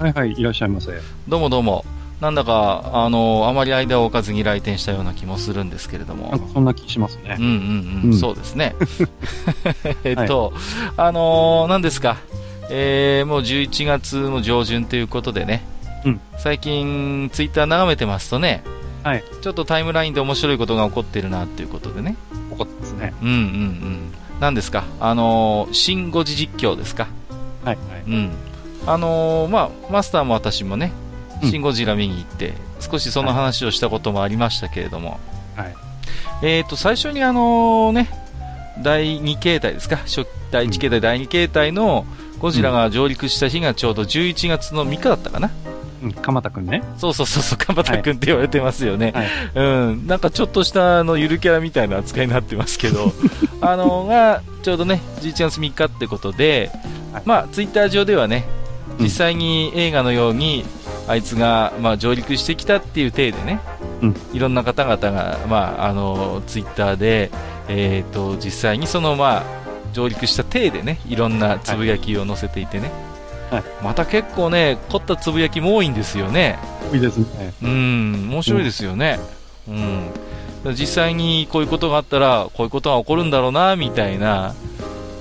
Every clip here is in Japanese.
はいはい、いらっしゃいませ。どうもどうもなんだかあのあまり間を置かずに来店したような気もするんですけれどもなんかそんな気しますねうん。うんうん、うんそうですね。えっと、あのー、何ですか、えー、もう11月の上旬ということでね、うん最近、ツイッター眺めてますとね、はい。ちょっとタイムラインで面白いことが起こってるなっていうことでね、怒ってますね。うんうんうん。何ですか、あのー、新語字実況ですか。はいはい。うん。あのー、まあ、マスターも私もね、うん。シン・ゴジラ見に行って、少しその話をしたこともありましたけれども、はい。えー、と最初にあのね第2形態ですか？初第1形態、第2形態のゴジラが上陸した日がちょうど11月の3日だったかな、うん、鎌田くんね。そうそうそうそう、鎌田君って言われてますよね、はい。うん、なんかちょっとしたあのゆるキャラみたいな扱いになってますけど、あのがちょうどね11月3日ってことで、はい。まあ、ツイッター上ではね、うん実際に映画のように、あいつが、まあ、上陸してきたっていう体でね、うんいろんな方々が、まあ、あのツイッターで、えー、と実際にその、まあ、上陸した体でねいろんなつぶやきを載せていてね、はいまた結構ね凝ったつぶやきも多いんですよね。多いですね。うん、面白いですよね。うん。実際にこういうことがあったら、こういうことが起こるんだろうな、みたいな、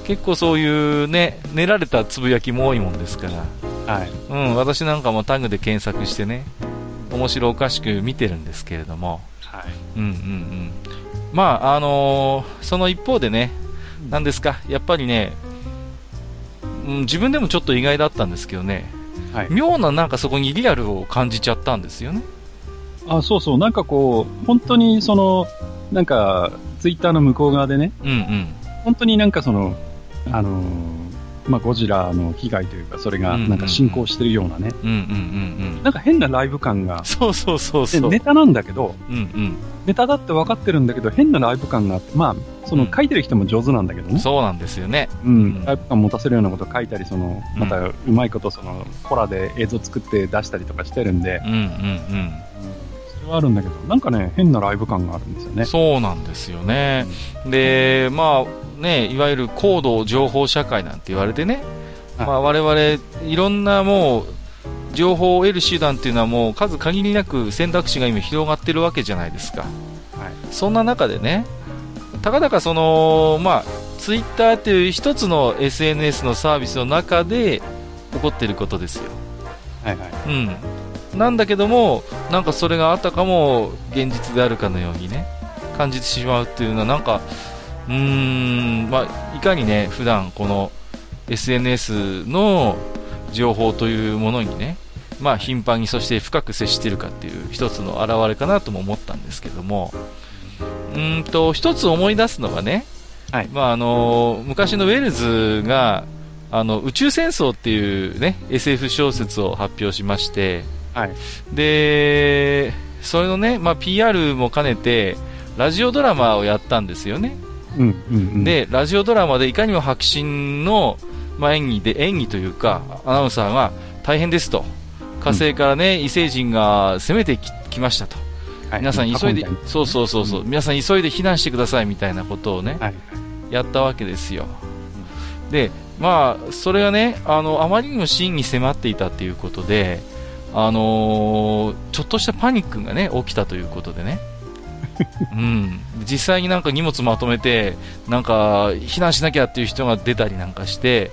結構そういうね、練られたつぶやきも多いもんですから、はい。うん、私なんかもタグで検索してね、面白おかしく見てるんですけれども、はい。うんうんうん。まあ、あのーその一方でね、なんですか、やっぱりね、うん、自分でもちょっと意外だったんですけどね、はい。妙ななんかそこにリアルを感じちゃったんですよね。あ、そうそう。なんかこう、本当にその、なんか、ツイッターの向こう側でね、うんうん。本当になんかその、あのーまあ、ゴジラの被害というか、それがなんか進行してるようなね、うんうんうんうん。なんか変なライブ感が、そうそうそうそう。でネタなんだけど、うんうん。ネタだって分かってるんだけど、変なライブ感があって、まあ、その書いてる人も上手なんだけどね。そうなんですよね。うんうんライブ感持たせるようなこと書いたり、その、うんまたうまいことその、コラで映像作って出したりとかしてるんで、うんうんそれはあるんだけど、なんかね、変なライブ感があるんですようん。ね。そうなんですよね。で、まあね、いわゆる高度情報社会なんて言われてね、はいまあ我々、いろんなもう、情報を得る手段っていうのはもう数限りなく選択肢が今広がってるわけじゃないですか。はい。そんな中でね、たかだかその、まあ、ツイッターっていう一つの SNS のサービスの中で起こってることですよ。はいはい。うん。なんだけども、なんかそれがあたかも現実であるかのようにね、感じてしまうっていうのは、なんか、うーん、まあ、いかにね、普段この SNS の情報というものにね、まあ、頻繁にそして深く接しているかっていう一つの表れかなとも思ったんですけども、うーんと、一つ思い出すのがね、はい。まあ、あの、昔のウェルズが、あの、宇宙戦争っていうね、SF 小説を発表しまして、はい。で、それのね、まあ、PR も兼ねて、ラジオドラマをやったんですよね。うん、うん、うん。、で、ラジオドラマでいかにも迫真の、まあ、演技で、演技というか、アナウンサーが大変ですと。火星からね、異星人が攻めてききましたと。はい、皆さん急いでそうそうそうそう、皆さん急いで避難してくださいみたいなことをね、はい。やったわけですよ。で、まあ、それがね、あの、あまりにも真に迫っていたっていうことで、あのーちょっとしたパニックがね、起きたということでね。うん。実際になんか荷物まとめて、なんか、避難しなきゃっていう人が出たりなんかして、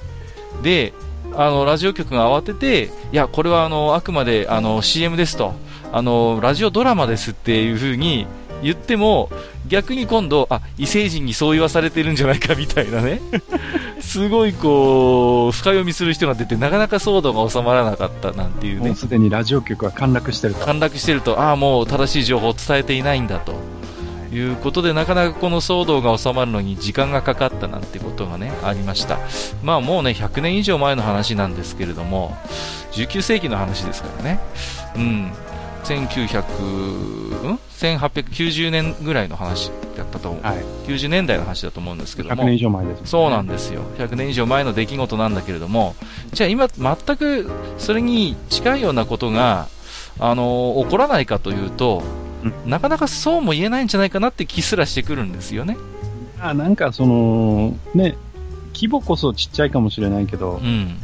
で、あの、ラジオ局が慌てて、いや、これはあの、あくまであの、CM ですと、あの、ラジオドラマですっていう風に言っても、逆に今度、あ、異星人にそう言わされてるんじゃないかみたいなね。すごいこう、深読みする人が出て、なかなか騒動が収まらなかったなんていうねもう。すでにラジオ局は陥落してると。陥落してると、ああ、もう正しい情報を伝えていないんだということで、なかなかこの騒動が収まるのに時間がかかったなんてこことがね、ありました。まあもうね、100年以上前の話なんですけれども、19世紀の話ですからね。うん。1900、ん？?1890 年ぐらいの話だったと思う、はい、90年代の話だと思うんですけども。100年以上前です、ね、そうなんですよ。100年以上前の出来事なんだけれども、じゃあ今、全くそれに近いようなことが、あの起こらないかというと、うん、なかなかそうも言えないんじゃないかなって気すらしてくるんですよね。あなんかその、ね、規模こそちっちゃいかもしれないけど、うん、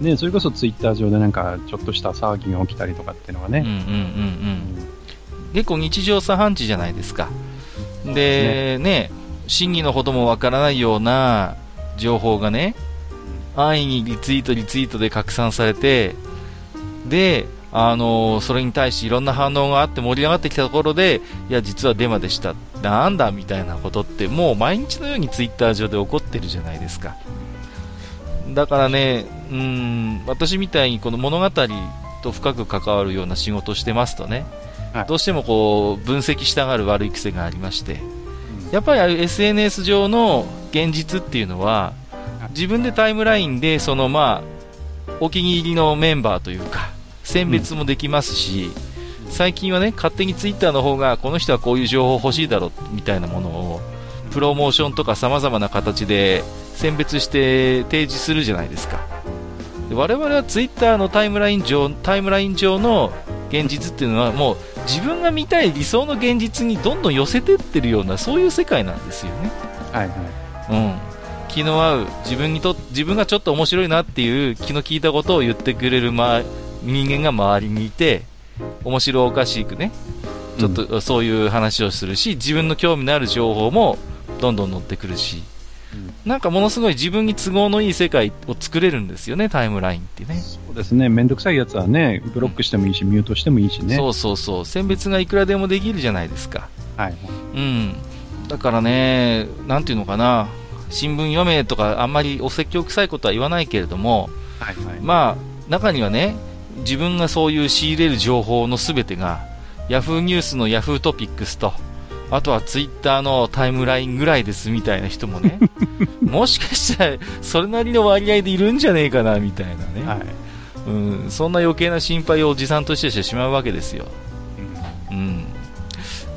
ね、それこそツイッター上でなんかちょっとした騒ぎが起きたりとかっていうのがね、うんうんうんうん、結構日常茶飯事じゃないですか。で、ね、ね真偽のほどもわからないような情報がね、安易にリツイートリツイートで拡散されて、で、あのー、それに対していろんな反応があって盛り上がってきたところで、いや、実はデマでした。なんだみたいなことって、もう毎日のようにツイッター上で起こってるじゃないですか。だからね、うん、私みたいにこの物語と深く関わるような仕事をしてますとね、はい、どうしてもこう分析したがる悪い癖がありまして、やっぱり SNS 上の現実っていうのは、自分でタイムラインでそのまあお気に入りのメンバーというか選別もできますし、うん、最近はね勝手にツイッターの方がこの人はこういう情報欲しいだろうみたいなものをプロモーションとかさまざまな形で選別して提示するじゃないですか。で我々はツイッターのタイムライン上タイムライン上の現実っていうのはもう自分が見たい理想の現実にどんどん寄せてってるようなそういう世界なんですよね。はいはい。うん、気の合う自分にと自分がちょっと面白いなっていう気の利いたことを言ってくれる、ま、人間が周りにいて面白おかしくねちょっとそういう話をするし、自分の興味のある情報もどんどん乗ってくるし、なんかものすごい自分に都合のいい世界を作れるんですよね、タイムラインってね。そうですね、めんどくさいやつはね、ブロックしてもいいし、ミュートしてもいいしね。そうそうそう、選別がいくらでもできるじゃないですか。はい。うん。だからね、なんていうのかな、新聞読めとか、あんまりお説教臭いことは言わないけれども、はいはい、まあ、中にはね、自分がそういう仕入れる情報のすべてが、ヤフーニュースのヤフートピックスと、あとはツイッターのタイムラインぐらいですみたいな人もね、もしかしたらそれなりの割合でいるんじゃねえかなみたいなね、はい、うん、そんな余計な心配をおじさんとしてしてしまうわけですよ。うん、うん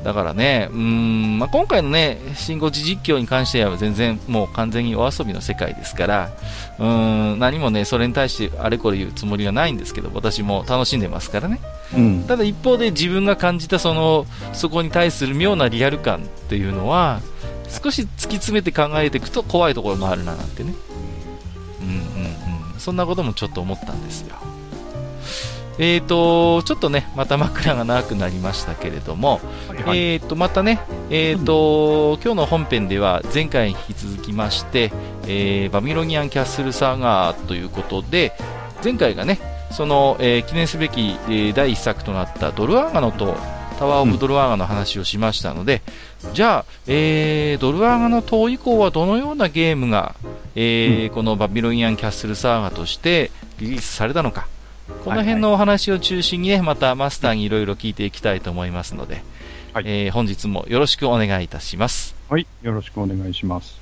だからね、うん、まあ、今回のね、新ゴチ実況に関しては全然もう完全にお遊びの世界ですから、うん、何もね、それに対してあれこれ言うつもりはないんですけど、私も楽しんでますからね。うん、ただ一方で自分が感じたその、そこに対する妙なリアル感っていうのは、少し突き詰めて考えていくと怖いところもあるななんてね。うんうんうん。そんなこともちょっと思ったんですよ。えーと、ちょっとね、また枕が長くなりましたけれども、はいはい、えーと、またね、えーと、今日の本編では前回に引き続きまして、えー、バビロニアンキャッスルサーガーということで、前回がね、その、えー、記念すべき、えー、第1作となったドルアーガノとタワーオブドルアーガの話をしましたので、うん、じゃあ、えー、ドルアーガの塔以降はどのようなゲームが、えー、うん、このバビロニアンキャッスルサーガとしてリリースされたのか、この辺のお話を中心にね、またマスターにいろいろ聞いていきたいと思いますので、はい、えー、本日もよろしくお願いいたします。はい、よろしくお願いします。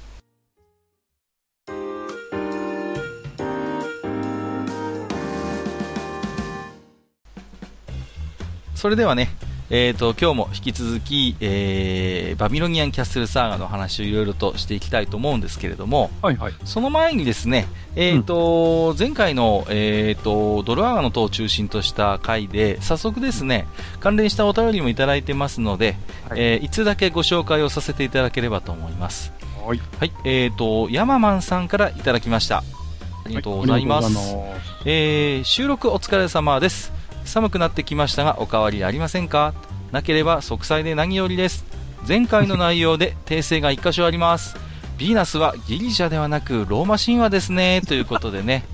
それではね、えーと、今日も引き続き、えー、バビロニアンキャッスルサーガの話をいろいろとしていきたいと思うんですけれども、はいはい、その前にですね、えーと、うん、前回の、えーと、ドルアーガの塔を中心とした回で早速ですね関連したお便りもいただいてますので、はいえー、いつだけご紹介をさせていただければと思います。はい、はい、えー、とヤママンさんからいただきました。ありがとうございます。はい、えー、収録お疲れ様です。寒くなってきましたがおかわりありませんか？なければ息災で何よりです。前回の内容で訂正が1箇所あります。ヴィーナスはギリシャではなくローマ神話ですね ということでね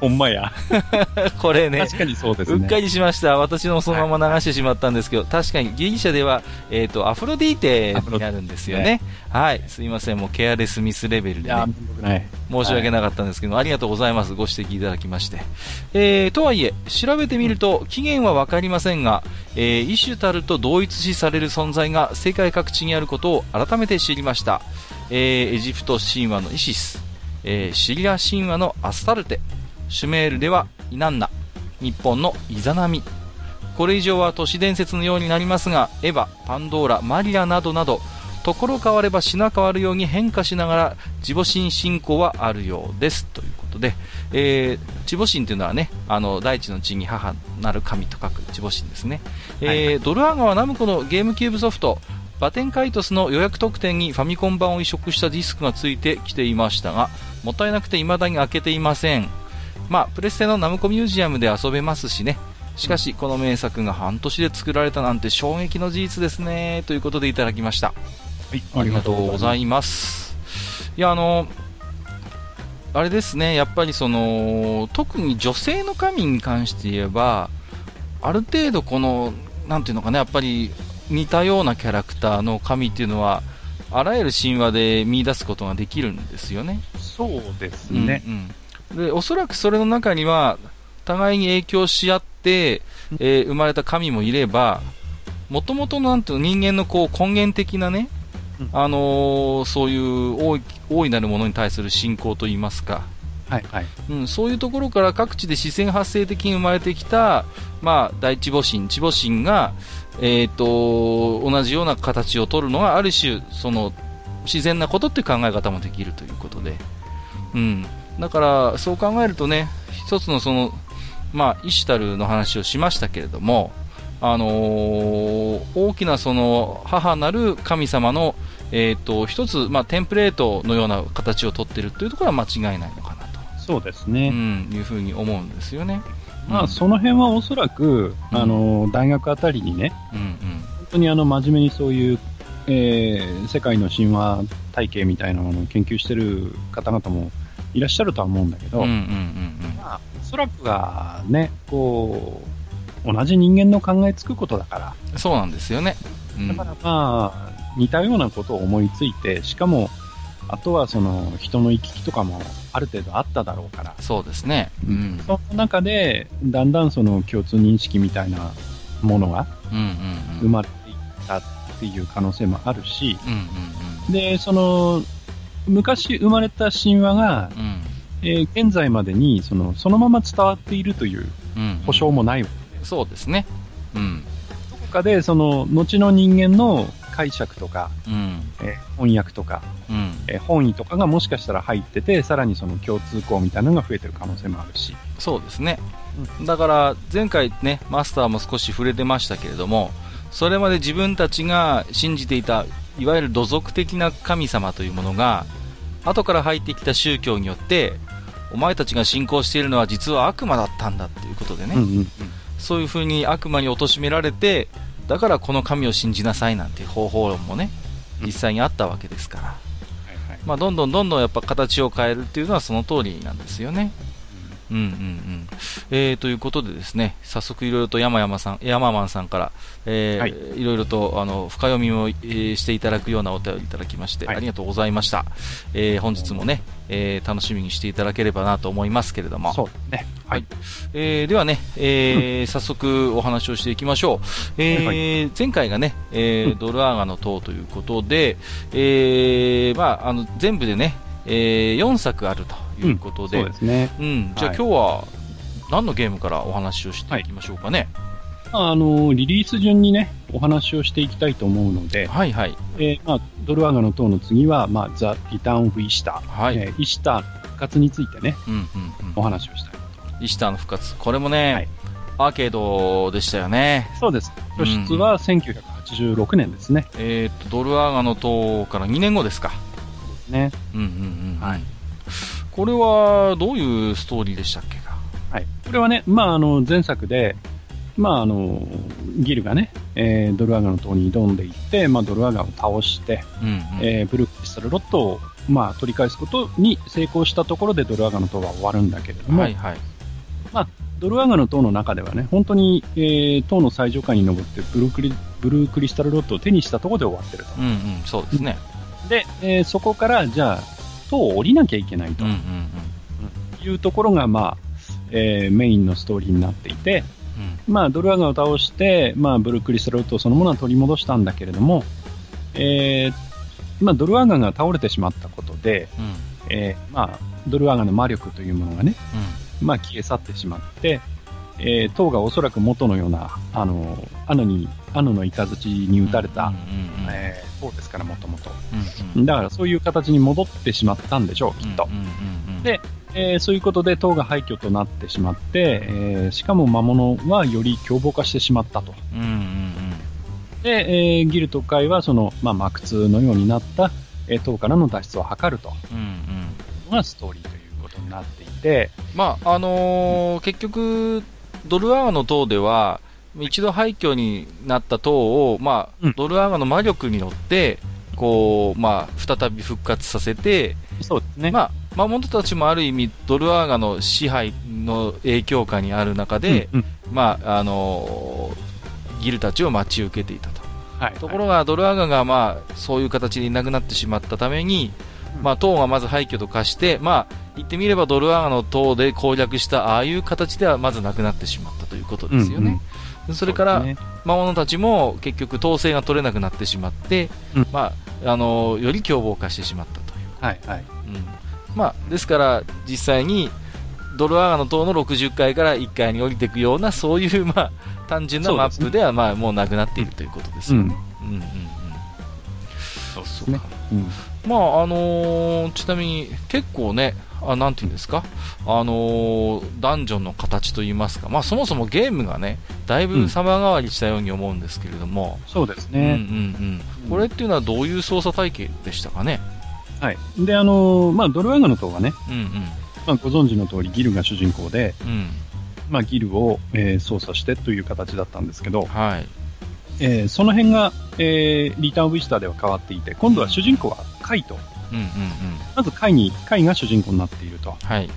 ほんまや。これね。確かにそうですね。うっかりしました。私のそのまま流してしまったんですけど、はい、確かにギリシャでは、えっ、ー、と、アフロディーテになるんですよね。ねはい。すいません。もうケアレスミスレベルで、ね、申し訳なかったんですけど、はい、ありがとうございます。ご指摘いただきまして。えー、とはいえ、調べてみると、期限はわかりませんが、えー、イシュタルと同一視される存在が世界各地にあることを改めて知りました。えー、エジプト神話のイシス、えー、シリア神話のアスタルテ、シュメールではイナンナ、日本のイザナミ。これ以上は都市伝説のようになりますが、エヴァ、パンドーラ、マリアなどなど、ところ変われば品変わるように変化しながら、自母神信仰はあるようです。ということで、えー、自母神というのはね、あの、大地の地に母なる神と書く自母神ですね。えー、はい、ドルアーガはナムコのゲームキューブソフト、バテンカイトスの予約特典にファミコン版を移植したディスクがついてきていましたが、もったいなくて未だに開けていません。まあ、プレステのナムコミュージアムで遊べますしね。しかし、この名作が半年で作られたなんて衝撃の事実ですね。ということでいただきました。はい、ありがとうございます。いや、あの、あれですね、やっぱりその、特に女性の神に関して言えば、ある程度この、なんていうのかな、やっぱり似たようなキャラクターの神っていうのは、あらゆる神話で見出すことができるんですよね。そうですね。うん、うん、で、おそらくそれの中には、互いに影響し合って、えー、生まれた神もいれば、もともとなんていう人間のこう根源的なね、うん、あのー、そういう大い大いなるものに対する信仰といいますか、はいはい。うん、そういうところから各地で自然発生的に生まれてきた、まあ、大地母神、地母神が、えーと、同じような形を取るのがある種その自然なことっていう考え方もできるということで、うん、だからそう考えるとね一つのその、まあ、イシュタルの話をしましたけれども、あのー、大きなその母なる神様の、えーと、一つ、まあ、テンプレートのような形をとっているというところは間違いないのかな。そうですね、うん、いうふうに思うんですよね。まあ、その辺はおそらく、あの、大学あたりにね、うんうん、本当にあの、真面目にそういう、えー、世界の神話体系みたいなものを研究してる方々もいらっしゃるとは思うんだけど、まあ、おそらくがね、こう、同じ人間の考えつくことだから。そうなんですよね。うん、だからまあ、似たようなことを思いついて、しかも、あとはその人の行き来とかもある程度あっただろうから。そうですね。うん。その中で、だんだんその共通認識みたいなものが生まれていったっていう可能性もあるし、で、その、昔生まれた神話が、うん、えー、現在までにそのそのまま伝わっているという保証もないわけで、うん、そうですね。うん。どこかで、その、後の人間の解釈とか、うん、えー、翻訳とか、うん、えー、本意とかがもしかしたら入ってて、さらにその共通項みたいなのが増えてる可能性もあるし。そうですね。うん、だから、前回ね、マスターも少し触れてましたけれども、それまで自分たちが信じていた、いわゆる土俗的な神様というものが、後から入ってきた宗教によって、お前たちが信仰しているのは実は悪魔だったんだっていうことでね、うんうんうん、そういうふうに悪魔に貶められて、だからこの神を信じなさいなんていう方法論もね、実際にあったわけですから、まあ、どんどんどんどんやっぱ形を変えるっていうのはその通りなんですよね。うんうんうん。えー、ということでですね、早速いろいろと山山さん、山マンさんから、えー、はい、いろいろと、あの、深読みを、えー、していただくようなお便りいただきまして、はい、ありがとうございました。えー、本日もね、えー、楽しみにしていただければなと思いますけれども。そうね。はい。えー、ではね、えー、うん、早速お話をしていきましょう。えー、はい、前回がね、えー、ドルアーガの塔ということで、えー、まあ、あの、全部でね、えー、4作あるということで、うん、そうですね。うん、じゃあ、今日は何のゲームからお話をしていきましょうかね。はい、あの、リリース順にね、お話をしていきたいと思うので、はいはい。えー、まあ、ドルアガの塔の次は、まあ、ザ・リターン・オブ・イシター。はい。えー、イシターの復活についてね、うんうんうん、お話をしたいと。イシターの復活。これもね、はい、アーケードでしたよね。そうです。初出は1986年ですね。うん、えっ、と、ドルアガの塔から2年後ですか。ね。うんうんうん。はい。これはどういうストーリーでしたっけか？はい。これはね、まあ、あの、前作で、まあ、あの、ギルがね、えー、ドルアガの塔に挑んでいって、まあ、ドルアガを倒して、うんうん、えー、ブルークリスタルロットを、まあ、取り返すことに成功したところでドルアガの塔は終わるんだけれども、はいはい、まあ、ドルアガの塔の中ではね、本当に、えー、塔の最上階に登ってブルークリ、ブルークリスタルロットを手にしたところで終わってると。うんうん、そうですね。で、えー、そこから、じゃあ、塔を降りなきゃいけないと。うんうんうん、いうところが、まあ、えー、メインのストーリーになっていて、うん、まあ、ドルアガを倒して、まあ、ブルークリスタルロットそのものは取り戻したんだけれども、えー、まあ、ドルアガが倒れてしまったことで、うん、えー、まあ、ドルアガの魔力というものがね、うん、まあ、消え去ってしまって、えー、塔がおそらく元のような、あの、アノに、アノのイカズチに撃たれた、え塔ですから、もともと。だからそういう形に戻ってしまったんでしょう、きっと。で、えー、そういうことで塔が廃墟となってしまって、えー、しかも魔物はより凶暴化してしまったと。うんうんうん、で、えー、ギルト会はその、まあ、マクツのようになった、えー、塔からの脱出を図ると。うんうん、のがストーリーということになっていて。まあ、あのー、結局、ドルアーの塔では、一度廃墟になった塔を、まあ、うん、ドルアーガの魔力によって、こう、まあ、再び復活させて、そうですね。まあ、魔物たちもある意味、ドルアーガの支配の影響下にある中で、うんうん、まあ、あのー、ギルたちを待ち受けていたと。はい、ところが、ドルアーガが、まあ、そういう形でいなくなってしまったために、まあ、塔がまず廃墟と化して、まあ、言ってみればドルアーガの塔で攻略したああいう形ではまずなくなってしまったということですよね。うんうん、それから、ね、魔物たちも結局統制が取れなくなってしまって、うん、まあ、あのより凶暴化してしまったという。はいはい。うん。まあ、ですから実際にドルアーガの塔の60階から1階に降りていくようなそういう、まあ、単純なマップではまあもうなくなっているということですよね。うん。うんうん、そうですね。まああのー、ちなみに結構ね、あなんていうんですか、あのー、ダンジョンの形といいますか、まあ、そもそもゲームがね、だいぶ様変わりしたように思うんですけれども、そうですね、うんうんうん、これっていうのはどういう操作体系でしたかね？はい。で、あのー、まあ、ドルアガの塔はね、うんうん、まあ、ご存知の通りギルが主人公で、うん、まあ、ギルを、えー、操作してという形だったんですけど、はい。えー、その辺が、えー、リターン・オブ・イスターでは変わっていて、今度は主人公はカイと。うんうんうん、まずカイに、カイが主人公になっていると。はい。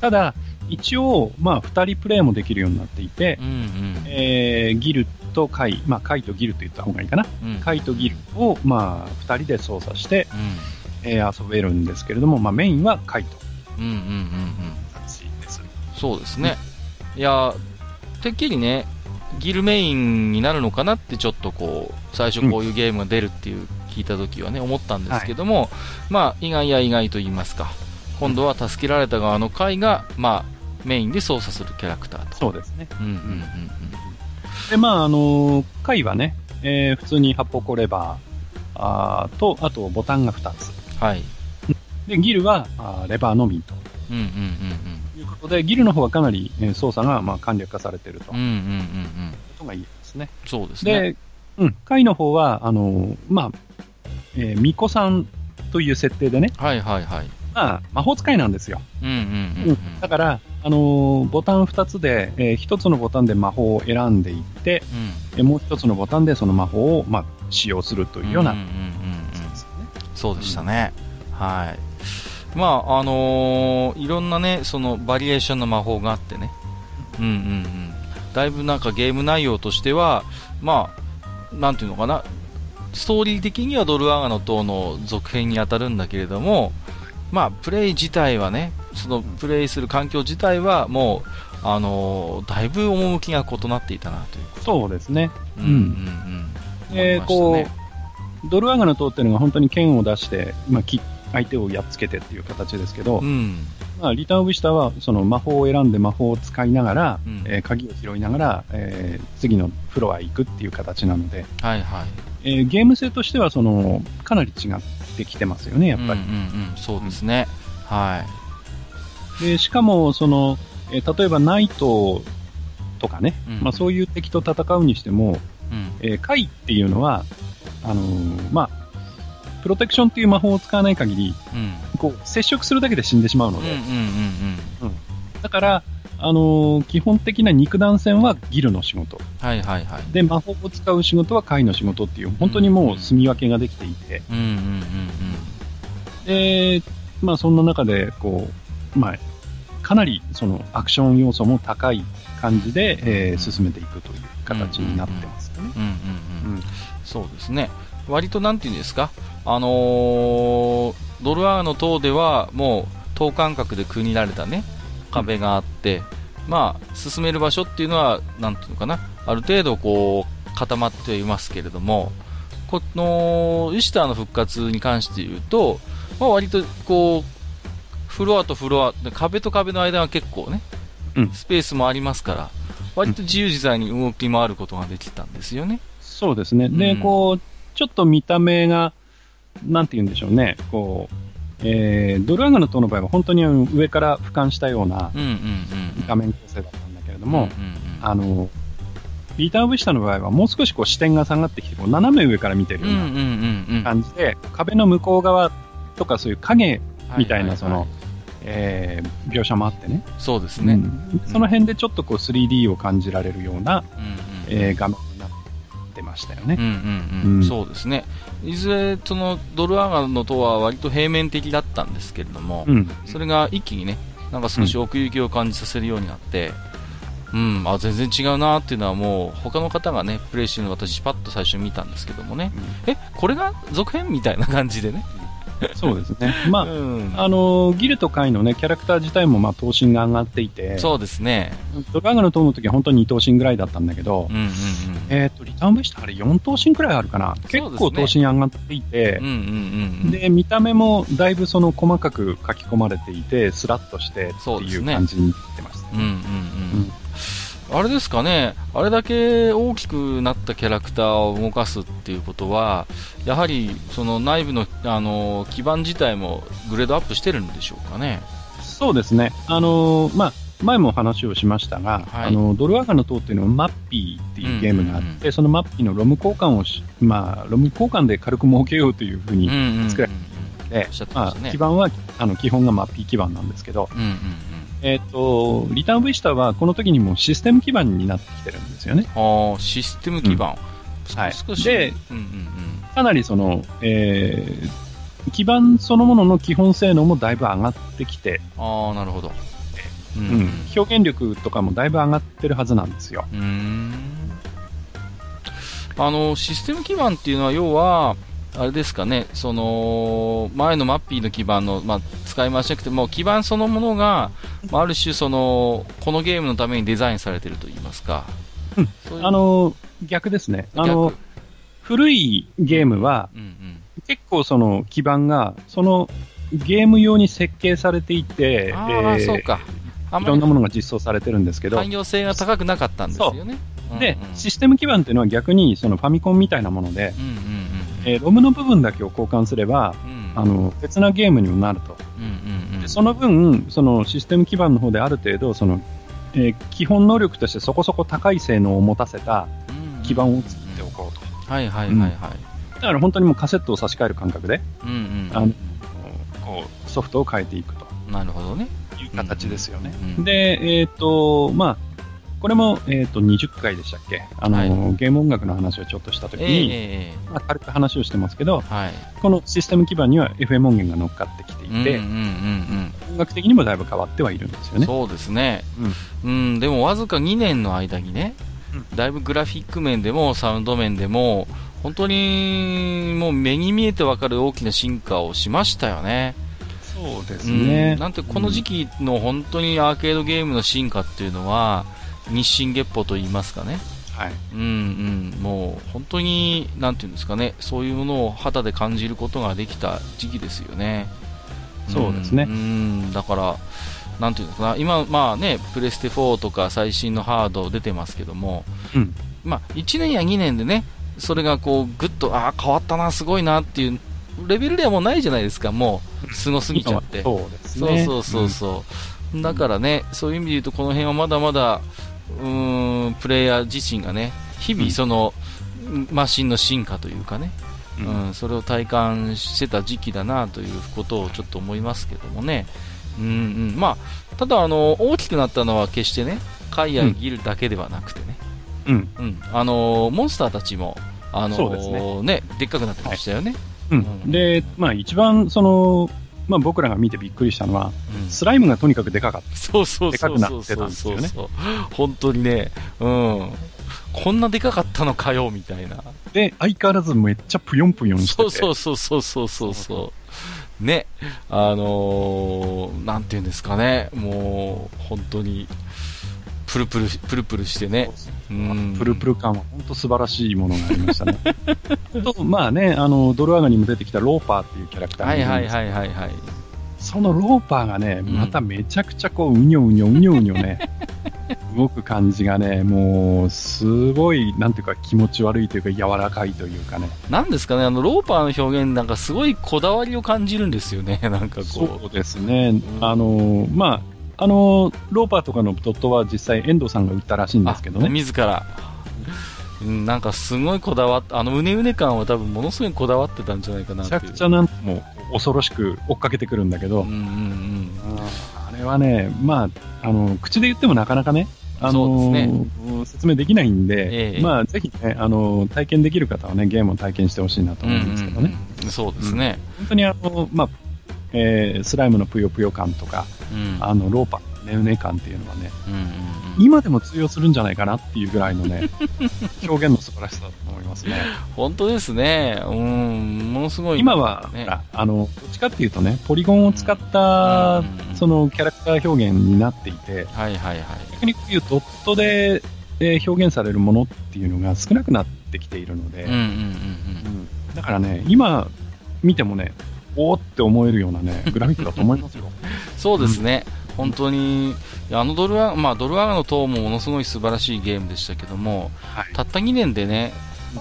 ただ、一応、まあ、二人プレイもできるようになっていて、うんうん、えー、ギルとカイ、まあ、カイとギルと言った方がいいかな。うん、カイとギルを、まあ、二人で操作して、うんえー、遊べるんですけれども、まあ、メインはカイト。うんうんうんうん。そうですね。いや、てっきりね、ギルメインになるのかなってちょっとこう、最初こういうゲームが出るっていう聞いた時はね、思ったんですけども、はい、まあ、意外や意外と言いますか、今度は助けられた側の回が、まあ、メインで操作するキャラクターと。そうですね。うんうんうんうん。で、まあ、あのー、回はね、えー、普通に発砲コレバーあーと、あとボタンが2つ。はい。で、ギルは、あレバーのみと。うんうんうんうん。いうことで、ギルの方はかなり、えー、操作が、まあ、簡略化されていると。うんうんうんうん。ことが言えますね。そうですね。で、うん、回の方は、あのまあ、えー、巫女さんという設定でね。はいはいはい。まあ、魔法使いなんですよ。うんうんうん、うん、だから、あのー、ボタン2つで、えー、1つのボタンで魔法を選んでいって、うん、えもう1つのボタンでその魔法を、まあ、使用するというような、うんうんうんそうでしたね。うん、はい。まあ、あのー、いろんなね、そのバリエーションの魔法があってね。うんうんうん。だいぶなんかゲーム内容としては、まあ、なんていうのかな、ストーリー的にはドルアガの塔の続編に当たるんだけれども、まあ、プレイ自体はね、そのプレイする環境自体はもう、あのー、だいぶ趣が異なっていたなというそうですね。うんうん。うん。えー、こう、ドルアガの塔っていうのが本当に剣を出して、まあ、相手をやっつけてっていう形ですけど、うん、まあ、リターン・オブ・シタはその魔法を選んで魔法を使いながら、うん、えー、鍵を拾いながら、えー、次のフロアへ行くっていう形なので、はいはいえー、ゲーム性としてはそのかなり違ってきてますよね、やっぱり。うんうんうん、そうですね、はい、でしかもその、えー、例えばナイトとかね、うん、まあ、そういう敵と戦うにしても、うん、えー、カイっていうのは、あのー、まあ、プロテクションっていう魔法を使わない限り、うん、こう接触するだけで死んでしまうので、だから、あのー、基本的な肉弾戦はギルの仕事。はいはいはい。で、魔法を使う仕事は貝の仕事っていう、本当にもう住み分けができていて。うんうんうんうん。で、まあそんな中で、こう、まあ、かなりそのアクション要素も高い感じで、えー、進めていくという形になってますよね。そうですね。割となんていうんですか、あのー、ドルアーの塔ではもう等間隔で区切られたね、壁があって、まあ、進める場所っていうのは、なんていうのかな、ある程度こう、固まっていますけれども、この、イシターの復活に関して言うと、まあ、割とこう、フロアとフロア、壁と壁の間は結構ね、うん、スペースもありますから、割と自由自在に動き回ることができたんですよね。そうですね。で、うん、こう、ちょっと見た目が、なんて言うんでしょうね、こう、えー、ドルアガの塔の場合は本当に上から俯瞰したような画面構成だったんだけれども、あの、ビーター・オブ・シタの場合はもう少しこう視点が下がってきて、こう斜め上から見てるような感じで、壁の向こう側とかそういう影みたいなその、えー、描写もあってね。そうですね、うん、その辺でちょっとこう 3D を感じられるような、うんうん、えー、画面ましたよね。うんうんうん。そうですね。いずれ、その、ドルアガの塔は割と平面的だったんですけれども、うん、それが一気にね、なんか少し奥行きを感じさせるようになって、うん、あ全然違うなっていうのはもう他の方がねプレイしてるの私パッと最初見たんですけどもね、うん、えこれが続編みたいな感じでね、そうですね。まあ、うん、あの、ギルとカイのね、キャラクター自体もまあ、頭身が上がっていて、そうですね。ドラガの塔の時は本当に2頭身ぐらいだったんだけど、うんうんうん、えっ、ー、と、リターンベストあれ4頭身くらいあるかな？結構頭身上がっていて、で、見た目もだいぶその細かく書き込まれていて、スラッとしてっていう感じになってました、ね。うんうんうん。うんあれですかね、あれだけ大きくなったキャラクターを動かすっていうことは、やはりその内部のあの基盤自体もグレードアップしてるんでしょうかね。そうですね。あのまあ、前も話をしましたが、はい、あのドルアガの塔っていうのはマッピーっていうゲームがあって、うんうん、そのマッピーのロム交換をし、まあ、ロム交換で軽く儲けようというふうに作られて、まあ、基盤はあの基本がマッピー基盤なんですけど、うんうんえっ、ー、と、リターンターはこの時にもシステム基盤になってきてるんですよね。ああ、システム基盤。うん、はい。少し。で、うんうんうん、かなりその、えー、基盤そのものの基本性能もだいぶ上がってきて。ああ、なるほど。うん、うん、表現力とかもだいぶ上がってるはずなんですよ。うん。あの、システム基盤っていうのは要は、あれですかね、その、前のマッピーの基盤の、まあ、使い回しなくても、基盤そのものが、まあ、ある種その、このゲームのためにデザインされてると言いますか。うん。ううあの、逆ですね。あの、古いゲームは、うんうん、結構その基盤が、そのゲーム用に設計されていて、あえー、そうか。いろんなものが実装されてるんですけど。汎用性が高くなかったんですよね。で、システム基盤っていうのは逆にそのファミコンみたいなもので、うんうんえー、ロムの部分だけを交換すれば、うん、あの別なゲームにもなると、うんうんうん、その分、そのシステム基盤の方である程度その、えー、基本能力としてそこそこ高い性能を持たせた基盤を作っておこうと。はいはいはいはい。だから本当にもうカセットを差し替える感覚で、うんうん、あのこうソフトを変えていくと。なるほどね。いう形ですよね。うんうん、で、えっ、ー、と、まあ、これも、えっ、ー、と、20回でしたっけ？あの、はい、ゲーム音楽の話をちょっとしたときに、えー、まあ、軽く話をしてますけど、はい、このシステム基盤には FM 音源が乗っかってきていて、音楽的にもだいぶ変わってはいるんですよね。そうですね。うん。うん、でもわずか2年の間にね、だいぶグラフィック面でもサウンド面でも、本当にもう目に見えてわかる大きな進化をしましたよね。そうですね。うん、なんてこの時期の本当にアーケードゲームの進化っていうのは、日進月歩と言いますかね。はい。うんうん。もう本当に、なんていうんですかね、そういうものを肌で感じることができた時期ですよね。そうですね。うん、だから、なんていうんですか今、まあね、プレステ4とか最新のハード出てますけども、うん、まあ、1年や2年でね、それがこう、ぐっと、ああ、変わったな、すごいなっていうレベルではもうないじゃないですか、もう、すごすぎちゃって。そうですね。そうそうそうそう。うん、だからね、そういう意味で言うと、この辺はまだまだ、うんプレイヤー自身がね日々その、うん、マシンの進化というかね、うん、うん、それを体感してた時期だなということをちょっと思いますけどもね、うんうん。まあ、ただ、あの、大きくなったのは決してね、貝やギルだけではなくてね。うん。うん。あの、モンスターたちも、あのー、ね、ね、でっかくなってましたよね。はい、うん。で、まあ一番、その、まあ僕らが見てびっくりしたのは、うん、スライムがとにかくでかかった。そうそうそうそうそうそうそう。本当にね、うん。こんなでかかったのかよ、みたいな。で、相変わらずめっちゃぷよんぷよんしてて。そうそうそうそうそうそうね、あのー、なんていうんですかね、もう、本当に、プルプル、プルプルしてね。うん。プルプル感は本当素晴らしいものがありましたね。と、まあね、あの、ドルアガにも出てきたローパーっていうキャラクターはいはいはいはい、はい。そのローパーがね、まためちゃくちゃこう、うにょうにょうにょうにょね、動く感じがね、もう、すごい、なんていうか気持ち悪いというか柔らかいというかね。なんですかね、あの、ローパーの表現なんかすごいこだわりを感じるんですよね、なんかこう。そうですね。うん、あの、まあ、あの、ローパーとかのドットは実際遠藤さんが売ったらしいんですけどね。自ら。うん、なんかすごいこだわって、あのうねうね感は多分ものすごいこだわってたんじゃないかなめちゃくちゃなんとも恐ろしく追っかけてくるんだけど、うんうんうん、あれはね、まあ、あの、口で言ってもなかなかね、あのね、説明できないんで、えまあ、ぜひね、あの、体験できる方はね、ゲームを体験してほしいなと思うんですけどね。うんうん、そうですね、うん、本当にあの、まあ、えー、スライムのぷよぷよ感とか、うん、あの、ローパーのねうね感っていうのはね、うんうんうん、今でも通用するんじゃないかなっていうぐらいのね、表現の素晴らしさだと思いますね。本当ですね。うん、ものすごい、ね、今は、あの、どっちかっていうとね、ポリゴンを使った、うん、そのキャラクター表現になっていて、はいはいはい。逆にこういうドットで、え表現されるものっていうのが少なくなってきているので、だからね、今見てもね、おーって思えるようなね、グラフィックだと思いますよ。そうですね。本当に、あのドルア、まあ、ドルアガの塔もものすごい素晴らしいゲームでしたけども、はい、たった2年でね、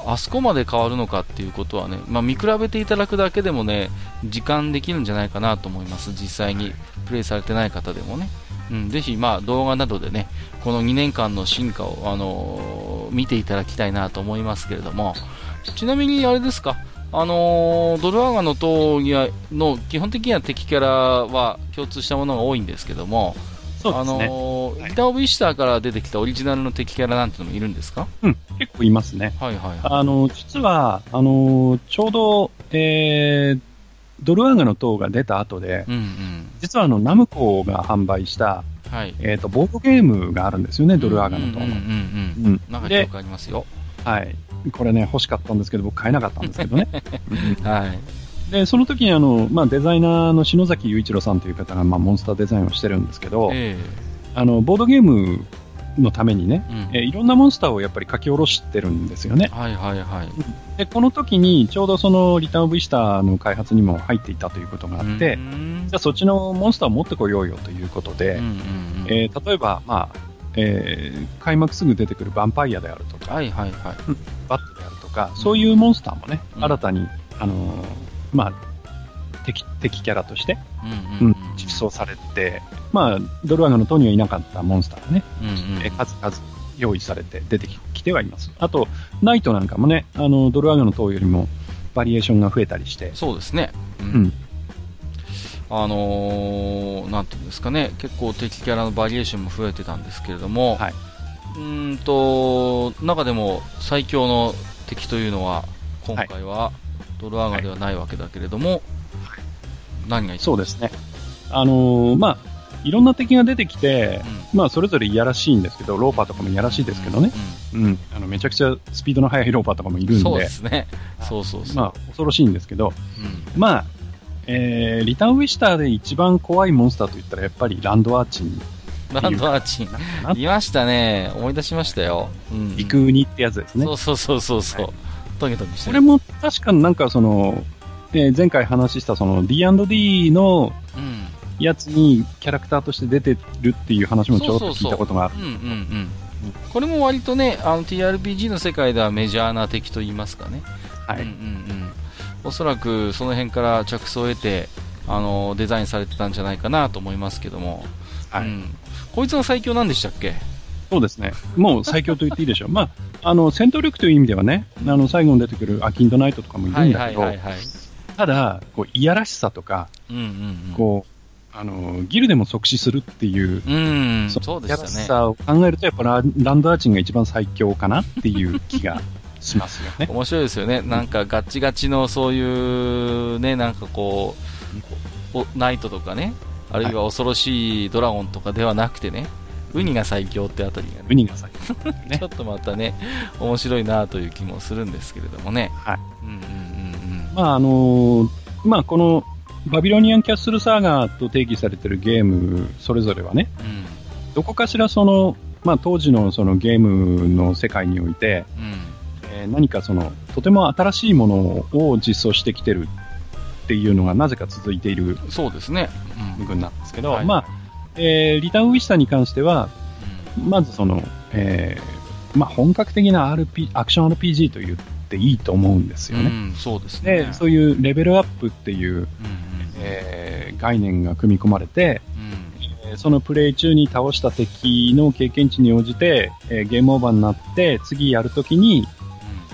あそこまで変わるのかっていうことはね、まあ、見比べていただくだけでもね、時間できるんじゃないかなと思います。実際にプレイされてない方でもね。うん、ぜひ、まあ、動画などでね、この2年間の進化を、あのー、見ていただきたいなと思いますけれども、ちなみにあれですか、あのー、ドルアガの塔にはの基本的には敵キャラは共通したものが多いんですけども、そうですね。あのー、ギター・オブ・イスターから出てきたオリジナルの敵キャラなんてのもいるんですか？うん、結構いますね。はいはい、はい、あの、実は、あのー、ちょうど、えー、ドルアガの塔が出た後で、うんうん、実はあの、ナムコが販売した、はい、えっ、ー、と、ボードゲームがあるんですよね、ドルアガの塔の。うんうんうんうん。なんか記憶ありますよ。はい。これね、欲しかったんですけど、僕買えなかったんですけどね。はい。で、その時にあの、まあ、デザイナーの篠崎雄一郎さんという方が、まあ、モンスターデザインをしてるんですけど、えー、あの、ボードゲームのためにね、うん、えー、いろんなモンスターをやっぱり書き下ろしてるんですよね。はいはいはい。で、この時にちょうどそのリターンオブイスターの開発にも入っていたということがあって、じゃあそっちのモンスターを持ってこようよということで、うんうんうん、えー、例えば、まあ、えー、開幕すぐ出てくるヴァンパイアであるとか、はいはいはい、バットであるとか、そういうモンスターもね、うん、新たに、あのー、まあ、敵、敵キャラとして、うん、うん、実装されて、まあ、ドルワガの塔にはいなかったモンスターがね、うんうん、え数々用意されて出てきてはいます。あと、ナイトなんかもね、あの、ドルワガの塔よりもバリエーションが増えたりして。そうですね。うん。あのー、なんていうんですかね、結構敵キャラのバリエーションも増えてたんですけれども、はい、うんと、中でも最強の敵というのは、今回はドルアーガではないわけだけれども、はい、何がそうですね。あのー、まあ、いろんな敵が出てきて、うん、まあ、それぞれいやらしいんですけど、ローパーとかもいやらしいですけどね。うん、うん、あの、めちゃくちゃスピードの速いローパーとかもいるんで。そうですね。そうそうそう。まあ、恐ろしいんですけど、うん、まあ、えー、リターンウィスターで一番怖いモンスターといったらやっぱりランドアーチン。ランドアーチン。いましたね。思い出しましたよ。うん。陸ウニってやつですね。そうそうそうそうそう。はい、トゲトゲしてこれも確かなんかその、えー、前回話したその D&D のやつにキャラクターとして出てるっていう話もちょっと聞いたことがある。うんうんうん。これも割とね、あの TRPG の世界ではメジャーな敵と言いますかね。はい。うんうんうん。おそらくその辺から着想を得て、あの、デザインされてたんじゃないかなと思いますけども。はい。うん、こいつが最強なんでしたっけ？そうですね。もう最強と言っていいでしょう。まあ、あの、戦闘力という意味ではね、あの、最後に出てくるアキンドナイトとかもいるんだけど、ただ、こう、いやらしさとか、うんうんうん、こう、あの、ギルでも即死するっていう、うん、そうですね。さを考えると、やっぱラランドアーチンが一番最強かなっていう気がしますよね。面白いですよね。なんかガチガチのそういうね、なんかこう、ナイトとかね、あるいは恐ろしいドラゴンとかではなくてね、ウニが最強ってあたりがね。ウニが最強、ね。ちょっとまたね、面白いなという気もするんですけれどもね。はい。うんうんうんうん。まああのー、まあこの、バビロニアンキャッスルサーガーと定義されてるゲームそれぞれはね、うん、どこかしらその、まあ当時のそのゲームの世界において、うん、えー、何かその、とても新しいものを実装してきてるっていうのがなぜか続いている。そうですね。部分なんですけど、はい、まあ、えー、リターンウィッシャーに関しては、まずその、えー、まあ、本格的な RP、アクション RPG と言っていいと思うんですよね。うん、そうですね。で、そういうレベルアップっていう、うんうん、えー、概念が組み込まれて、うん、そのプレイ中に倒した敵の経験値に応じて、えー、ゲームオーバーになって、次やるときに、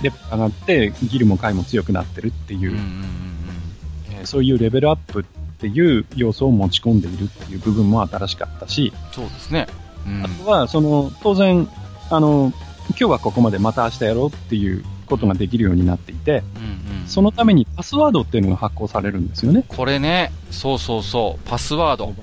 レベル上がって、ギルも回も強くなってるっていう、そういうレベルアップっていう要素を持ち込んでいるっていう部分も新しかったし、そうですね。うん、あとは、その、当然、あの、今日はここまでまた明日やろうっていうことができるようになっていて、うんうん、そのためにパスワードっていうのが発行されるんですよね。これね、そうそうそう、パスワード。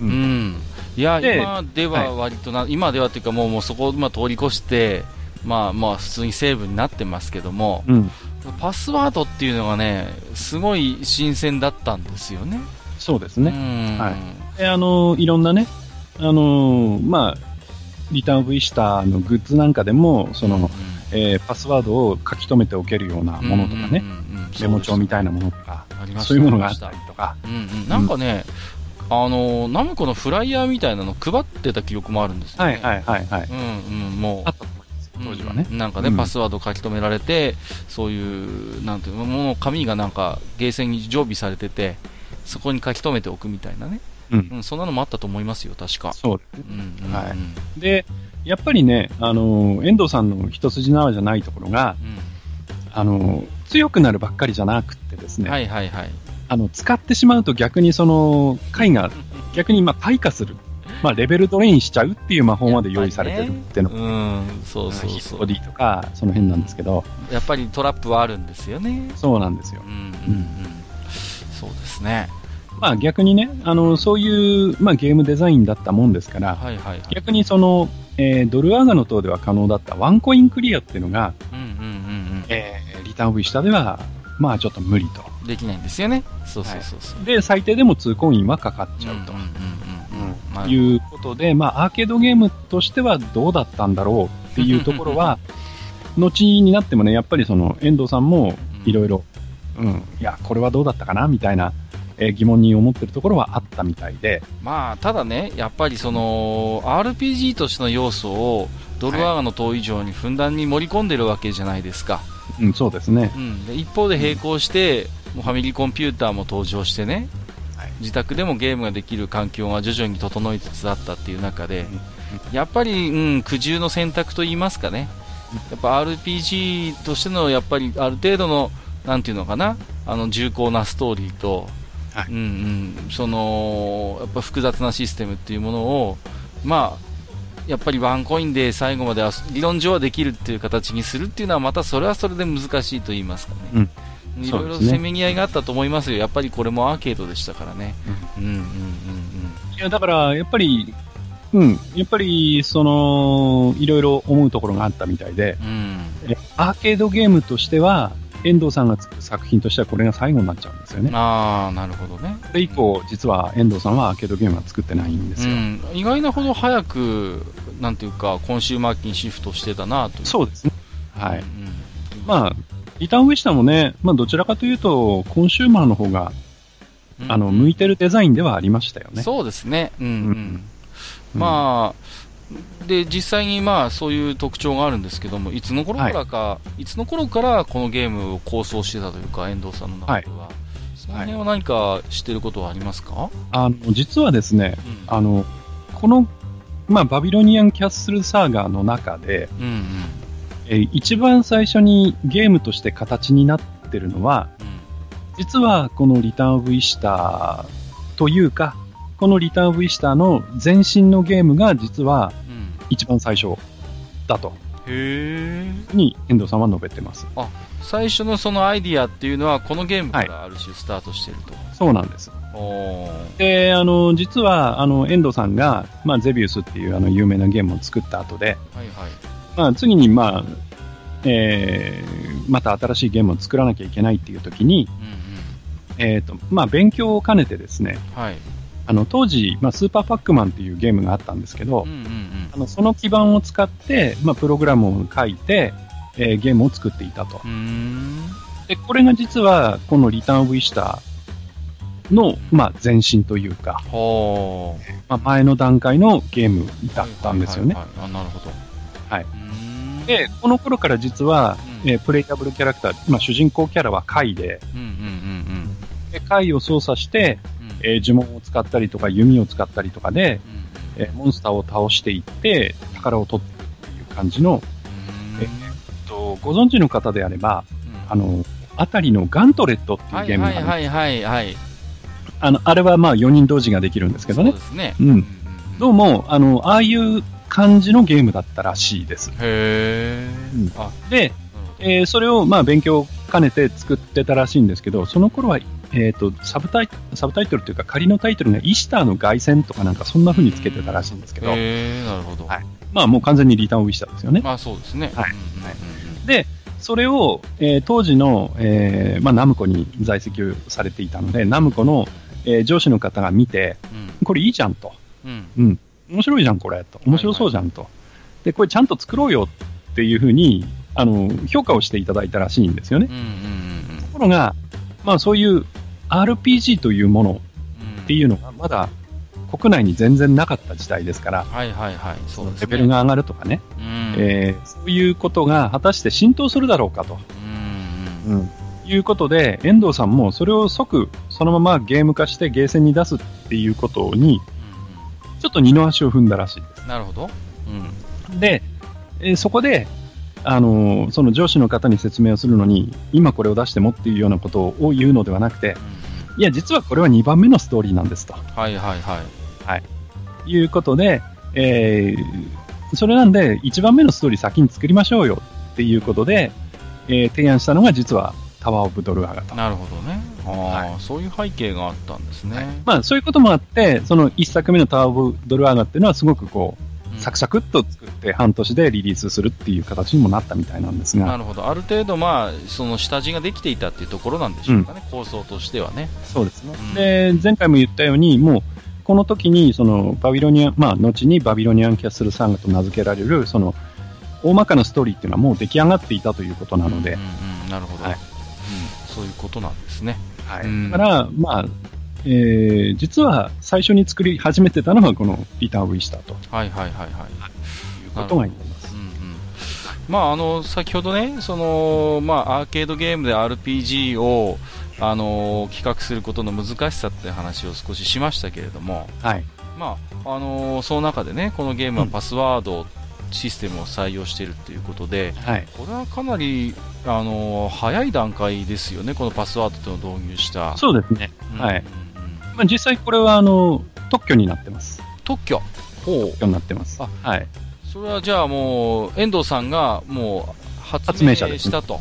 うん。うん、いや、今では割とな、はい、今ではっていうかもうもうそこを今通り越して、まあまあ普通にセーブになってますけども、うん、パスワードっていうのがね、すごい新鮮だったんですよね。そうですね。はい。で、あの、いろんなね、あの、まあ、リターン V スターのグッズなんかでも、その、うんえー、パスワードを書き留めておけるようなものとかね、メモ帳みたいなものとか、そういうものがあったりとか。うんうん、なんかね、あのナムコのフライヤーみたいなの配ってた記憶もあるんですよね。はいはいはいはい。うんうん、もう。当時はね、うん、なんかね、パスワード書き留められて、そういう、なんていうの、もの、紙がなんか、ゲーセンに常備されてて、そこに書き留めておくみたいなね。うん、うん、そんなのもあったと思いますよ、確か。そうです、うんうん、はい。で、やっぱりね、あの、遠藤さんの一筋縄じゃないところが、うん、あの、強くなるばっかりじゃなくてですね。はいはいはい。あの、使ってしまうと逆にその、回が、逆にまあ、退化する。まあ、レベルドレインしちゃうっていう魔法まで用意されてるっていうのが、ね、うん、そうそうそう。ボディとか、その辺なんですけど。やっぱりトラップはあるんですよね。そうなんですよ。うん、うん、うん。そうですね。まあ逆にね、あの、そういう、まあゲームデザインだったもんですから、はいはいはい、逆にその、えー、ドルアーガの塔では可能だったワンコインクリアっていうのが、うんうんうんうん、えー、リターンオブ下では、まあちょっと無理と。できないんですよね。そうそうそうそう、はい、で、最低でも2コインはかかっちゃうと。うんうんうんうん、いうことで、まあアーケードゲームとしてはどうだったんだろうっていうところは、後になってもね、やっぱりその遠藤さんもいろいろ、うん、いや、これはどうだったかな？みたいなえ疑問に思ってるところはあったみたいで。まあ、ただね、やっぱりその、RPG としての要素を、ドルアーガの塔以上にふんだんに盛り込んでるわけじゃないですか。うん、そうですね。うん、で一方で並行して、うん、もうファミリーコンピューターも登場してね、はい、自宅でもゲームができる環境が徐々に整いつつあったっていう中で、うん、やっぱり、うん、苦渋の選択といいますかね、やっぱ RPG としての、やっぱりある程度の、なんていうのかな、あの重厚なストーリーと、はい、うんうん、そのやっぱ複雑なシステムっていうものを、まあ、やっぱりワンコインで最後まで理論上はできるっていう形にするっていうのはまたそれはそれで難しいと言いますかね、うん、いろいろせめぎ合いがあったと思いますよ、やっぱりこれもアーケードでしたからね。うんうんうんうん、いやだからやっぱりうん、やっぱり、その、いろいろ思うところがあったみたいで、うん、アーケードゲームとしては、遠藤さんが作る作品としてはこれが最後になっちゃうんですよね。ああ、なるほどね。それ以降、実は遠藤さんはアーケードゲームは作ってないんですよ。うん、意外なほど早く、なんていうか、コンシューマー機にシフトしてたなとそうですね。はい。うん、まあ、リターンウェシタもね、まあどちらかというと、コンシューマーの方が、うん、あの、向いてるデザインではありましたよね。そうですね。うん、うん。まあ、で、実際にまあそういう特徴があるんですけども、いつの頃からか、はい、いつの頃からこのゲームを構想してたというか、遠藤さんの中では。はい、その辺は何か知ってることはありますか、あの、実はですね、うん、あの、この、まあ、バビロニアンキャッスルサーガーの中で、うんうん、え一番最初にゲームとして形になってるのは、うん、実はこのリターン・オブ・イシターというか、このリターン・ウィスターの前身のゲームが実は一番最初だと。へに遠藤さんは述べてます。あ、最初のそのアイディアっていうのはこのゲームからある種スタートしてると。はい、そうなんです。で、あの、実は、あの、遠藤さんが、まあ、ゼビウスっていうあの有名なゲームを作った後で、はいはい。まあ、次に、まあ、えー、また新しいゲームを作らなきゃいけないっていう時に、うんうん、えっ、ー、と、まあ、勉強を兼ねてですね、はい。あの、当時、まあ、スーパーパックマンっていうゲームがあったんですけど、うんうんうん、あのその基盤を使って、まあ、プログラムを書いて、えー、ゲームを作っていたと。で、これが実は、このリターン・ウィシターの、まあ、前身というか、まあ、前の段階のゲームだったんですよね。はいはいはい、あなるほど。はい。で、この頃から実は、うん、えー、プレイタブルキャラクター、まあ、主人公キャラはカイで、うんうんうんうん、でカイを操作して、えー、呪文を使ったりとか弓を使ったりとかで、うん、えー、モンスターを倒していって宝を取っていくっていう感じの、えー、っと、ご存知の方であれば、あの、あたりのガントレットっていうゲームがあるんです。はいはいはい、はい、あの、あれはまあ4人同時ができるんですけどね。そうですね。うん。どうも、あの、ああいう感じのゲームだったらしいです。へー。うん、で、えー、それをまあ勉強を兼ねて作ってたらしいんですけど、その頃はえっ、ー、と、サブタイサブタイトルというか仮のタイトルがイシターの凱旋とかなんかそんな風につけてたらしいんですけど。へなるほど。はい。まあもう完全にリターンウィシターですよね。まあそうですね。はい。はい、で、それを、えー、当時の、えー、まあナムコに在籍されていたので、ナムコの、えー、上司の方が見て、うん、これいいじゃんと。うん。うん。面白いじゃん、これ。と。面白そうじゃんと。で、これちゃんと作ろうよっていう風に、あの、評価をしていただいたらしいんですよね。ところが、まあそういう RPG というものっていうのがまだ国内に全然なかった時代ですから、はいはいはい、そうですね、レベルが上がるとかね、うん、えー、そういうことが果たして浸透するだろうかと、うん、うん、いうことで、遠藤さんもそれを即、そのままゲーム化してゲーセンに出すっていうことに、ちょっと二の足を踏んだらしいです。なるほど。うん、で、えー、そこで、あのその上司の方に説明をするのに、今これを出してもっていうようなことを言うのではなくて、いや、実はこれは2番目のストーリーなんですと。はいはいはい。はい。いうことで、えー、それなんで、1番目のストーリー先に作りましょうよっていうことで、えー、提案したのが実はタワーオブドルアガと。なるほどね。ああ、はい、そういう背景があったんですね。はい、まあそういうこともあって、その1作目のタワーオブドルアガっていうのはすごくこう、サクサクっと作って半年でリリースするっていう形にもなったみたいなんですが。なるほど。ある程度、まあ、その下地ができていたっていうところなんでしょうかね、うん、構想としてはね。そうですね。うん、で、前回も言ったように、もう、この時に、その、バビロニアン、まあ、後にバビロニアンキャッスルサンガと名付けられる、その、大まかなストーリーっていうのはもう出来上がっていたということなので。うん、うん、なるほど、はい、うん。そういうことなんですね。はい。だから、まあ、えー、実は最初に作り始めてたのがこのリターンウィスターと。はいはいはいはい。いうことが言えます。うんうん、まああの、先ほどね、その、まあアーケードゲームで RPG を、あの企画することの難しさって話を少ししましたけれども、はい。まあ、あのその中でね、このゲームはパスワード、システムを採用しているということで、はい、これはかなり、あの早い段階ですよね、このパスワードというのを導入した。そうですね。うん、はい。まあ、実際これはあの特許になってます。特許？ほう。特許になってます。はい。それはじゃあもう、遠藤さんがもう発明したと。ね、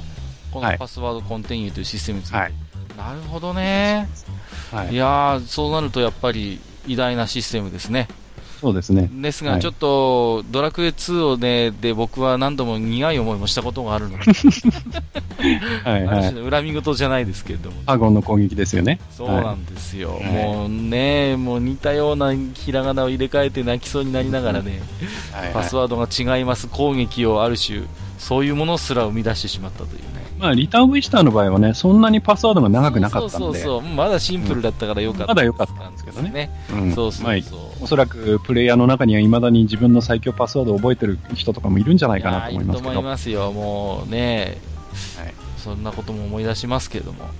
このパスワードコンティニューというシステムについて。はい、なるほどね。はい、いやそうなるとやっぱり偉大なシステムですね。そうですね。ですが、ちょっと、ドラクエ2をね、で、僕は何度も苦い思いもしたことがあるので。はいはい。恨み事じゃないですけれども、アゴンの攻撃ですよね。そうなんですよ。はい、もうね、もう似たようなひらがなを入れ替えて泣きそうになりながらね、はいはい、パスワードが違います攻撃をある種、そういうものすら生み出してしまったというね。まあ、リターンウィスターの場合はね、そんなにパスワードが長くなかったんで。そうそうそうまだシンプルだったからよかった、うん、まだよかったんですけどね。ねうん、そうそうまあ、おそらくプレイヤーの中には未だに自分の最強パスワードを覚えてる人とかもいるんじゃないかなと思いますけど。いいますよ、もうね。はい。そんなことも思い出しますけれども。はい、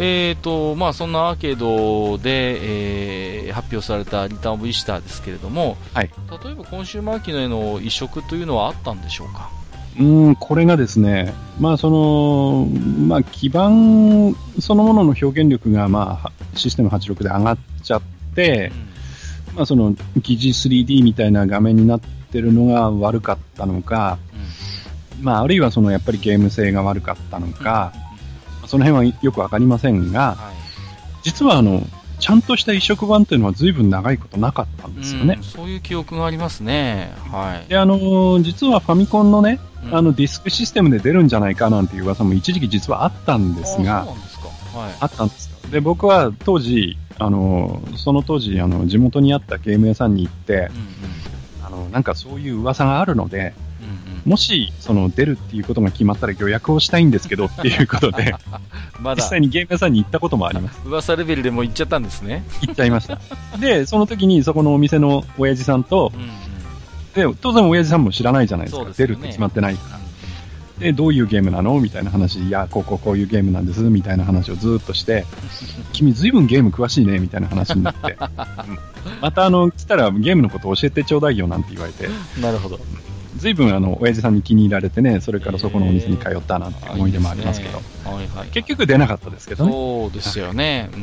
えーと、まあそんなアーケードで、えー、発表されたリターンオブイスターですけれども、はい。例えばコンシューマー機のへの移植というのはあったんでしょうか？うん、これがですね、まあその、まあ基盤そのものの表現力がまあシステム86で上がっちゃって、まあその疑似 3D みたいな画面になってるのが悪かったのか、うん、まああるいはそのやっぱりゲーム性が悪かったのか、うん、その辺はよくわかりませんが、はい、実はあの、ちゃんとした移植版っていうのは随分長いことなかったんですよね。うん、そういう記憶がありますね。はい。で、あの、実はファミコンのね、あのディスクシステムで出るんじゃないかなんていう噂も一時期実はあったんですが、あはい、あったんですで、僕は当時、あの、その当時、あの、地元にあったゲーム屋さんに行って、うんうん、あの、なんかそういう噂があるので、うんうん、もし、その、出るっていうことが決まったら予約をしたいんですけどっていうことで、ま実際にゲーム屋さんに行ったこともあります。噂レベルでも行っちゃったんですね。行っちゃいました。で、その時にそこのお店の親父さんと、うんうん、で、当然親父さんも知らないじゃないですか。すね、出るって決まってないから。で、どういうゲームなのみたいな話、いや、こうこうこういうゲームなんです、みたいな話をずっとして、君ずいぶんゲーム詳しいね、みたいな話になって、またあの、来たらゲームのこと教えてちょうだいよなんて言われて、なるほど。ずいぶんあの、親父さんに気に入られてね、それからそこのお店に通ったなんて思い出もありますけど、はいはい、結局出なかったですけどね。そうですよね。う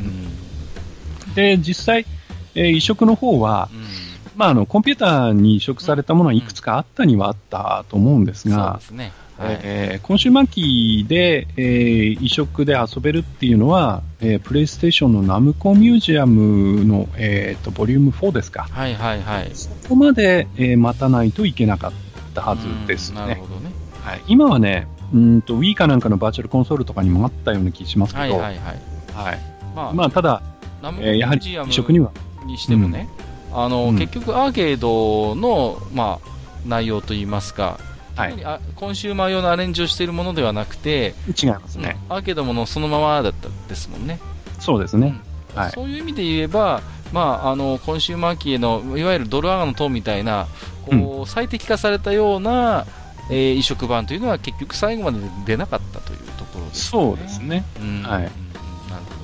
ん、で、実際、えー、移植の方は、うんまあ、あの、コンピューターに移植されたものはいくつかあったにはあったと思うんですが、そうですね。はい、えー、今週末期で、えー、移植で遊べるっていうのは、えー、プレイステーションのナムコミュージアムの、えーと、ボリューム4ですか。はいはいはい。そこまで、えー、待たないといけなかったはずですね。なるほどね。はい、今はね、うんと Wii かなんかのバーチャルコンソールとかにもあったような気しますけど、はいはいはい。はい、まあ、まあ、ただ、えー、やはり移植には。にしてもね、うん、あの、うん、結局アーケードの、まあ、内容といいますか、はい、あコンシューマー用のアレンジをしているものではなくて、違いますね。アーケードものそのままだったですもんね。そうですね。うん、はい、そういう意味で言えば、まあ、あのコンシューマー機へのいわゆるドルアガの塔みたいなこう、うん、最適化されたような、えー、移植版というのは結局最後まで出なかったというところですね。そうですね。うん、はい。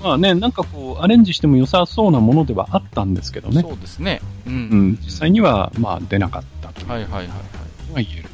まあね、なんかこう、アレンジしても良さそうなものではあったんですけどね。そうですね。うん。うん、実際には、まあ、出なかったという。はいはいはい、はい。は言える。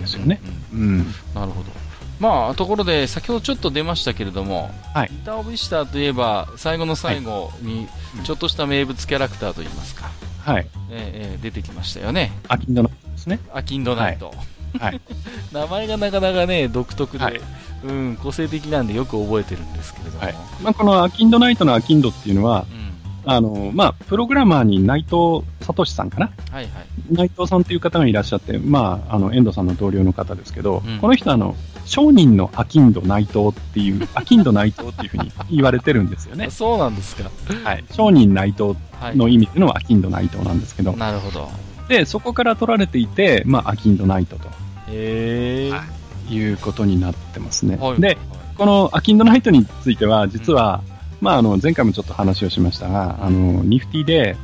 ですよね。うん、うん、なるほど。まあ、ところで、先ほどちょっと出ましたけれども、はい、ギター・オブ・イシターといえば、最後の最後に、ちょっとした名物キャラクターといいますか、はいえー、出てきましたよね。アキンドナイトですね。アキンドナイト。はい、名前がなかなかね、独特で、はい、うん、個性的なんでよく覚えてるんですけれども。はい、まあ、このアキンドナイトのアキンドっていうのは、うんあの、まあ、プログラマーに内藤聡さんかな？はいはい。内藤さんという方がいらっしゃって、まあ、あの、遠藤さんの同僚の方ですけど、うん、この人あの、商人のアキンド内藤っていう、アキンド内藤っていうふうに言われてるんですよね。そうなんですか。はい。商人内藤の意味でのアキンド内藤なんですけど。なるほど。で、そこから取られていて、まあ、アキンドナイトと。へはい、いうことになってますね。はい、で、このアキンドナイトについては、実は、うんまあ、あの、前回もちょっと話をしましたが、あの、ニフティで、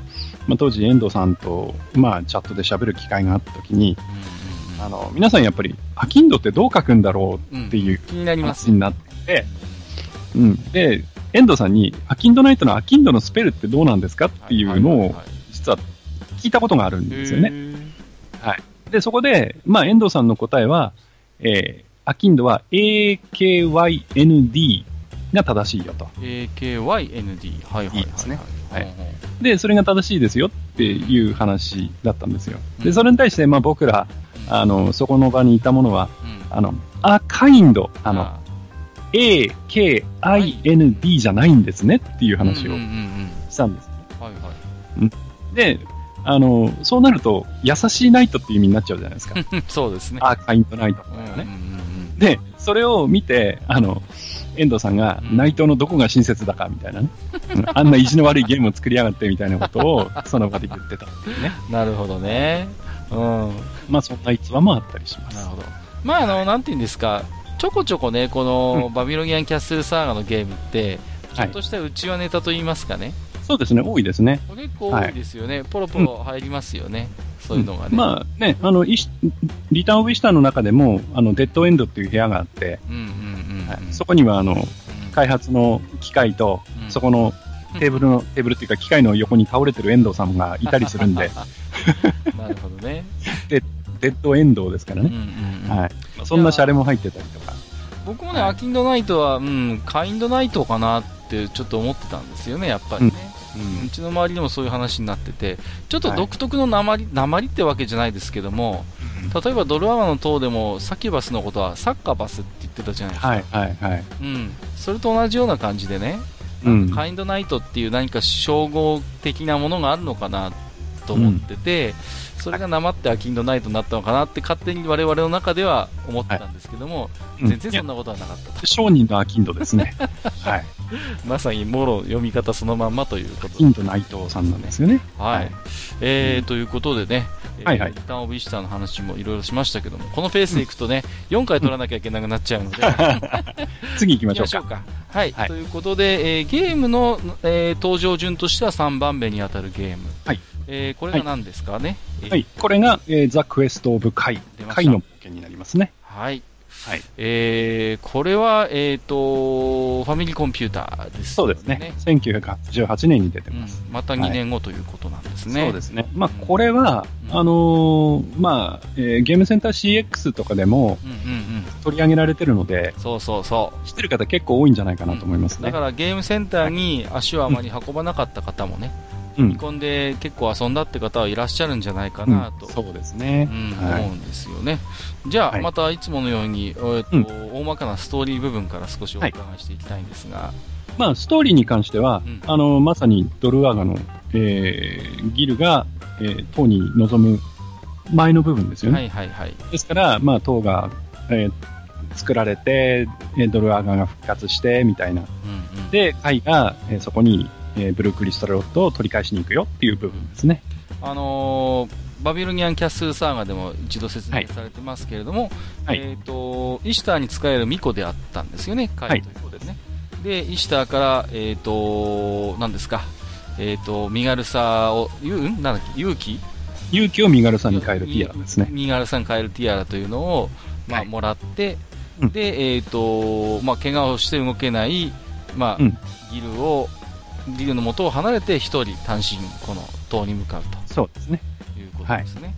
まあ、当時遠藤さんと、まあ、チャットで喋る機会があった時に、あの、皆さんやっぱり、アキンドってどう書くんだろうっていう話になって、うん、で、遠藤さんに、アキンドナイトのアキンドのスペルってどうなんですか？っていうのを、実は聞いたことがあるんですよね。はい。で、そこで、まあ、遠藤さんの答えは、えー、アキンドは AKYND が正しいよと。AKYND。はいはいはい。いいですね。はい。で、それが正しいですよっていう話だったんですよ。で、それに対して、まあ僕ら、あの、そこの場にいたものは、あの、あ、カインド、あの、A, K, I, N, D じゃないんですねっていう話をしたんです。で、あの、そうなると、優しいナイトっていう意味になっちゃうじゃないですか。そうですね。あ、カインドナイトとかね。で、それを見て、あの、遠藤さんが内藤のどこが親切だかみたいなね、うん、あんな意地の悪いゲームを作りやがってみたいなことをその場で言ってたっていうね。なるほどね。うん。まあそんな逸話もあったりします。なるほど。まああの、なんて言うんですか、ちょこちょこね、この、バビロギアンキャッスルサーガのゲームって、ちょっとした内輪ネタと言いますかね。そうですね、多いですね。結構多いですよね。はい、ポロポロ入りますよね。うん、そういうのがね。まあね、あの、リターンオブイスターの中でも、あの、デッドエンドっていう部屋があって、そこには、あの、開発の機械と、うん、そこのテーブルの、テーブルっていうか機械の横に倒れてる遠藤さんがいたりするんで。なるほどね。で、デッド遠藤ですからね。うんうんうん、はい。そんなシャレも入ってたりとか。僕もね、はい、アキンドナイトは、うん、カインドナイトかなってちょっと思ってたんですよね、やっぱりね。うん、うちの周りでもそういう話になってて、ちょっと独特の鉛、はい、ってわけじゃないですけども、例えばドルアワの塔でもサキュバスのことはサッカバスって言ってたじゃないですか。はいはいはい。うん。それと同じような感じでね、うん、カインドナイトっていう何か称号的なものがあるのかなと思ってて、うんそれがなまってアキンドナイトになったのかなって勝手に我々の中では思ってたんですけども、はい、全然そんなことはなかった商人のアキンドですね。はい。まさにもろ読み方そのまんまということで。アキンド内藤さんなんですよね。はい。はい、えー、ということでね、はいはい。リターンオブイスターの話もいろいろしましたけども、このペースでいくとね、うん、4回取らなきゃいけなくなっちゃうので、次行きましょうか。うかはい、はい、ということで、えー、ゲームの、えー、登場順としては3番目に当たるゲーム。はい。えー、これが何ですかね、はい、はい、これが、えー、ザ・クエスト・オブ・カイ。カイの冒険になりますね。はい。はい。えー、これは、えっ、ー、と、ファミリーコンピューターです、ね、そうですね。1988年に出てます。うん、また2年後ということなんですね。そうですね。まあ、これは、うん、あのー、まあ、えー、ゲームセンター CX とかでも、取り上げられてるので、そうそうそう。知ってる方結構多いんじゃないかなと思いますね。だからゲームセンターに足をあまり運ばなかった方もね、見込んで結構遊んだって方はいらっしゃるんじゃないかなと、うん、そうですね、うんはい、思うんですよね。じゃあ、またいつものように、えーと大まかなストーリー部分から少しお伺いしていきたいんですが、まあ、ストーリーに関しては、あのまさにドルワーガの、えー、ギルが、えー、塔に臨む前の部分ですよね。はいはいはい、ですから、まあ、塔が、えー、作られて、ドルアーガが復活してみたいな、うんうん、で、カイが、えー、そこにえー、ブルークリスタルロッドを取り返しに行くよっていう部分ですね。あのー、バビロニアンキャッスルサーガでも一度説明されてますけれども、はい、えっ、ー、と、イシュターに使える巫女であったんですよね、カイということでね。はい、で、イシュターから、えっ、ー、と、何ですか、えっ、と、身軽さを、ゆうんなんだっけ、勇気勇気を身軽さに変えるティアラですね。身軽さに変えるティアラというのを、まあ、はい、もらって、で、えっ、と、まあ、怪我をして動けない、まあ、うん、ギルを、竜の元を離れて一人単身この塔に向かうとそうですねいうことですね。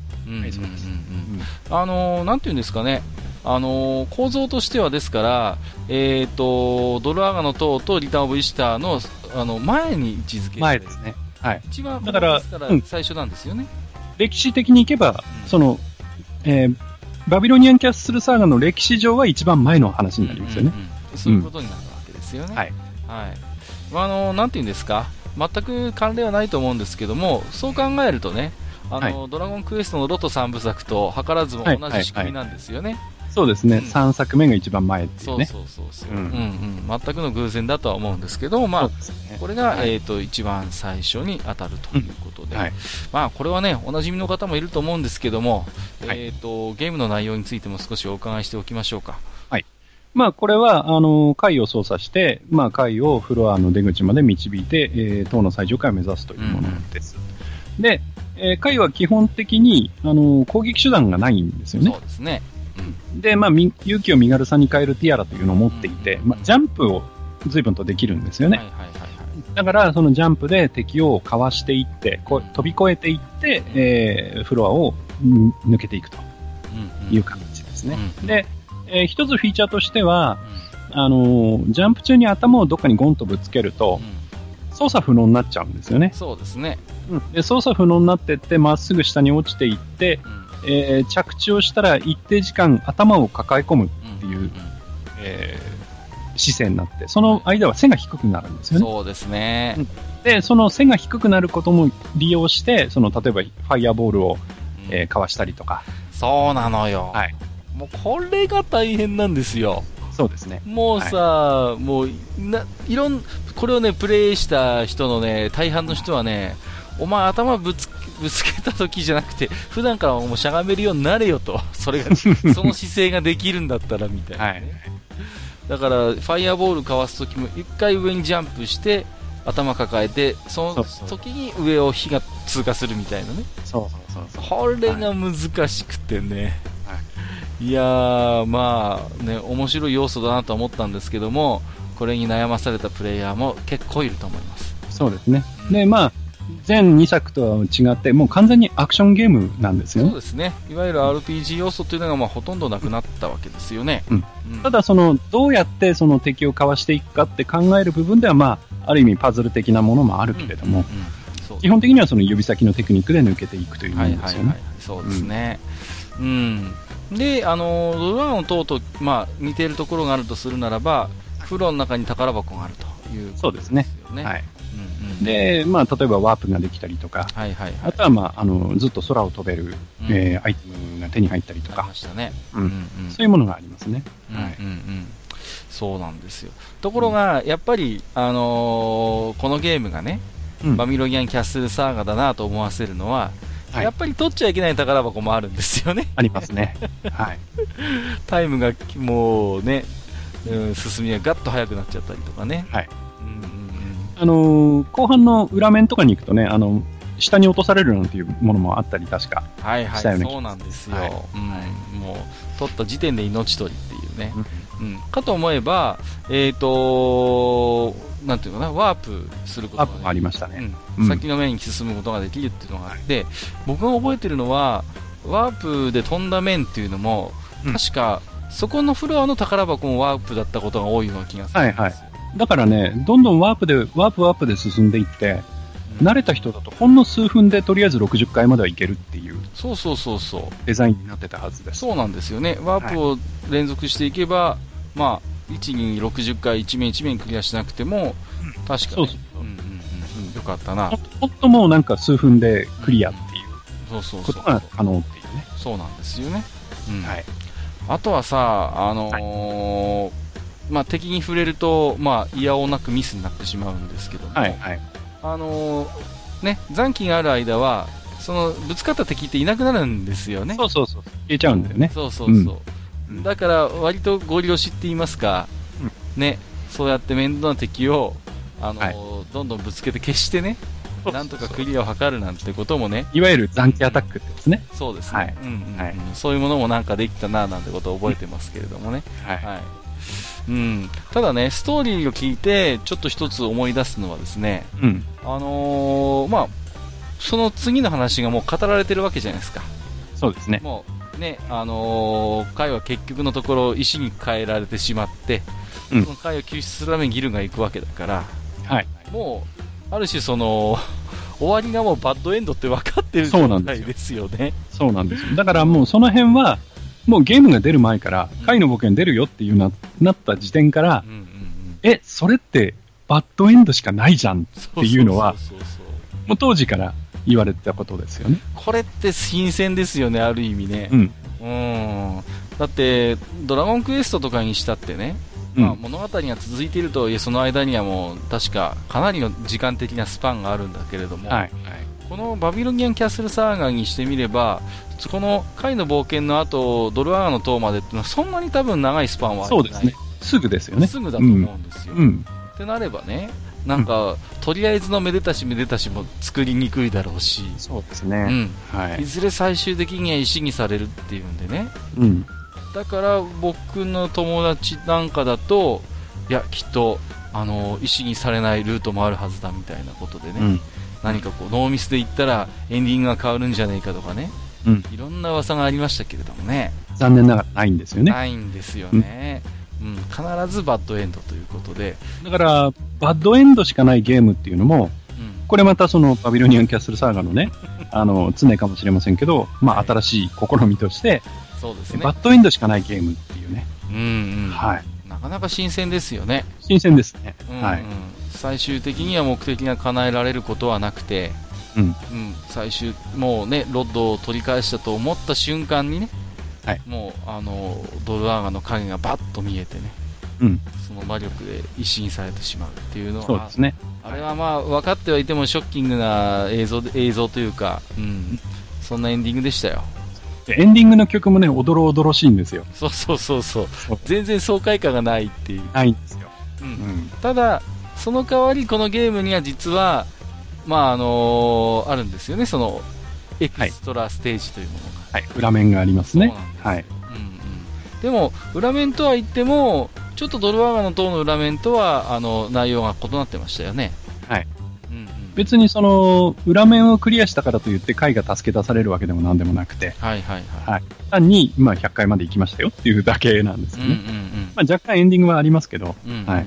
あのー、なんていうんですかね、あのー、構造としてはですから、えっ、ー、と、ドルアガの塔とリターンオブイシターの、あの、前に位置づけ前ですね。はい。一番、だから、から最初なんですよね、うん。歴史的にいけば、うん、その、えー、バビロニアンキャッスルサーガの歴史上は一番前の話になりますよね。うんうんうん、そういうことになるわけですよね。はい。はい。あの、なんて言うんですか、全く関連はないと思うんですけども、そう考えるとね、あの、はい、ドラゴンクエストのロト3部作と図らずも同じ仕組みなんですよね。はいはいはいそうですね、うん、3作目が一番前っていうね。そうそうそうそう、うん、うんうん。全くの偶然だとは思うんですけど、まあ、ね、これが、はい、えっ、ー、と、一番最初に当たるということで、うん。はい、まあ、これはね、おなじみの方もいると思うんですけども、はい、えっ、ー、と、ゲームの内容についても少しお伺いしておきましょうか。まあ、これは、あの、階を操作して、まあ、階をフロアの出口まで導いて、えー、塔の最上階を目指すというものです。うん、で、えー、階は基本的に、あの、攻撃手段がないんですよね。そうですね。うん、で、まあ、勇気を身軽さに変えるティアラというのを持っていて、まあ、ジャンプを随分とできるんですよね。はいはいはいだから、そのジャンプで敵をかわしていって、こ飛び越えていって、えー、フロアを抜けていくという形ですね。で、えー、一つフィーチャーとしては、うん、あのー、ジャンプ中に頭をどっかにゴンとぶつけると、うん、操作不能になっちゃうんですよね。そうですね。うん、で操作不能になってって、まっすぐ下に落ちていって、うん、えー、着地をしたら一定時間頭を抱え込むっていう、うん、えー、姿勢になって、その間は背が低くなるんですよね。そうですね。で、その背が低くなることも利用して、その、例えばファイヤーボールを、えー、かわしたりとか。そうなのよ。はい。もうこれが大変なんですよ。そうですね。もうさ、はい、もう、な、いろん、これをね、プレイした人のね、大半の人はね、お前頭ぶつぶつけた時じゃなくて、普段からもうしゃがめるようになれよと。それが、その姿勢ができるんだったら、みたいな、ね、はい。だから、ファイアボールかわす時も、一回上にジャンプして、頭抱えて、その時に上を火が通過するみたいなね。そうそうそう。これが難しくてね。いやー、まあね、面白い要素だなと思ったんですけども、これに悩まされたプレイヤーも結構いると思います。そうですね。で、まあ、全2作とは違って、もう完全にアクションゲームなんですよね。そうですね。いわゆる RPG 要素というのがまあほとんどなくなったわけですよね。うん。ただ、その、どうやってその敵をかわしていくかって考える部分では、まあ、ある意味パズル的なものもあるけれども、基本的にはその指先のテクニックで抜けていくというものですよね。はいはいはい、そうですね。うん。で、あの、ドルワン等と、まあ、似ているところがあるとするならば、風呂の中に宝箱があるという、ね、そうですね。はい。うんうん、で、まあ、例えばワープができたりとか、はいはいはい、あとは、まあ、あの、ずっと空を飛べる、うん、えー、アイテムが手に入ったりとか。ありましたね。うん。うんうん、そういうものがありますね。はい。うんうんそうなんですよ。ところが、やっぱり、あのー、このゲームがね、うん、バミロギアンキャッスルサーガだなと思わせるのは、はい、やっぱり取っちゃいけない宝箱もあるんですよね。ありますね。はい。タイムがもうね、うん、進みがガッと速くなっちゃったりとかね。はい。うんうんうん、あのー、後半の裏面とかに行くとね、あの、下に落とされるなんていうものもあったり、確か。はいはい、そうなんですよ。はい、うん、もう、取った時点で命取りっていうね。うん、かと思えば、えっ、ー、となんていうかな、ワープすることがありましたね、うん、先の面に進むことができるっていうのがあって、僕が覚えてるのは、ワープで飛んだ面っていうのも、確か、そこのフロアの宝箱もワープだったことが多いような気がするはいはい。だからね、どんどんワープで、ワープワープで進んでいって、慣れた人だとほんの数分でとりあえず60回まではいけるっていうそうそうそうそう。デザインになってたはずです。そうなんですよね。ワープを連続していけば、はい、まあ1に60回1面1面クリアしなくても、うん、確かにそうそううんうんうん、よかったな。ほんともうなんか数分でクリアっていう、そうそうことが可能っていうね。そうなんですよね、うん、はい。あとはさあのーはい、まあ、敵に触れると、まあ、いやおなくミスになってしまうんですけども、はいはい、あのー、ね、残機がある間は、その、ぶつかった敵っていなくなるんですよね。そうそうそう。消えちゃうんだよね。そうそうそう。うん、だから、割とゴリ押しって言いますか、うん、ね、そうやって面倒な敵を、あのーはい、どんどんぶつけて消してね、なんとかクリアを図るなんてこともね。いわゆる残機アタックってですね。そうですね。はい。うんうんうん、はい、そういうものもなんかできたななんてことを覚えてますけれどもね。はい。はいうん、ただね、ストーリーを聞いて、ちょっと一つ思い出すのはですね、うん、あのー、まあ、その次の話がもう語られてるわけじゃないですか。そうですね。もう、ね、あのー、回は結局のところ石に変えられてしまって、うん、その回を救出するためにギルが行くわけだから、はい。もう、ある種その、終わりがもうバッドエンドって分かってる状態ですよね。そうなんですよ。だからもうその辺は、もうゲームが出る前から、貝の冒険出るよっていうな、なった時点から、うんうんうん、え、それってバッドエンドしかないじゃんっていうのは、もう当時から言われてたことですよね。これって新鮮ですよね、ある意味ね。うん。うん。だって、ドラゴンクエストとかにしたってね、まあ、物語が続いているとはいえ、その間にはもう、確か、かなりの時間的なスパンがあるんだけれども、はい、はいこのバビロニアンキャッスルサーガーにしてみれば、この貝の冒険の後、ドルアーの塔までっていうのは、そんなに多分長いスパンはそうですね。すぐですよね。すぐだと思うんですよ。うん。ってなればね、なんか、うん、とりあえずのめでたしめでたしも作りにくいだろうし、そうですね。うん。はい。いずれ最終的には石にされるっていうんでね。うん。だから僕の友達なんかだと、いや、きっと、あの、石にされないルートもあるはずだみたいなことでね。うん何かこうノーミスで言ったらエンディングが変わるんじゃないかとかね、うん、いろんな噂がありましたけれどもね残念ながらないんですよねないんですよね、うん、うん、必ずバッドエンドということで。だからバッドエンドしかないゲームっていうのも、うん、これまたそのバビロニアンキャッスルサーガのね あの常かもしれませんけど、まあ、新しい試みとして、そうですね、バッドエンドしかないゲームっていうね、うんうん。はい、なかなか新鮮ですよね。新鮮ですね、うんうん、はい。最終的には目的が叶えられることはなくて、うん、うん、最終、もうね、ロッドを取り返したと思った瞬間にね、はい、もう、あの、ドルアーガの影がバッと見えてね、うん、その魔力で一新されてしまうっていうのは、そうですね。あれはまあ、分かってはいてもショッキングな映像映像というか、うん、そんなエンディングでしたよ。エンディングの曲もね、おどろおどろしいんですよ。そうそうそうそう。全然爽快感がないっていう。ないんですよ。うん。ただ、その代わりこのゲームには実は、まああのー、あるんですよね、そのエクストラステージというものが。はい、裏面がありますね。はい。うんうん、でも、裏面とは言っても、ちょっとドルワーガの塔の裏面とは、あの、内容が異なってましたよね。はい。うんうん。別にその、裏面をクリアしたからといって回が助け出されるわけでもなんでもなくて、はいはいはい。はい、単に、まあ100回まで行きましたよっていうだけなんですよね。うんうんうん、まあ若干エンディングはありますけど、うんうん、はい。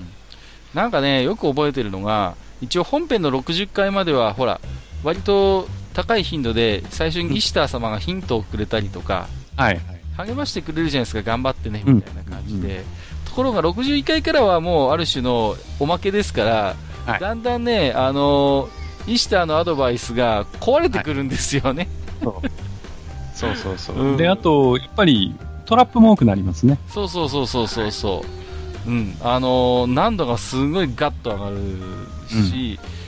なんかね、よく覚えてるのが、一応本編の60回までは、ほら、割と高い頻度で、最初にギシター様がヒントをくれたりとか、はい、励ましてくれるじゃないですか、頑張ってね、みたいな感じで。うんうん、ところが61回からはもうある種のおまけですから、はい、だんだんね、あのイシターのアドバイスが壊れてくるんですよね。はい、そうそうそう、うん、で、あと、やっぱりトラップも多くなりますね。そうそうそうそうそうそう。うん。あの難度がすごいガッと上がるし、うん、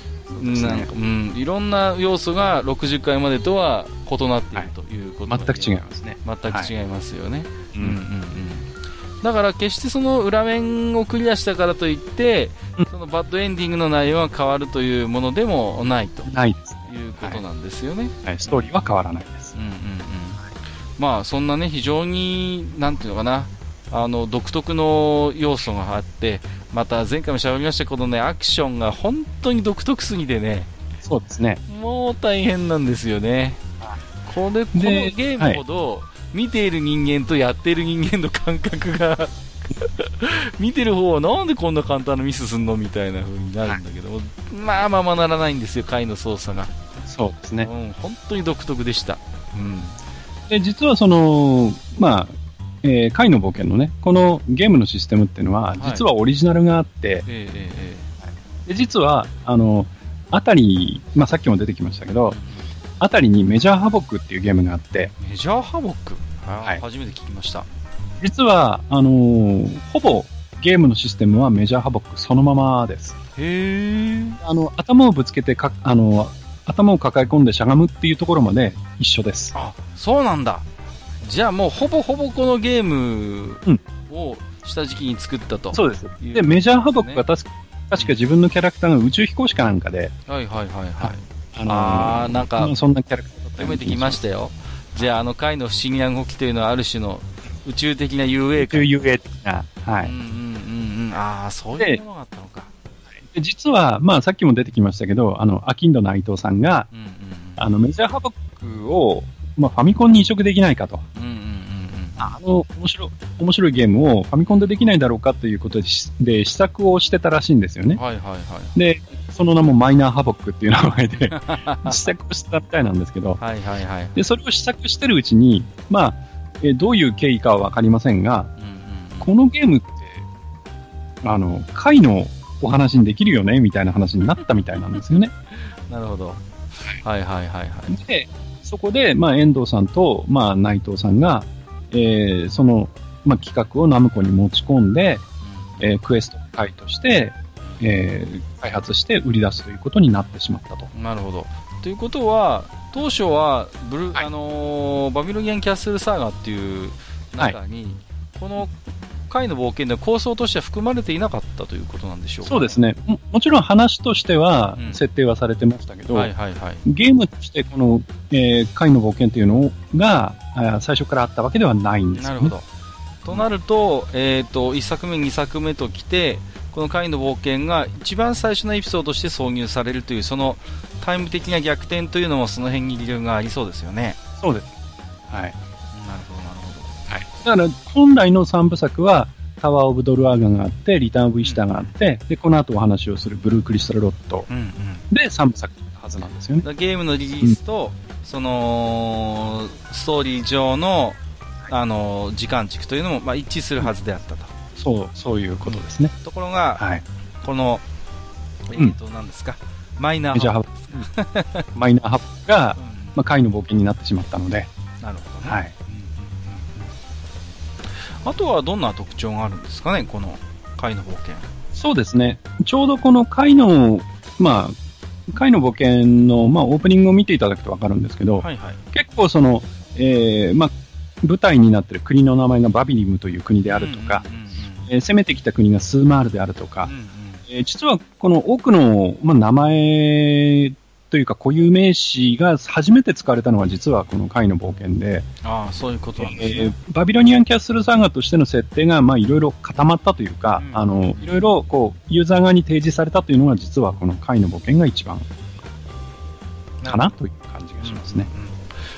なんか、うん、いろんな要素が60回までとは異なっているということ、はい、全く違いますね。全く違いますよね。はい、うんうんうん。だから決してその裏面をクリアしたからといって、うん、そのバッドエンディングの内容が変わるというものでもないとないです、ね、いうことなんですよね、はい、ストーリーは変わらないです。うんうんうん。まあそんなね、非常に、なんていうのかな、あの、独特の要素があって、また前回も喋りましたけどね、アクションが本当に独特すぎてね、そうですね。もう大変なんですよね。これ、このゲームほど、見ている人間とやっている人間の感覚が 見てる方はなんでこんな簡単なミスすんのみたいな風になるんだけど、まあまあまあならないんですよ、回の操作が。そうですね。うん、本当に独特でした。うん。で、実はその、まあ、えー、回の冒険のね、このゲームのシステムっていうのは、実はオリジナルがあって、はい、えー、で実は、あの、あたり、まあさっきも出てきましたけど、あたりにメジャーハボックっていうゲームがあって、メジャーハボック？はい、初めて聞きました。実は、あのー、ほぼゲームのシステムはメジャーハボックそのままです。へあの、頭をぶつけてか、あの、頭を抱え込んでしゃがむっていうところまで一緒です。あ、そうなんだ。じゃあもうほぼほぼこのゲームを下敷きに作ったと、うん、そうです。で、メジャーハボックは確か確か自分のキャラクターが宇宙飛行士かなんかで。はいはいはいはい。あのー、あなんか、そんなキャラクター読めてきましたよ。じゃああの回の不思議な動きというのはある種の宇宙的な遊泳感。宇宙遊泳的な。はい。うんうんうんうん。ああ、そういうものがあったのか。で実は、まあさっきも出てきましたけど、あの、アキンドの伊藤さんが、うんうんうん、あの、メジャーハボックを、まあファミコンに移植できないかと。うんうんあの、面白い、面白いゲームをファミコンでできないだろうかということで、で試作をしてたらしいんですよね。はいはいはい。で、その名もマイナーハボックっていう名前で 試作をしたみたいなんですけど、はいはいはい。で、それを試作してるうちに、まあ、えどういう経緯かはわかりませんが、うんうんうん、このゲームって、あの、回のお話にできるよねみたいな話になったみたいなんですよね。なるほど。はいはいはいはい。で、そこで、まあ、遠藤さんと、まあ、内藤さんが、えー、その、まあ、企画をナムコに持ち込んで、えー、クエスト回として、えー、開発して売り出すということになってしまったと。なるほど。ということは、当初はブル、はい、あのー、バビロギアン・キャッスル・サーガっていう中に、はい、この回の冒険で構想としては含まれていなかったということなんでしょうか？そうですね。ももちろん話としては設定はされてましたけど、ゲームとしてこの、えー、回の冒険というのが最初からあったわけではないんですよ、ね、なるほど。となると、えっ、ー、と、1作目、2作目ときて、この回の冒険が一番最初のエピソードとして挿入されるという、そのタイム的な逆転というのもその辺に理由がありそうですよね。そうです。はい。だから、本来の3部作は、タワー・オブ・ドルアーガがあって、リターン・オブ・イシタがあって、うん、で、この後お話をするブルー・クリスタル・ロット、うんうん、で、3部作はずなんですよね。ゲームのリリースと、うん、その、ストーリー上の、あの、時間軸というのも、まあ、一致するはずであったと。そう、そういうことですね。ところが、はい、この、えっ、ー、と、何ですか、マイナーハブ。マイナーハブが、まあ、貝の冒険になってしまったので。なるほどね。はい。あとはどんな特徴があるんですかね、この貝の冒険。そうですね。ちょうどこの貝の、まあ、貝の冒険の、まあ、オープニングを見ていただくとわかるんですけど、はいはい、結構その、えー、まあ、舞台になっている国の名前がバビリムという国であるとか、うんうんうんえー、攻めてきた国がスーマールであるとか、うんうん、えー、実はこの多くの、まあ、名前というか固有名詞が初めて使われたのは実はこの回の冒険で、ああ、そういうことなんですね、えー、バビロニアンキャッスルサーガとしての設定が、まあいろいろ固まったというか、うん、あの、いろいろこう、ユーザー側に提示されたというのが実はこの回の冒険が一番かな？という感じがしますね。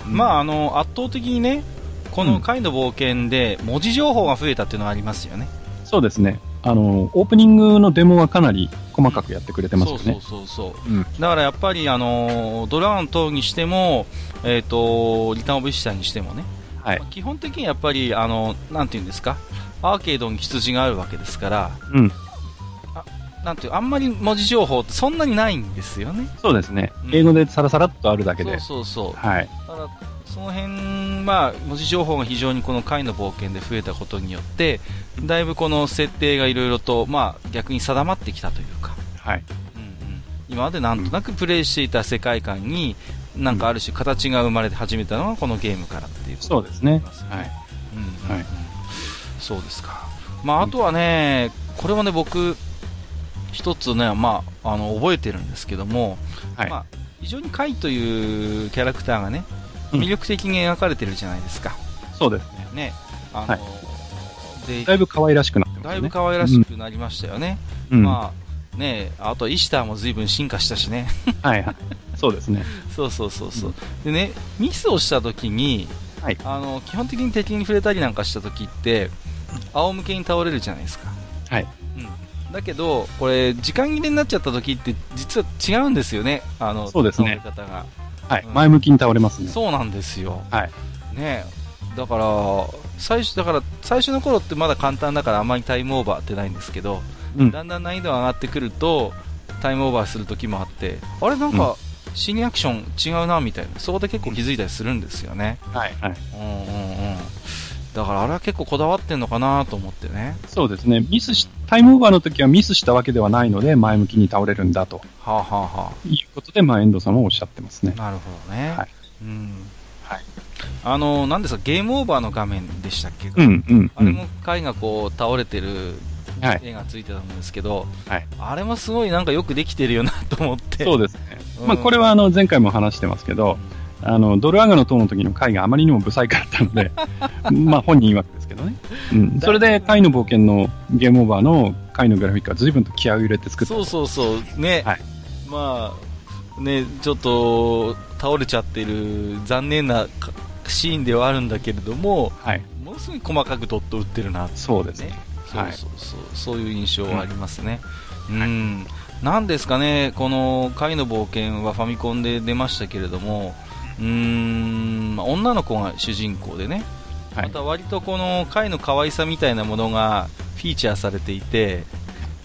うんうん、まあ、あの、圧倒的にね、この回の冒険で文字情報が増えたっていうのはありますよね。そうですね。あの、オープニングのデモはかなり細かくやってくれてますよね。そうそうそうそう、うん、だからやっぱり、あの、ドラゴン等にしても、えっ、ー、と、リターンオブシタにしてもね、はい、基本的にやっぱり、あの、なんていうんですか、アーケードに羊があるわけですから、うん。あなんていう、あんまり文字情報ってそんなにないんですよね。そうですね。うん、英語でさらさらっとあるだけで。そうそうそう。はい。ただその辺、まあ、文字情報が非常にこの回の冒険で増えたことによって、だいぶこの設定がいろいろと、まあ、逆に定まってきたというか、はい。うんうん、今までなんとなくプレイしていた世界観に、なんかある種形が生まれて始めたのがこのゲームからっていう、そうですね。はい。うん、はい。そうですか。まあ、あとはね、これはね、僕、一つね、まあ、あの、覚えてるんですけども、はい、まあ、非常にカイというキャラクターがね、魅力的に描かれてるじゃないですか。そうですね。ね。あの、はい、でだいぶ可愛らしくなってますね。だいぶ可愛らしくなりましたよね。うん、まあ、ねあとイシターも随分進化したしね。はいはい。そうですね。そうそうそうそう。でね、ミスをした時に、はい、あの、基本的に敵に触れたりなんかした時って、仰向けに倒れるじゃないですか。はい。うん。だけど、これ、時間切れになっちゃった時って、実は違うんですよね。あの、そうですね。倒れ方が。はい、うん、前向きに倒れますね。そうなんですよ。はい。ねだから、最初、だから、最初の頃ってまだ簡単だからあんまりタイムオーバーってないんですけど、うん、だんだん難易度が上がってくると、タイムオーバーする時もあって、あれなんか、シニアクション違うなみたいな、そこで結構気づいたりするんですよね。はい、はい。うんうんうん。だからあれは結構こだわってんのかなと思ってね。そうですね。ミスし、タイムオーバーの時はミスしたわけではないので、前向きに倒れるんだと。はあ、はあはあ、いうことで、まあ、遠藤さんもおっしゃってますね。なるほどね。はい。うん。はい。あの、なんですか、ゲームオーバーの画面でしたっけ？うん、うん。あれも貝がこう、倒れてる絵がついてたんですけど、はい、あれもすごいなんかよくできてるよなと思って。そうですね。うん、まあ、これはあの、前回も話してますけど、うんあの、ドルアガの塔の時の回があまりにも不細工だったので、まあ本人曰くですけどね。うん。それで、回の冒険のゲームオーバーの回のグラフィックは随分と気合を入れて作った。そうそうそう。ね。はい。まあ、ね、ちょっと、倒れちゃってる残念なシーンではあるんだけれども、はい。ものすごい細かくドット打ってるな、ね、そうですね。そうそうそう、はい、そういう印象はありますね。うん。うんなんですかね、この回の冒険はファミコンで出ましたけれども、うーん、女の子が主人公でね、はい、また割とこの貝の可愛さみたいなものがフィーチャーされていて、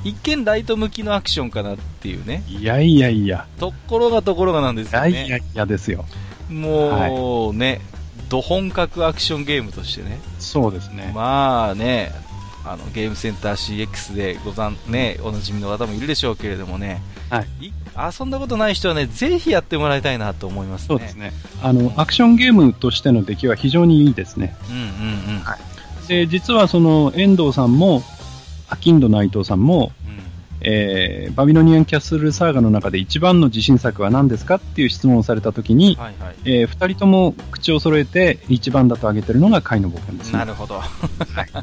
一見ライト向きのアクションかなっていうね。いやいやいや。ところがところがなんですよね。いやいやいやですよ。もうね、はい、ど本格アクションゲームとしてね。そうですね。まあね、あのゲームセンター CX でござん、ね、おなじみの方もいるでしょうけれどもね、はい、遊んだことない人はね、ぜひやってもらいたいなと思いますね。そうですね。あの、アクションゲームとしての出来は非常にいいですね。うんうんうん。はい。で、実はその、遠藤さんも、アキンド内藤さんも、うん、えー、バビロニアンキャッスルサーガの中で一番の自信作は何ですかっていう質問をされたときに、はいはい、えー、二人とも口を揃えて一番だと挙げてるのが貝の冒険ですね。なるほど。はい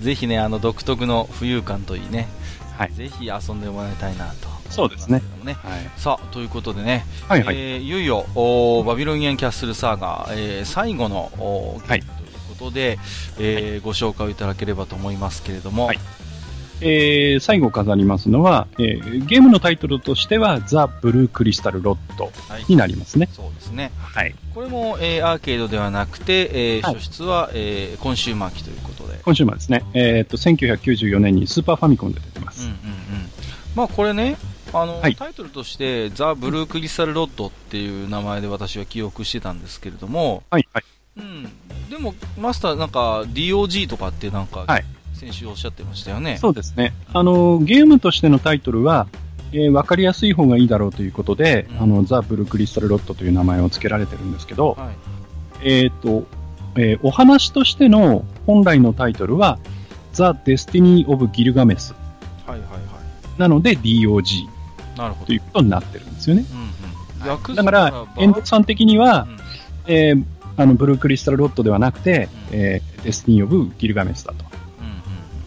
ぜひね、あの独特の浮遊感といいね、はい、ぜひ遊んでもらいたいなと、そうですね。ねはい、さあ、ということでね、はいはい、えー、いよいよおバビロニアンキャッスルサーガ、えー、最後のお、はい、ということで、えー、はい、ご紹介いただければと思いますけれども、はいえー、最後飾りますのは、えー、ゲームのタイトルとしては、ザ・ブルークリスタル・ロッドになりますね。はい、そうですね。はい。これも、えー、アーケードではなくて、えー、初出は、えー、コンシューマー機ということで。コンシューマーですね。えー、っと、1994年にスーパーファミコンで出てます。うんうんうん。まあ、これね、あの、はい、タイトルとして、ザ・ブルークリスタル・ロッドっていう名前で私は記憶してたんですけれども、はい、はい。うん。でも、マスターなんか DOG とかってなんか、はい。先週おっしゃってましたよね。そうですね。あの、ゲームとしてのタイトルは、えー、わかりやすい方がいいだろうということで、うん、あの、ザ・ブルークリスタル・ロッドという名前を付けられてるんですけど、はい、えっ、と、えー、お話としての本来のタイトルは、ザ・デスティニー・オブ・ギルガメス。はいはいはい。なので DOG。なるほど。ということになってるんですよね。うんうん、だから、遠藤さん的には、うん、えー、あの、ブルークリスタル・ロッドではなくて、うん、えー、デスティニー・オブ・ギルガメスだと。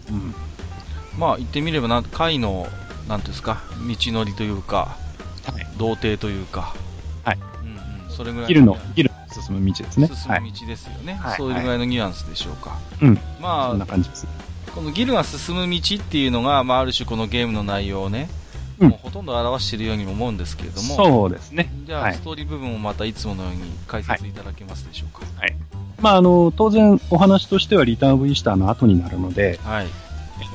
うん、まあ言ってみればな、貝の、なんですか、道のりというか、はい、道程というか、はい。うんうん。それぐらい。ギルの、ギルの進む道ですね。進む道ですよね。はい、そういうぐらいのニュアンスでしょうか。うん。まあ、そんな感じです。このギルが進む道っていうのが、まあ、ある種このゲームの内容をね、もうほとんど表しているようにも思うんですけれども、そうですね。じゃあ、ストーリー部分をまたいつものように解説いただけますでしょうか？はい。まあ、あの、当然お話としてはリターン・オブ・イースターの後になるので、はい。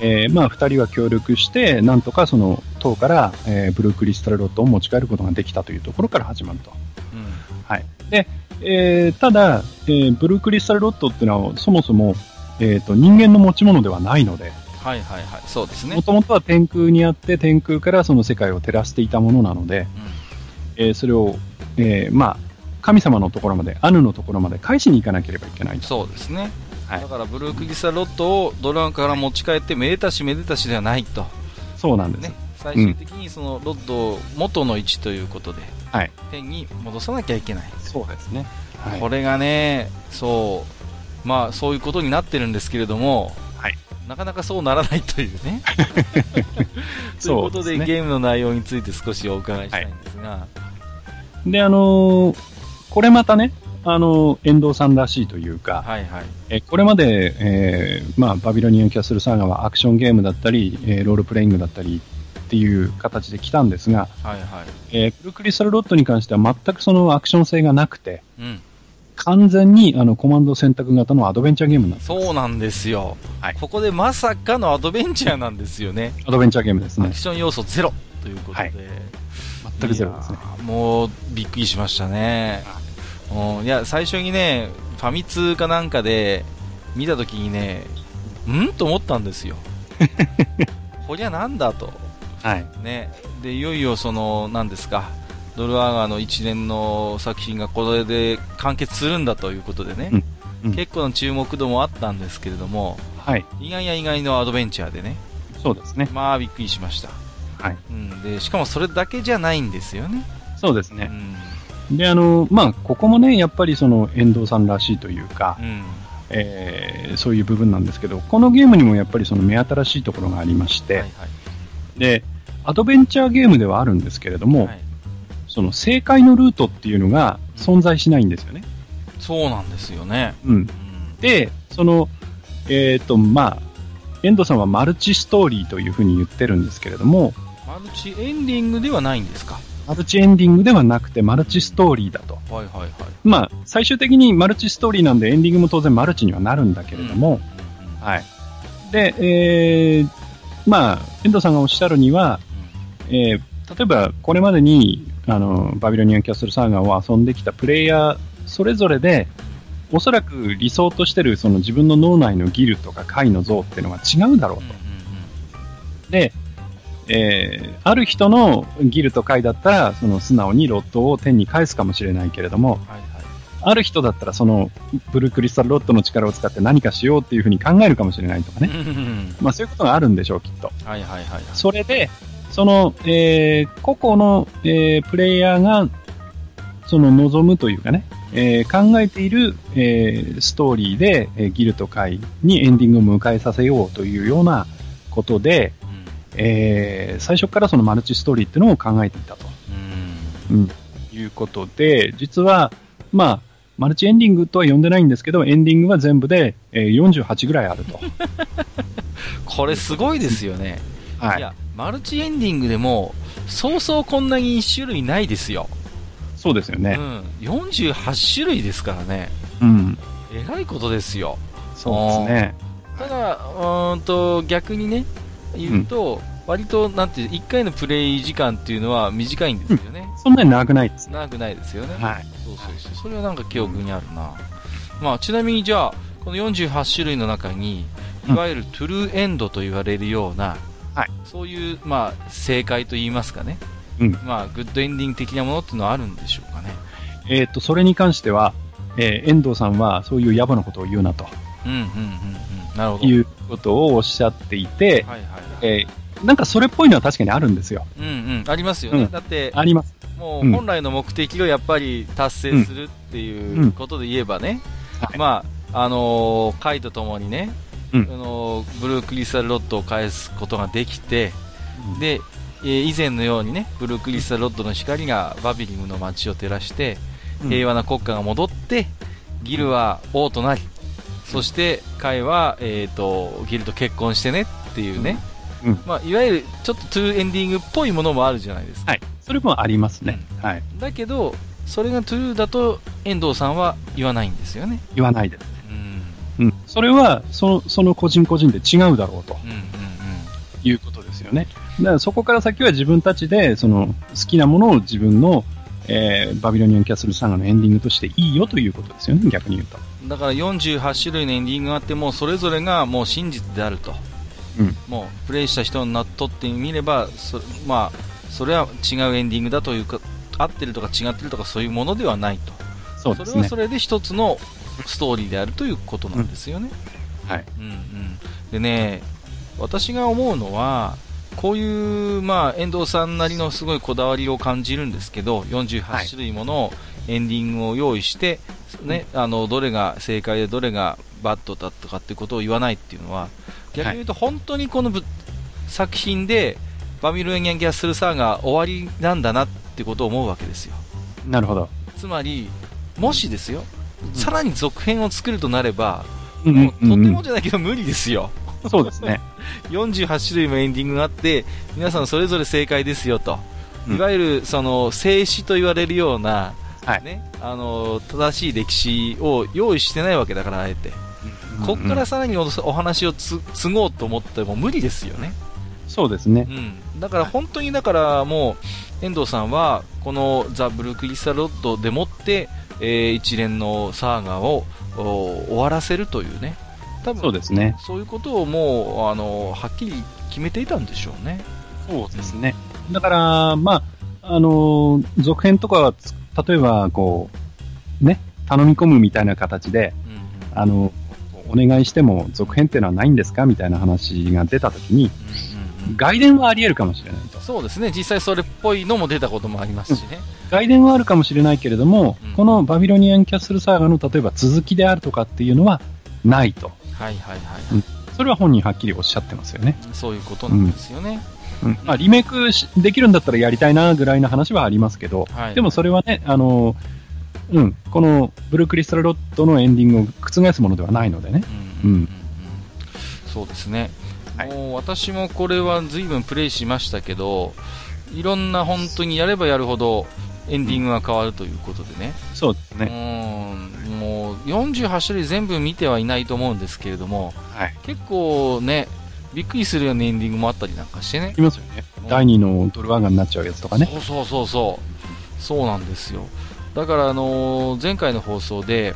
えー、まあ、二人は協力して、なんとかその、塔から、えー、ブルークリスタルロットを持ち帰ることができたというところから始まると。うん。はい。で、えー、ただ、えー、ブルークリスタルロットっていうのは、そもそも、えっ、ー、と、人間の持ち物ではないので、はいはいはい。そうですね。もともとは天空にあって、天空からその世界を照らしていたものなので、うん、えー、それを、えー、まあ、神様のところまで、アヌのところまで返しに行かなければいけないそうですね。はい、だから、ブルークリスタロットをドランから持ち帰って、めでたしめでたしではないと。そうなんですね。最終的にそのロッドを元の位置ということで、はい、天に戻さなきゃいけない。そうですね。はい、これがね、そう、まあそういうことになってるんですけれども、なかなかそうならないというね。ということで、ね、ゲームの内容について少しお伺いしたいんですが。はい、で、あのー、これまたね、あの、遠藤さんらしいというか、はいはい、えこれまで、えー、まあ、バビロニアンキャッスルサーガはアクションゲームだったり、えー、ロールプレイングだったりっていう形で来たんですが、はいはい。えー、クルクリスタルロットに関しては全くそのアクション性がなくて、うん、完全にあのコマンド選択型のアドベンチャーゲームなんです。そうなんですよ、はい、ここでまさかのアドベンチャーなんですよね。アドベンチャーゲームですね。アクション要素ゼロ。ということで、はい、全くゼロですね。もうびっくりしましたね、はい、いや最初にねファミ通かなんかで見たときにねん？と思ったんですよ。こりゃなんだと、はい。ね、でいよいよその何ですかドルアーガーの一連の作品がこれで完結するんだということでね、うんうん、結構な注目度もあったんですけれども、はい、意外や意外のアドベンチャーでね、そうですね。まあびっくりしました。はい。うん、で、しかもそれだけじゃないんですよね。そうですね。うん、で、あの、まあ、ここもね、やっぱりその遠藤さんらしいというか、うん、えー、そういう部分なんですけど、このゲームにもやっぱりその目新しいところがありまして、はいはい、で、アドベンチャーゲームではあるんですけれども、はいその正解のルートっていうのが存在しないんですよね。そうなんですよね。うん。で、その、えっ、ー、と、まあ、遠藤さんはマルチストーリーというふうに言ってるんですけれども、マルチエンディングではないんですか？マルチエンディングではなくて、マルチストーリーだと。はいはいはい。まあ、最終的にマルチストーリーなんで、エンディングも当然マルチにはなるんだけれども、うん、はい。で、えー、まあ、遠藤さんがおっしゃるには、えー、例えば、これまでに、あの、バビロニアンキャッスルサーガーを遊んできたプレイヤーそれぞれで、おそらく理想としてるその自分の脳内のギルとか回の像っていうのが違うだろうと。で、えー、ある人のギルと回だったら、その素直にロットを天に返すかもしれないけれども、はいはい、ある人だったらそのブルークリスタルロットの力を使って何かしようっていうふうに考えるかもしれないとかね。まあそういうことがあるんでしょう、きっと。はいはいはい、それで、その、えー、個々の、えー、プレイヤーが、その望むというかね、えー、考えている、えー、ストーリーで、えー、ギルと会にエンディングを迎えさせようというようなことで、うん、えー、最初からそのマルチストーリーっていうのを考えていたと。うん、うん、いうことで、実は、まあ、マルチエンディングとは呼んでないんですけど、エンディングは全部で、えー、48ぐらいあると。これすごいですよね。はい。いや、マルチエンディングでも、そうそうこんなに1種類ないですよ。そうですよね。うん。48種類ですからね。うん。えらいことですよ。そうですね。ただ、うんと、逆にね、言うと、うん、割と、なんて、1回のプレイ時間っていうのは短いんですよね。うん、そんなに長くないです。長くないですよね。はい。そうそうそう。それはなんか記憶にあるな。うん、まあ、ちなみにじゃあ、この48種類の中に、いわゆるトゥルーエンドと言われるような、はい、そういう、まあ、正解と言いますかね、うん、まあ、グッドエンディング的なものっていうのはあるんでしょうかね。えっ、と、それに関しては、えー、遠藤さんはそういう野暮なことを言うなと。うんうんうんうん。なるほど。いうことをおっしゃっていて、はいはい、はい、えー、なんかそれっぽいのは確かにあるんですよ。うんうん、ありますよね。うん、だって、あります。もう本来の目的をやっぱり達成するっていうことで言えばね、うんうん、まあ、あのー、回とともにね、うん、あのブルークリスタルロッドを返すことができて、うん、でえー、以前のようにね、ブルークリスタルロッドの光がバビリムの街を照らして、平和な国家が戻って、ギルは王となり、そしてカイは、えーと、ギルと結婚してねっていうね、うん、まあ、いわゆるちょっとトゥーエンディングっぽいものもあるじゃないですか。はい、それもありますね。はい、だけど、それがトゥーだと遠藤さんは言わないんですよね。言わないです。ね。それはその、その個人個人で違うだろうと。うんうんうん。いうことですよね。だからそこから先は自分たちで、その、好きなものを自分のえー、バビロニアンキャッスルサガのエンディングとしていいよということですよね、逆に言うと。だから48種類のエンディングがあっても、それぞれがもう真実であると。うん、もう、プレイした人になっとってみれば、そまあ、それは違うエンディングだというか、合ってるとか違ってるとかそういうものではないと。そうですね。それはそれで一つのストーリーであるということなんですよね。うん、はい。うんうん。でね、私が思うのは、こういう、まあ、遠藤さんなりのすごいこだわりを感じるんですけど、48種類ものエンディングを用意して、ね、あの、どれが正解でどれがバッドだとかっていうことを言わないっていうのは、逆に言うと本当にこの作品で、バミルエンギャンギャスルサーが終わりなんだなってことを思うわけですよ。なるほど。つまり、もしですよ、さらに続編を作るとなれば、もうとてもじゃないけど無理ですよ。そうですね。48種類もエンディングがあって、皆さんそれぞれ正解ですよと。いわゆる、その、静止と言われるような、はい、ね、あの、正しい歴史を用意してないわけだから、あえて。こっからさらにお話をつ継ごうと思っても無理ですよね。そうですね。うん。だから本当に、だからもう、遠藤さんは、このザ・ブルークリスタルロッドでもって、えー、一連のサーガを終わらせるというね、多分そうですね。そういうことをもう、あの、はっきり決めていたんでしょうね。そうですね。だから、まあ、あの、続編とかは、例えば、こう、ね、頼み込むみたいな形で、うんうん、あの、お願いしても続編っていうのはないんですかみたいな話が出たときに、うんうん、外伝はあり得るかもしれないと。そうですね。実際それっぽいのも出たこともありますしね。外伝はあるかもしれないけれども、うん、このバビロニアンキャッスルサーガの例えば続きであるとかっていうのはないと。はいはいはい、うん、それは本人はっきりおっしゃってますよね。そういうことなんですよね。うん、まあ、リメイクできるんだったらやりたいなぐらいの話はありますけど、はい、でもそれはね、あの、うん、このブルークリスタルロッドのエンディングを覆すものではないのでね。うん。うん、そうですね。はい、もう私もこれは随分プレイしましたけど、いろんな本当にやればやるほどエンディングが変わるということでね。そうですね。もう48種類全部見てはいないと思うんですけれども、はい、結構ね、びっくりするようなエンディングもあったりなんかしてね。いますよね。第2のドルワンガになっちゃうやつとかね。そうそうそうそう。そうなんですよ。だから、あのー、前回の放送で、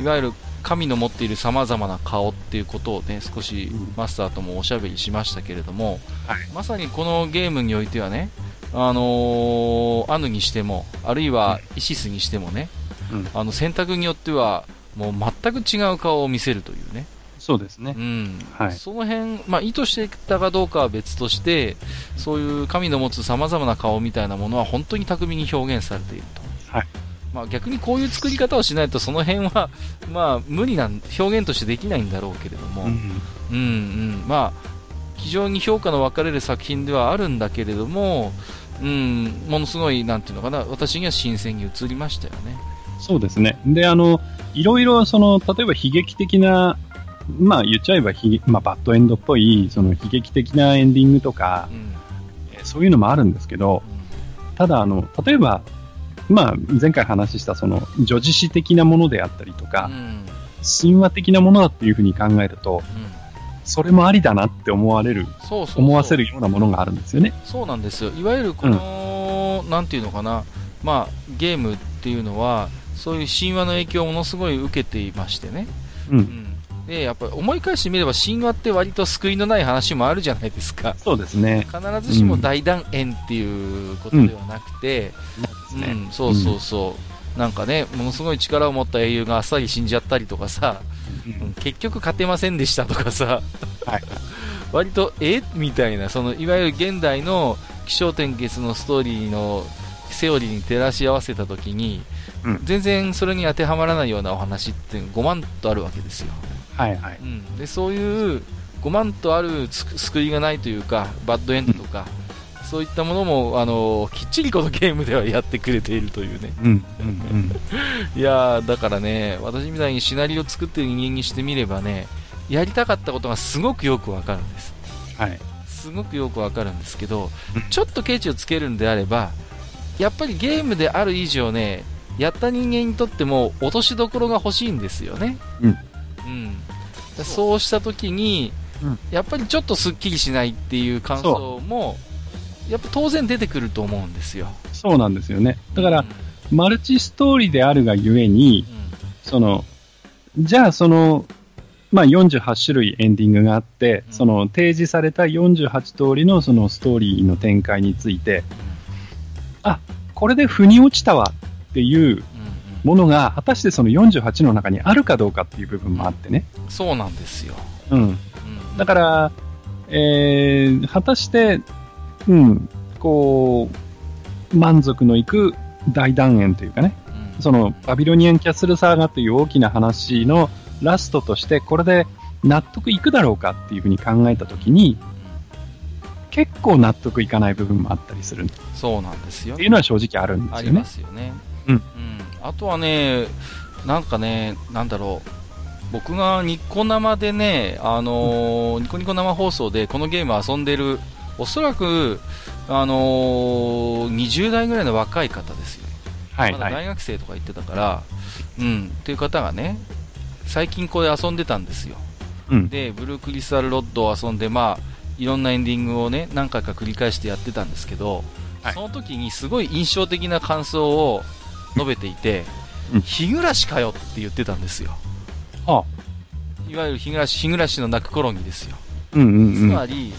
いわゆる神の持っている様々な顔っていうことをね、少しマスターともおしゃべりしましたけれども、はい、まさにこのゲームにおいてはね、あのー、アヌにしても、あるいはイシスにしてもね、あの選択によっては、もう全く違う顔を見せるというね。そうですね。うん。はい。その辺、まあ、意図してたかどうかは別として、そういう神の持つ様々な顔みたいなものは本当に巧みに表現されていると。はい。まあ、逆にこういう作り方をしないと、その辺は、まあ、無理な表現としてできないんだろうけれども、うん、うん、うん、まあ、非常に評価の分かれる作品ではあるんだけれども、うん、ものすごい、なんていうのかな、私には新鮮に映りましたよね。そうですね。で、あの、いろいろ、その、例えば悲劇的な、まあ言っちゃえばひ、まあバッドエンドっぽい、その悲劇的なエンディングとか、うん、えそういうのもあるんですけど、うん、ただあの、例えば、まあ前回話したその、女子史的なものであったりとか、うん、神話的なものだっていうふうに考えると、それもありだなって思われる思わせるようなものがあるんですよね。そうなんですよ。いわゆるこの、なんていうのかな、まあゲームっていうのは、そういう神話の影響をものすごい受けていましてね。うん、うんで、やっぱり思い返してみれば神話って割と救いのない話もあるじゃないですか。そうですね。必ずしも大団円っていうことではなくて、うん、うん、そうそうそう、なんかね、ものすごい力を持った英雄があっさり死んじゃったりとかさ、うん、結局勝てませんでしたとかさ、はい、割と、え？みたいな、その、いわゆる現代の気象転結のストーリーのセオリーに照らし合わせたときに、うん、全然それに当てはまらないようなお話って5万とあるわけですよ。はいはい。うん、でそういう5万とある救いがないというか、バッドエンドとか、そういったものも、あの、きっちりこのゲームではやってくれているというね。うん、うん、うん。いやだからね、私みたいにシナリオ作ってる人間にしてみればね、やりたかったことがすごくよくわかるんです。はい。すごくよくわかるんですけど、ちょっとケチをつけるんであれば、やっぱりゲームである以上ね、やった人間にとっても落としどころが欲しいんですよね。うん。うん。そうした時に、うん、やっぱりちょっとすっきりしないっていう感想も、やっぱ当然出てくると思うんですよ。そうなんですよね。だから、うん、マルチストーリーであるがゆえに、うん、その、じゃあその、まあ、48種類エンディングがあって、その提示された48通りのそのストーリーの展開について、あ、これで腑に落ちたわっていうものが、果たしてその48の中にあるかどうかっていう部分もあってね。そうなんですよ。うん。だから、えー、果たして、うん、こう、満足のいく大団円というかね、うん、そのバビロニアンキャッスルサーガという大きな話のラストとして、これで納得いくだろうかっていうふうに考えたときに、結構納得いかない部分もあったりするそうなんですよ。っていうのは正直あるんですよね。ありますよね。うん。うん。あとはね、なんかね、なんだろう。僕がニコ生でね、あのーうん、ニコニコ生放送でこのゲーム遊んでる、おそらく、あのー、20代ぐらいの若い方ですよ。はい、まだ大学生とか言ってたから、うん、っていう方がね、最近これ遊んでたんですよ。うん、で、ブルークリスタルロッドを遊んで、まあ、いろんなエンディングをね、何回か繰り返してやってたんですけど、はい、その時にすごい印象的な感想を述べていて、うん、日暮らしかよって言ってたんですよ。あ。いわゆる日暮らし、日暮らしの泣く頃にですよ。うんうんうん、つまり、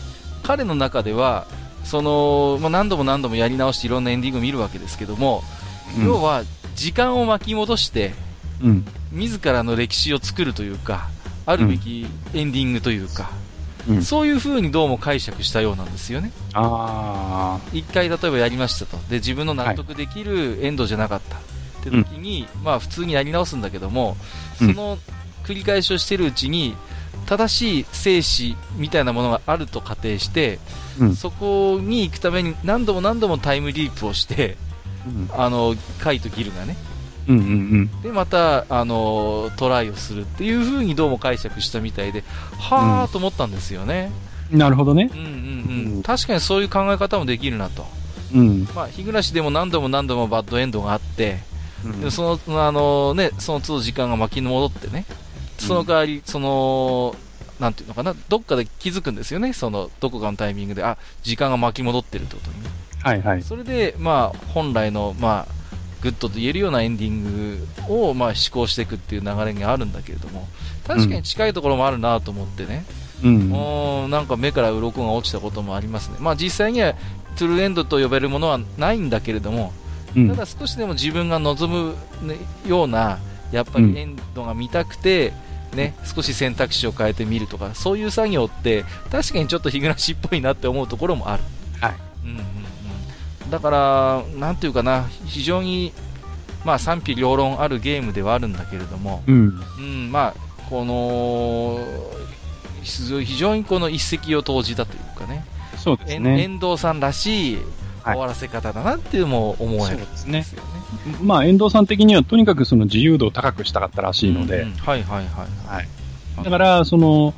彼の中では、その、まあ、何度も何度もやり直していろんなエンディングを見るわけですけども、うん、要は、時間を巻き戻して、うん、自らの歴史を作るというか、あるべきエンディングというか、うん、そういう風にどうも解釈したようなんですよね。あ一回例えばやりましたと。で、自分の納得できるエンドじゃなかった。って時に、まあ普通にやり直すんだけども、その繰り返しをしてるうちに、正しい生死みたいなものがあると仮定して、うん、そこに行くために何度も何度もタイムリープをして、うん、あの、カイとギルがね、うんうんうん、で、また、あの、トライをするっていう風にどうも解釈したみたいで、はぁと思ったんですよね。なるほどね。うんうんうん。確かにそういう考え方もできるなと。うん。まあ、日暮でも何度も何度もバッドエンドがあって、うん、でその、あのね、その都度時間が巻き戻ってね、その代わり、その、なんていうのかな、どっかで気づくんですよね、その、どこかのタイミングで、あ、時間が巻き戻ってるってことにね。はいはい。それで、まあ、本来の、まあ、グッドと言えるようなエンディングを、まあ、試行していくっていう流れがあるんだけれども、確かに近いところもあるなと思ってね、うん、うなんか目から鱗が落ちたこともありますね。まあ、実際には、トゥルーエンドと呼べるものはないんだけれども、うん、ただ少しでも自分が望むような、やっぱりエンドが見たくて、ね、少し選択肢を変えてみるとか、そういう作業って、確かにちょっと日暮らしっぽいなって思うところもある。はい。うん。だから、なんていうかな、非常に、まあ賛否両論あるゲームではあるんだけれども、うん。うん、まあ、この、非常にこの一石を投じたというかね、そうですね。遠藤さんらしい終わらせ方だなっていうのも思えるんですよね。まあ、遠藤さん的にはとにかくその自由度を高くしたかったらしいので。うんうん、はいはいはい。はい。だから、その、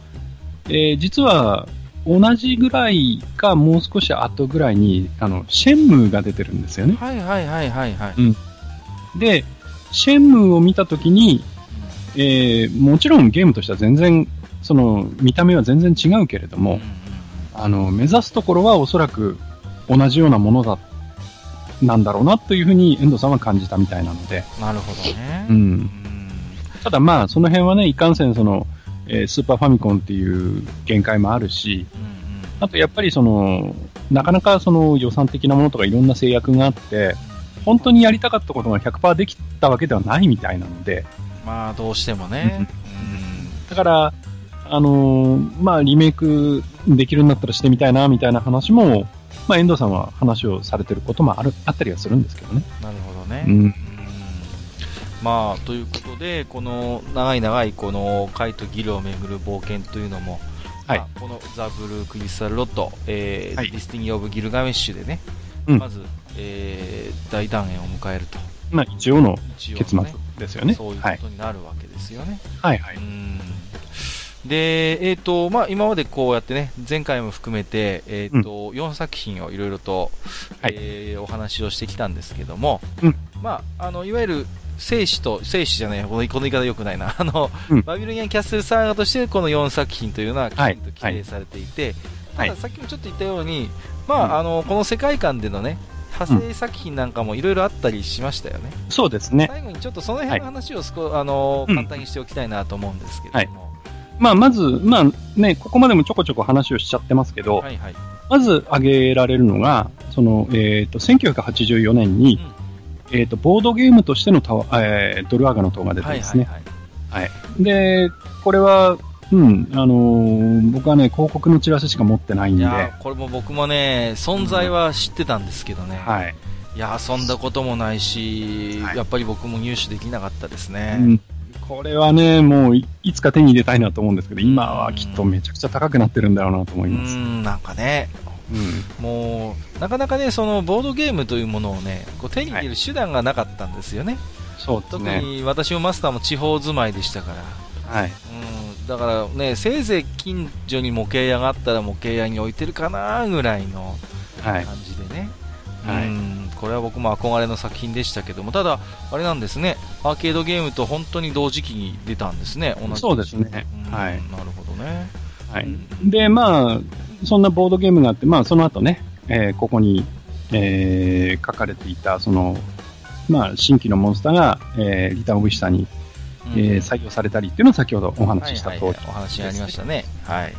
えー、実は、同じぐらいか、もう少し後ぐらいに、あの、シェンムーが出てるんですよね。はいはいはいはいはい。うん。で、シェンムーを見たときに、えー、もちろんゲームとしては全然、その、見た目は全然違うけれども、あの、目指すところはおそらく同じようなものだ、なんだろうなというふうに遠藤さんは感じたみたいなので。なるほどね。うん。ただまあ、その辺はね、いかんせんその、えー、スーパーファミコンっていう限界もあるし、うんうん、あとやっぱりその、なかなかその予算的なものとかいろんな制約があって、本当にやりたかったことが100%できたわけではないみたいなので。まあ、どうしてもね。うん、だから、あのー、まあ、リメイクできるんだったらしてみたいな、みたいな話も、まあ、遠藤さんは話をされてることもあるあったりはするんですけどね。なるほどね。うん、まあ、ということで、この長い長いこのカイとギルをめぐる冒険というのも、はい、このザ・ブルークリスタルロッド、えー、はい、ディスティニー・オブ・ギルガメッシュでね、うん、まず、えー、大団円を迎えると。まあ、一応の結末ですよね。そういうことになるわけですよね。はい、はい、で、えっ、ー、と、まあ、今までこうやってね、前回も含めて、えっ、ー、と、うん、4作品をいろいろと、はい、えー、お話をしてきたんですけども、うん、まあ、あの、いわゆる、生死と、生死じゃない、この言い方良くないな。あの、うん、バビロニアンキャッスルサーガとして、この4作品というのは、きちんと規定されていて、はい、ただ、さっきもちょっと言ったように、まあ、あの、この世界観でのね、派生作品なんかもいろいろあったりしましたよね、うん、そうですね。最後にちょっとその辺の話をすこ、はい、あの、簡単にしておきたいなと思うんですけども。はい、まあ、まず、まあね、ここまでもちょこちょこ話をしちゃってますけど、はいはい、まず挙げられるのが、その、えっ、ー、と、1984年に、うん、えっ、ー、と、ボードゲームとしてのタワ、えー、ドルアガの塔が出てますね。はい、はいはい、で、これは、うん、あのー、僕はね、広告のチラシしか持ってないんで。これも僕もね、存在は知ってたんですけどね。うん、はい。いや、遊んだこともないし、はい、やっぱり僕も入手できなかったですね。うん、これはね、もういつか手に入れたいなと思うんですけど、今はきっとめちゃくちゃ高くなってるんだろうなと思います。うん、なんかね、うん、もう、なかなかね、そのボードゲームというものをね、こう手に入れる手段がなかったんですよね。はい。特に私もマスターも地方住まいでしたから。はい。だからね、せいぜい近所に模型屋があったら模型屋に置いてるかなぐらいの感じでね、はい、うん。これは僕も憧れの作品でしたけども、ただ、あれなんですね、アーケードゲームと本当に同時期に出たんですね、同じそうですね、はい、なるほどね。はい、で、まあ、そんなボードゲームがあって、まあ、その後ね、えー、ここに、えー、書かれていた、その、まあ、新規のモンスターが、えー、リターン・オブ・ヒサにえー、採用されたりっていうのを先ほどお話しした通り、はいはいはい、お話ありましたね。はい。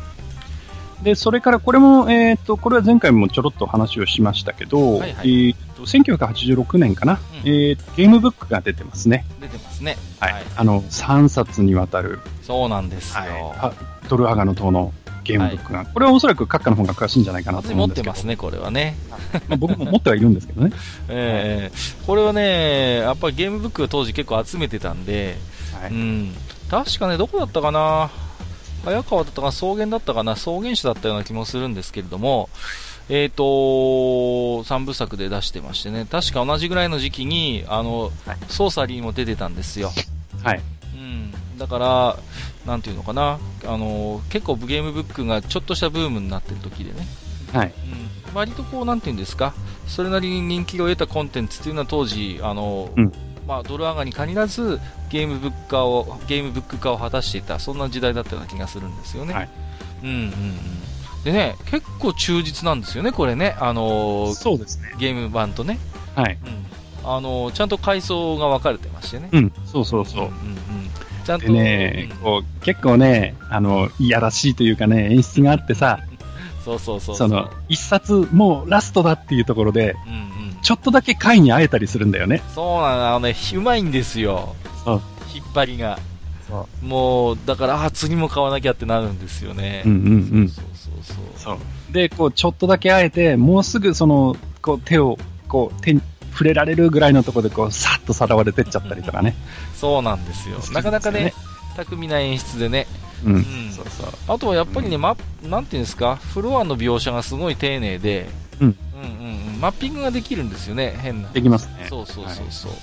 で、それからこれも、えっ、ー、と、これは前回もちょろっと話をしましたけど、はいはい、えっ、と、1986年かな、うん、えー、ゲームブックが出てますね。出てますね。はい。はい、あの、3冊にわたる。そうなんですよ。はい、ドルアガの塔のゲームブックが、はい、これはおそらく閣下の方が詳しいんじゃないかなと思うんですけど。持ってますね、これはね。まあ僕も持ってはいるんですけどね。ええー、これはね、やっぱりゲームブックを当時結構集めてたんで、はい、うん。確かね、どこだったかな早川だったかな草原だったかな草原種だったような気もするんですけれども、えっ、ー、と3部作で出してましてね、確か同じぐらいの時期に、あの、はい、ソーサリーも出てたんですよ。はい。うん。だから、なんていうのかな、あの、結構ゲームブックがちょっとしたブームになってる時でね。はい。うん。割とこう、なんていうんですか、それなりに人気を得たコンテンツっていうのは当時、あの、うんまあ、ドル上がに限らずゲームブック化をゲームブック化を果たしていたそんな時代だったような気がするんですよね。はい、うんうんうんでね、結構忠実なんですよね、これね。あのー、そうですね。ゲーム版とね。はい。うん。あのー、ちゃんと階層が分かれてましてね。うん、そうそうそう。うんうん、うん、ちゃんと。ね、うん、こう、結構ね、あの、いやらしいというかね、演出があってさ、そうそうそうその、一冊、もうラストだっていうところで、うん、ちょっとだけ貝に会えたりするんだよね。そうなの、あのね、うまいんですよ。引っ張りが。もう、だから、あ、次も買わなきゃってなるんですよね。うんうんうん。そうそうそう。そう。で、こう、ちょっとだけ会えて、もうすぐその、こう、手を、こう、手に、触れられるぐらいのところでこう、さっとさらわれてっちゃったりとかね。そうなんですよ。なかなかね、巧みな演出でね。うん。うん、そうそう。あとはやっぱりね、ま、なんていうんですか、フロアの描写がすごい丁寧で、うん。マッピングができるんですよね、変な。できますね。そうそうそうそう。は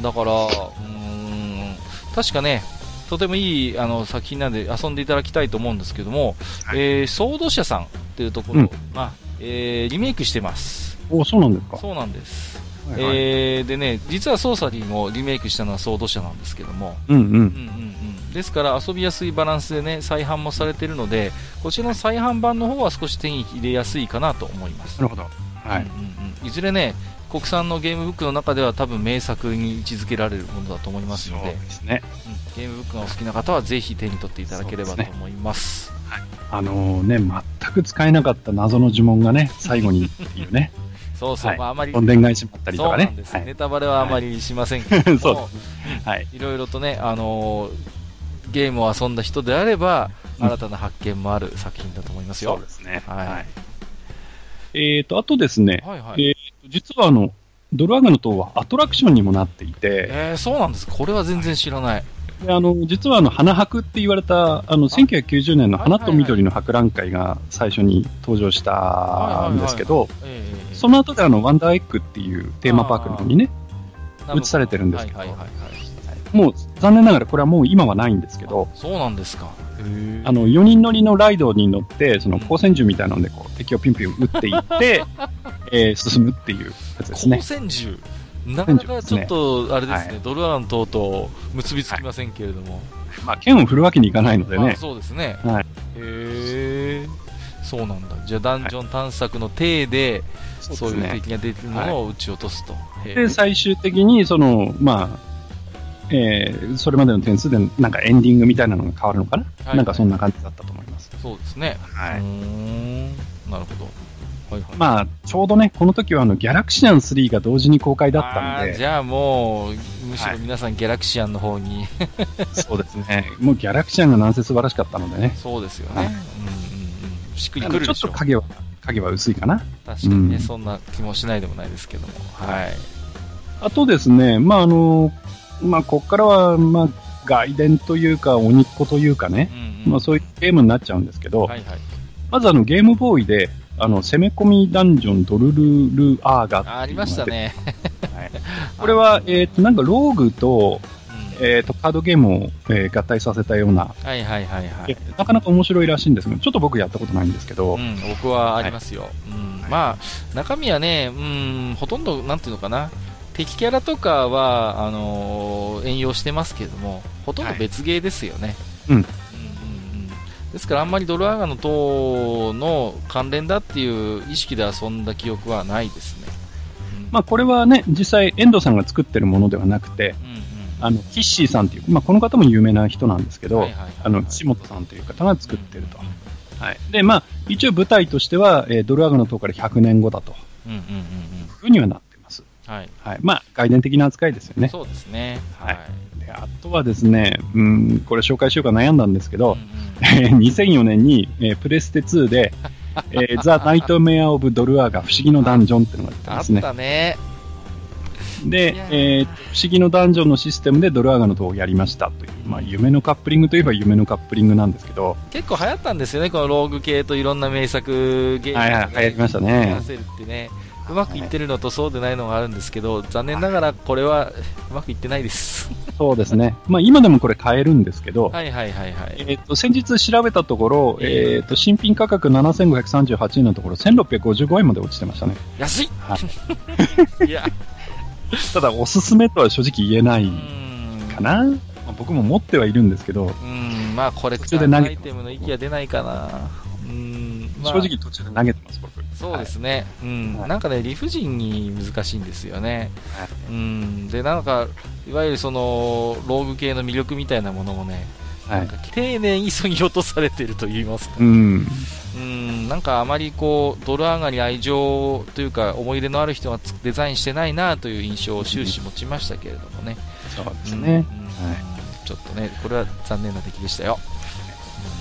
い、だから、うん、確かね、とてもいいあの作品なんで遊んでいただきたいと思うんですけども、はい、えー、ソード社さんっていうところが、うん、えー、リメイクしてます。おそうなんですかそうなんです。はいはい、えー、でね、実はソーサリーもリメイクしたのはソード社なんですけども、うんうん。うんうんうんですから遊びやすいバランスでね、再販もされているので、こちらの再販版の方は少し手に入れやすいかなと思います。なるほど。はい。うんうんうん、いずれね、国産のゲームブックの中では多分名作に位置づけられるものだと思いますので、ね、うん、ゲームブックがお好きな方はぜひ手に取っていただければと思います。すね、はい、あのー、ね、全く使えなかった謎の呪文がね、最後にっていうね。そうそう、はい、まあ、あまり。どんでん返しもあったりとかね。はい、ネタバレはあまりしませんけども、そうはい。いろいろとね、あのー、ゲームを遊んだ人であれば、新たな発見もある作品だと思いますよ。そうですね。はい。はいえっ、ー、と、あとですね、はいはい、えー、実はあの、ドルアガの塔はアトラクションにもなっていて、えー、そうなんです。これは全然知らない。であの、実はあの、花博って言われた、あの、1990年の花と緑の博覧会が最初に登場したんですけど、その後であの、ワンダーエッグっていうテーマパークの方にね、移されてるんですけど、もう残念ながらこれはもう今はないんですけど、そうなんですか。あの、4人乗りのライドに乗って、その光線銃みたいなのでこう敵をピンピン撃っていって、えー、進むっていうやつですね。光線銃なかなかちょっと、あれですね、ドルアン等と結びつきませんけれども。まあ、剣を振るわけにいかないのでね。そうですね。はい。へえ、そうなんだ。じゃあ、ダンジョン探索の体で、そういう敵が出てるのを撃ち落とすと。で、最終的に、その、まあ、えー、それまでの点数で、なんかエンディングみたいなのが変わるのかな、はい、なんかそんな感じだったと思います。そうですね。はい。なるほど。はいはい、まあ、ちょうどね、この時はあの、ギャラクシアン3が同時に公開だったので。じゃあもう、むしろ皆さん、ギャラクシアンの方に。そうですね。もうギャラクシアンがなんせ素晴らしかったのでね。そうですよね。うんうんうん。しっくりくるでしょ。ちょっと影は、影は薄いかな。確かにね、うん、そんな気もしないでもないですけども。はい。あとですね、まああの、まあこっからは、まあ、外伝というか、鬼っ子というかね、うんうん、まあそういうゲームになっちゃうんですけど、はいはい、まずあのゲームボーイで、あの、攻め込みダンジョンドルルルアーガありましたね。はい、これは、えっ、ー、と、なんかローグと、うん、えっ、ー、と、カードゲームを、えー、合体させたような。はいはいはいはい。なかなか面白いらしいんですけど、ちょっと僕やったことないんですけど。うん、僕はありますよ。はい、うん、まあ、中身はね、うん、ほとんど、なんていうのかな。敵キャラとかは、あのー、援用してますけども、ほとんど別ゲーですよね。はい、うん。ですからあんまりドルアガの塔の関連だっていう意識で遊んだ記憶はないですね。うん、まあこれはね、実際遠藤さんが作ってるものではなくて、うんうん、あの、キッシーさんっていう、まあこの方も有名な人なんですけど、あの、岸本さんという方が作ってると。はい。で、まあ一応舞台としては、えー、ドルアガの塔から100年後だと。うんうんうんうん。ふうにはなってます。はい。はい。まあ外伝的な扱いですよね。そうですね。はい。であとはですね、うん、これ紹介しようか悩んだんですけど、うんうん、2004年に、えー、プレステ2で、えー、ザ・ナイトメア・オブ・ドルアーが不思議のダンジョンっていうのが出てますね。あったね。で、えー、不思議のダンジョンのシステムでドルアガの塔をやりましたという、まあ、夢のカップリングといえば夢のカップリングなんですけど。結構流行ったんですよね、このローグ系といろんな名作ゲームはいはい、流行りましたね。うまくいってるのとそうでないのがあるんですけど、残念ながらこれはうまくいってないです。そうですね。まあ今でもこれ買えるんですけど、はいはいはいはい。えっ、と、先日調べたところ、えっ、と、新品価格7538円のところ、1655円まで落ちてましたね。安い、はい、いや。ただ、おすすめとは正直言えないかな。まあ、僕も持ってはいるんですけど、うん、まあコレクターアイテムの息は出ないかな。まあ、正直途中で投げてます、僕。そうですね。はい、うん、はい、なんかね、理不尽に難しいんですよね。はい、うん。で、なんか、いわゆるその、ローグ系の魅力みたいなものもね、なんか丁寧にそぎ落とされていると言いますか、うん、うん。なんかあまりこうドル上がり愛情というか思い入れのある人がデザインしてないなという印象を終始持ちましたけれどもね、そうですね、うん、はい、ちょっとねこれは残念な出来でしたよ。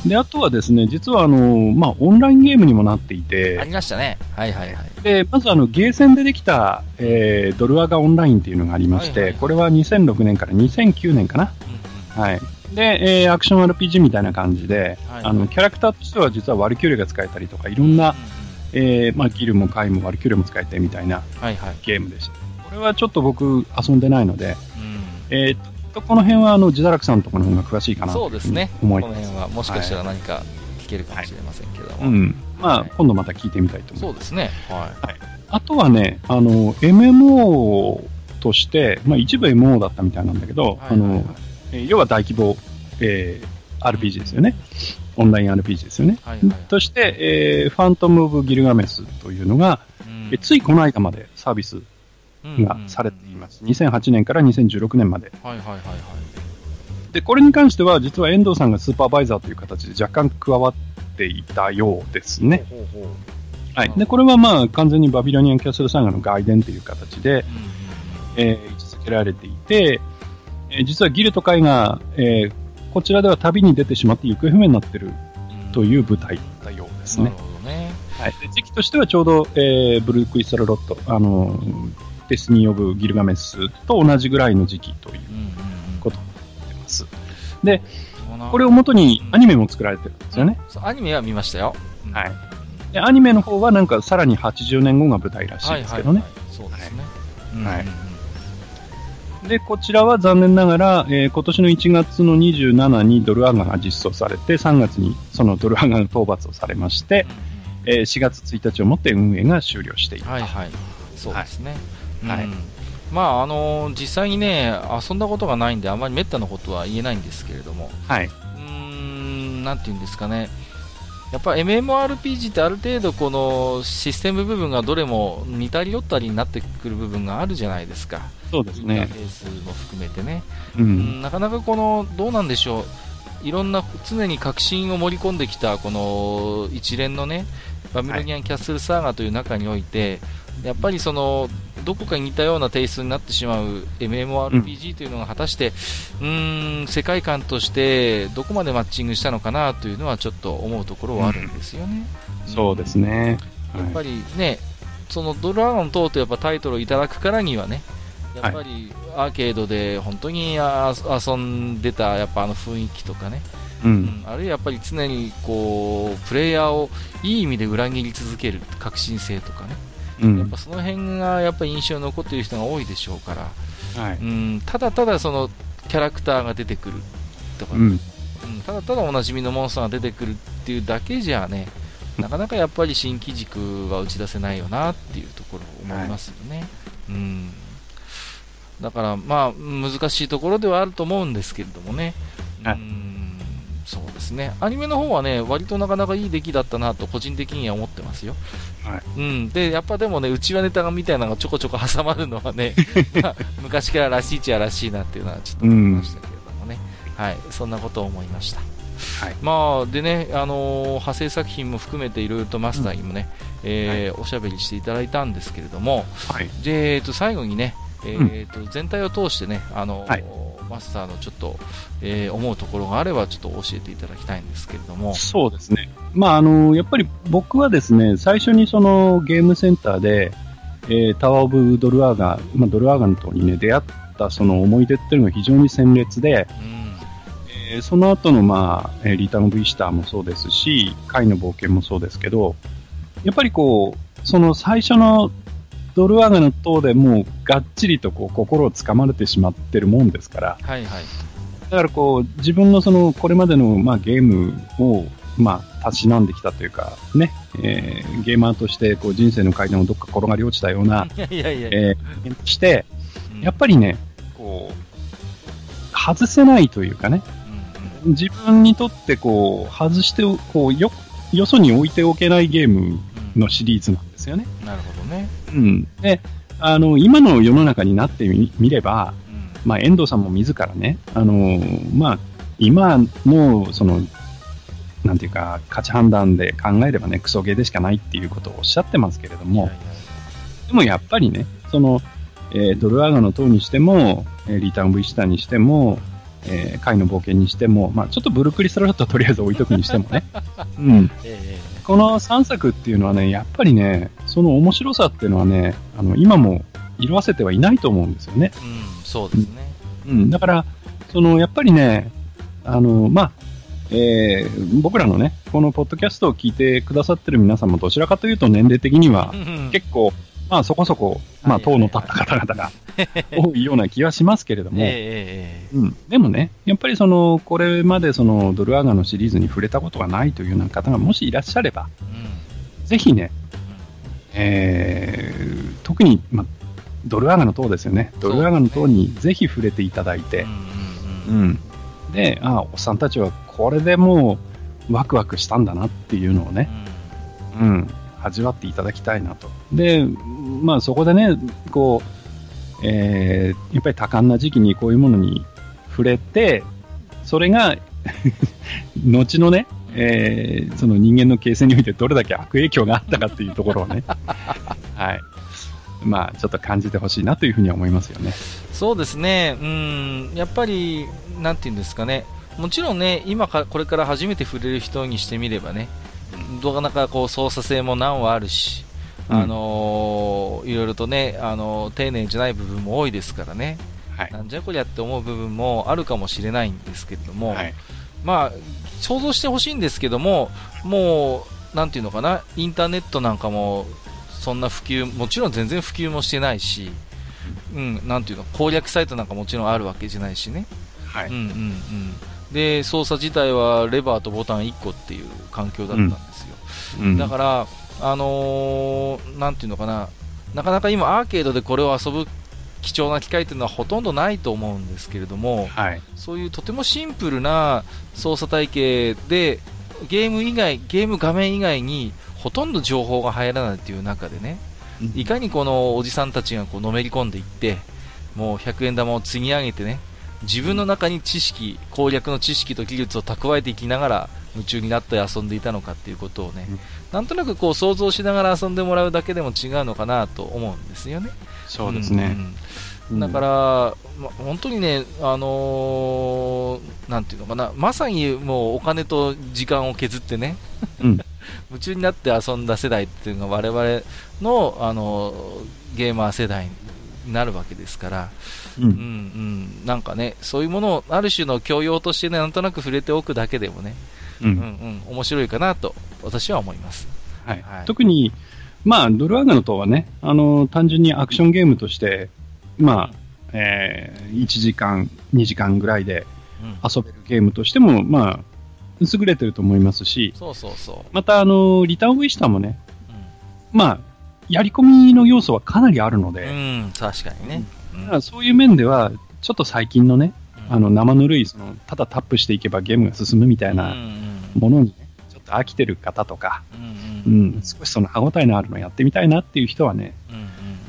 で、あとはですね、実はあの、まあ、オンラインゲームにもなっていて。ありましたね。はいはいはい。で、まずあの、ゲーセンでできた、えー、ドルアガオンラインっていうのがありまして、はいはいはい、これは2006年から2009年かな。うん、はい。で、えー、アクション RPG みたいな感じで、はいはい、あの、キャラクターとしては実はワルキューレが使えたりとか、いろんな、うん、えー、まあ、ギルもカイもワルキューレも使えてみたいな、ゲームでした。これはちょっと僕遊んでないので、うん、えー、とこの辺はあの自堕落さんとかの方が詳しいかなとそうですね。思い。この辺はもしかしたら何か聞けるかもしれませんけども。はい、うん。まあ、今度また聞いてみたいと思います。そうですね。はい。はい、あとはね、あの、MMO として、まあ一部 MMO だったみたいなんだけど、あの、要は大規模、えー、RPG ですよね。オンライン RPG ですよね。はいはい、として、えー、ファントム・オブ・ギルガメスというのが、うん、えついこの間までサービスがされています。2008年から2016年まで。はいはいはいはい。で、これに関しては、実は遠藤さんがスーパーバイザーという形で若干加わっていたようですね。ほうほうはい。で、これはまあ、完全にバビロニアンキャッスルサンガの外伝という形で、うん、えー、位置づけられていて、えー、実はギルト会が、えー、こちらでは旅に出てしまって行方不明になっているという舞台だったようですね。なるほどね。はい。で時期としてはちょうど、えー、ブルークイスタルロット、あのー、デスニー・オブ・ギルガメスと同じぐらいの時期ということになってま。で、これをもとにアニメも作られてるんですよね。うん、アニメは見ましたよ。はい。で、アニメの方はなんかさらに80年後が舞台らしいですけどね。はいはいはい、そうですね。はい。で、こちらは残念ながら、えー、今年の1月の27にドルアガンが実装されて、3月にそのドルアガン討伐をされまして、えー、4月1日をもって運営が終了しているはいはい。そうですね。はい。はい、まあ、あのー、実際にね、遊んだことがないんで、あまりめったなことは言えないんですけれども、はい。うーん、なんて言うんですかね。やっぱ MMORPG ってある程度このシステム部分がどれも似たり寄ったりになってくる部分があるじゃないですか。そうですね。インターフェースも含めてね。うん、なかなかこの、どうなんでしょう。いろんな常に革新を盛り込んできたこの一連のね、バミロニアンキャッスルサーガという中において、やっぱりそのどこかに似たようなテイストになってしまう MMORPG というのが果たして、うん、ーん世界観としてどこまでマッチングしたのかなというのはちょっと思うところはあるんですよね。うん、そうですね、やっぱりね、そのドラゴン等とやっぱタイトルをいただくからにはね、やっぱりアーケードで本当に遊んでたやっぱあの雰囲気とかね、うん、あるいはやっぱり常にこうプレイヤーをいい意味で裏切り続ける革新性とかね、うん、やっぱその辺がやっぱ印象に残っている人が多いでしょうから、はい、うん、ただただそのキャラクターが出てくるとか、ね、うん、ただただおなじみのモンスターが出てくるっていうだけじゃね、なかなかやっぱり新機軸は打ち出せないよなっていうところ思いますよね。はい、うん。だからまあ難しいところではあると思うんですけれどもね。うんそうですね。アニメの方はね、割となかなかいい出来だったなと個人的には思ってますよ。はい。うん。で、やっぱでもね、うちわネタみたいなのがちょこちょこ挟まるのはね、昔かららしいっちゃらしいなっていうのはちょっと思いましたけれどもね。うん、はい。そんなことを思いました。はい、まあ、でね、あのー、派生作品も含めていろいろとマスターにもね、うん、えーはい、おしゃべりしていただいたんですけれども、はい、で、えっ、ー、と、最後にね、えーと、うん、全体を通してね、あのーはい、マスターのちょっと、えー、思うところがあれば、ちょっと教えていただきたいんですけれども。そうですね。まあ、あの、やっぱり僕はですね、最初にそのゲームセンターで、えー、タワーオブドルアーガン、まあ、ドルアーガンとにね、出会ったその思い出っていうのが非常に鮮烈で、うん、えー、その後のまあ、リターンオブイスターもそうですし、貝の冒険もそうですけど、やっぱりこう、その最初のドルアガの塔でもうがっちりとこう心をつかまれてしまってるもんですから、はいはい、だからこう自分のそのこれまでのまあゲームをまあ、たしなんできたというか、ね、えー、ゲーマーとしてこう人生の階段をどっか転がり落ちたような、いやいやいや。えー、して、やっぱりね、こう、外せないというかね、うん、自分にとってこう、外して、こう、よ、よそに置いておけないゲームのシリーズなんですよね。なるほどね。うん。で、あの、今の世の中になってみみれば、うん、まあ、遠藤さんも自らね、あの、まあ、今の、その、なんていうか、価値判断で考えればね、クソゲーでしかないっていうことをおっしゃってますけれども、でもやっぱりね、その、えー、ドルアーガの塔にしても、えー、リターン V シタにしても、えー、貝の冒険にしても、まあちょっとブルクリスロットとりあえず置いとくにしてもね、うん。えーこの3作っていうのはね、やっぱりね、その面白さっていうのはね、あの、今も色あせてはいないと思うんですよね。うん、そうですね。うん、だから、その、やっぱりね、あの、まあ、えー、僕らのね、このポッドキャストを聞いてくださってる皆さんもどちらかというと年齢的には結構まあそこそこ、まあ党の立った方々が 多いような気はしますけれども、えー、うん、でもね、やっぱりその、これまでそのドルアーガのシリーズに触れたことがないというような方がもしいらっしゃれば、うん、ぜひね、えー、特に、まあ、ドルアーガの塔ですよね。ドルアーガの塔にぜひ触れていただいて、うん、で、ああ、おっさんたちはこれでもうワクワクしたんだなっていうのをね、うん、味わっていただきたいなと。で、まあそこでね、こう、えー、やっぱり多感な時期にこういうものに触れて、それが 後のね、えー、その人間の形成においてどれだけ悪影響があったかっていうところをね、はい。まあ、ちょっと感じてほしいなというふうに思いますよね。そうですね。うん、やっぱり、なんていうんですかね。もちろんね、今か、これから初めて触れる人にしてみればね、なかなかこう操作性も難はあるし、あのー、いろいろとね、あのー、丁寧じゃない部分も多いですからね。はい、なんじゃこりゃって思う部分もあるかもしれないんですけれども、はい、まあ、想像してほしいんですけども、もう、なんていうのかな、インターネットなんかも、そんな普及、もちろん全然普及もしてないし、うん、なんていうの、攻略サイトなんかもちろんあるわけじゃないしね。はい。うんうんうん。で、操作自体はレバーとボタン1個っていう環境だったんですよ。うん、だから、あのー、なんていうのかな、なかなか今アーケードでこれを遊ぶ貴重な機会というのはほとんどないと思うんですけれども、はい、そういうとてもシンプルな操作体系でゲーム以外、ゲーム画面以外にほとんど情報が入らないという中でね、いかにこのおじさんたちがこうのめり込んでいって、もう100円玉を積み上げてね、自分の中に知識、攻略の知識と技術を蓄えていきながら夢中になって遊んでいたのかっていうことをね、うん、なんとなくこう想像しながら遊んでもらうだけでも違うのかなと思うんですよね。そうですね。うん、だから、ま、本当にね、あのー、なんていうのかな、まさにもうお金と時間を削ってね、うん、夢中になって遊んだ世代っていうのが我々の、あのー、ゲーマー世代になるわけですから、うん、うん、うん、なんかね、そういうものをある種の教養としてね、なんとなく触れておくだけでもね、うん、うん、うん、面白いかなと私は思います。はい。はい、特に、まあ、ドルアガノとはね、あの、単純にアクションゲームとして、まあ、えー、1時間、2時間ぐらいで遊べるゲームとしても、まあ、優れてると思いますし、そうそうそう。また、あの、リターンウィスターもね、うん、まあ、やり込みの要素はかなりあるので、うん、確かにね。だからそういう面では、ちょっと最近のね、あの、生ぬるい、その、ただタップしていけばゲームが進むみたいなものにね、ちょっと飽きてる方とか、うん、うん、少しその歯応えのあるのやってみたいなっていう人はね、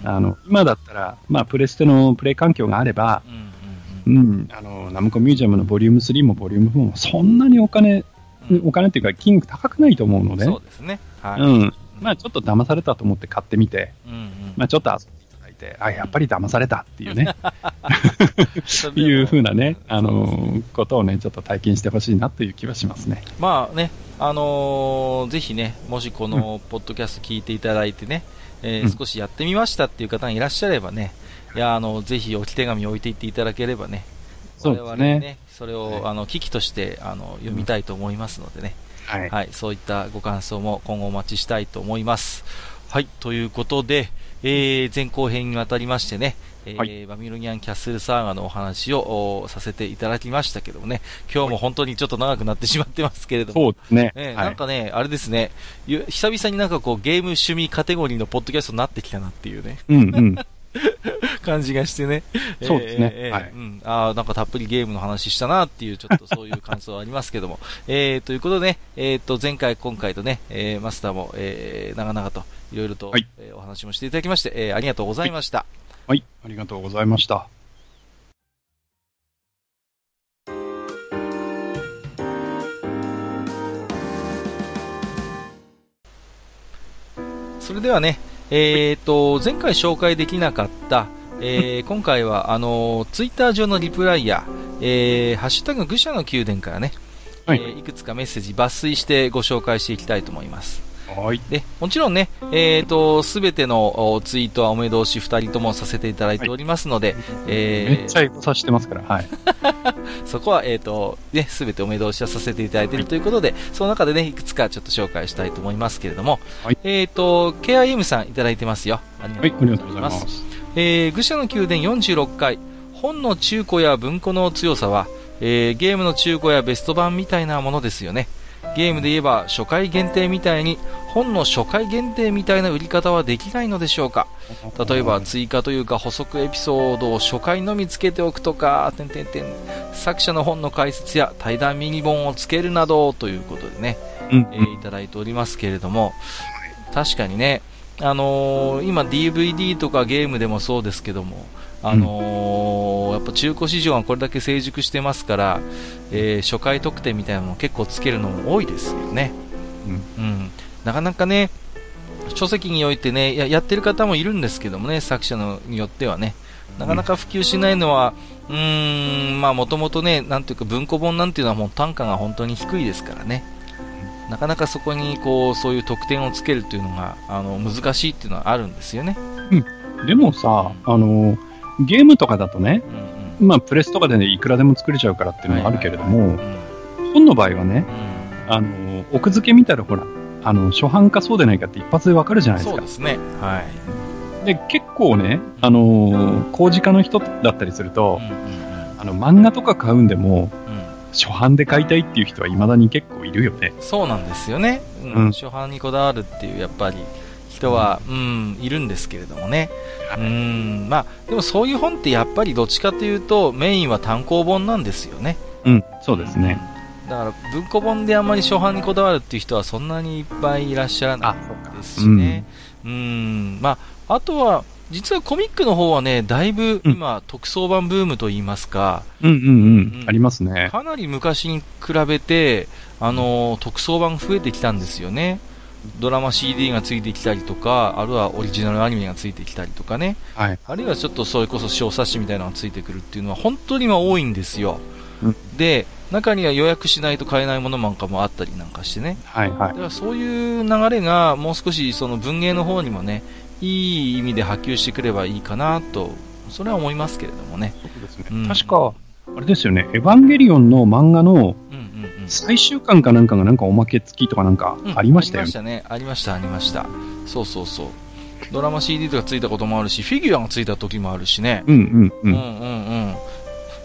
うん、あの、今だったら、まあ、プレステのプレイ環境があれば、うん、あの、ナムコミュージアムのボリューム3もボリューム4もそんなにお金、お金っていうか金額高くないと思うので、そうですね。はい。うん。まあちょっと騙されたと思って買ってみて、うんうん、まあちょっと遊んでて、あ、やっぱり騙されたっていうね、いうふうなね、あのー、ことをね、ちょっと体験してほしいなという気はしますね。まあね、あのー、ぜひね、もしこのポッドキャスト聞いていただいてね、うん、えー、少しやってみましたっていう方がいらっしゃればね、い。や、あの、ぜひ置き手紙置いていっていただければね、そうですね。ねそれを、はい、あの、危機として、あの、読みたいと思いますのでね、はい、はい、そういったご感想も今後お待ちしたいと思います。はい、ということで、えー、前後編にわたりましてね、えー、はい、バミロニアンキャッスルサーガのお話をさせていただきましたけどもね、今日も本当にちょっと長くなってしまってますけれども、そうですね。えー、なんかね、あれですね、久々になんかこうゲーム趣味カテゴリーのポッドキャストになってきたなっていうね。うんうん。感じがしてね。そうですね。えー、はい。うん。ああ、なんかたっぷりゲームの話したなっていう、ちょっとそういう感想はありますけども。えー、ということでね、えっ、ー、と、前回、今回とね、えー、マスターも、えー、長々と、いろいろと、はい、えー、お話もしていただきまして、えー、ありがとうございました、はい。はい、ありがとうございました。それではね、えっ、ー、と、前回紹介できなかった、えー、今回は、あの、ツイッター上のリプライや、えー、ハッシュタグ愚者の宮殿からね、はい、えー、いくつかメッセージ抜粋してご紹介していきたいと思います。はい。で、もちろんね、えっ、ー、と、すべてのツイートはお目通し二人ともさせていただいておりますので、はい、えー、めっちゃエゴさしてますから、はい。そこは、えっ、ー、と、ね、すべてお目通しはさせていただいているということで、はい、その中でね、いくつかちょっと紹介したいと思いますけれども、はい、えっ、と、KIM さんいただいてますよ。ありがとうございます。はい、えー、愚者の宮殿46回、本の中古や文庫の強さは、えー、ゲームの中古やベスト版みたいなものですよね。ゲームで言えば初回限定みたいに本の初回限定みたいな売り方はできないのでしょうか？例えば追加というか補足エピソードを初回のみつけておくとか、てんてんてん作者の本の解説や対談ミニ本をつけるなどということでね、うん、えー、いただいておりますけれども、確かにね、あのー、今 DVD とかゲームでもそうですけども、あのー、やっぱ中古市場がこれだけ成熟してますから、えー、初回特典みたいなのも結構つけるのも多いですよね。うん、うん、なかなかね、書籍においてねや、やってる方もいるんですけどもね、作者のによってはね、なかなか普及しないのは、うーん、まあもともとね、なんていうか文庫本なんていうのはもう単価が本当に低いですからね。なかなかそこにこう、そういう特典をつけるというのが、あの、難しいっていうのはあるんですよね。うん。でもさ、あの、ゲームとかだとね、うんうん、うん、まあ、プレスとかでね、いくらでも作れちゃうからっていうのもあるけれども、本の場合はね、あの、奥付け見たらほら、あの、初版かそうでないかって一発でわかるじゃないですか。そうですね。はい。で、結構ね、あの、工事家の人だったりすると、あの、漫画とか買うんでも、初版で買いたいっていう人は未だに結構いるよね。そうなんですよね。うん、うん、初版にこだわるっていう、やっぱり、人は、うん、いるんですけれどもね。うん、まあ、でもそういう本ってやっぱりどっちかというと、メインは単行本なんですよね。うん、そうですね。だから文庫本であんまり初版にこだわるっていう人はそんなにいっぱいいらっしゃらないですしね。うん、ん、まあ、あとは、実はコミックの方はね、だいぶ今、うん、特装版ブームといいますか、うんうんうん、うん、ありますね。かなり昔に比べて、あの、特装版増えてきたんですよね。ドラマ CD がついてきたりとか、あるいはオリジナルアニメがついてきたりとかね。はい。あるいはちょっとそれこそ小冊子みたいなのがついてくるっていうのは本当に今多いんですよ。うん、で、中には予約しないと買えないものなんかもあったりなんかしてね。はいはい。だからそういう流れがもう少しその文芸の方にもね、いい意味で波及してくればいいかなと、それは思いますけれどもね。そうですね。うん、確か、あれですよね、エヴァンゲリオンの漫画の最終巻かなんかがなんかおまけ付きとかなんかありましたよね、うん、ありましたね。ありました、ありました。そうそうそう。ドラマ CD とかついたこともあるし、フィギュアがついた時もあるしね。うんうんうん。うんうん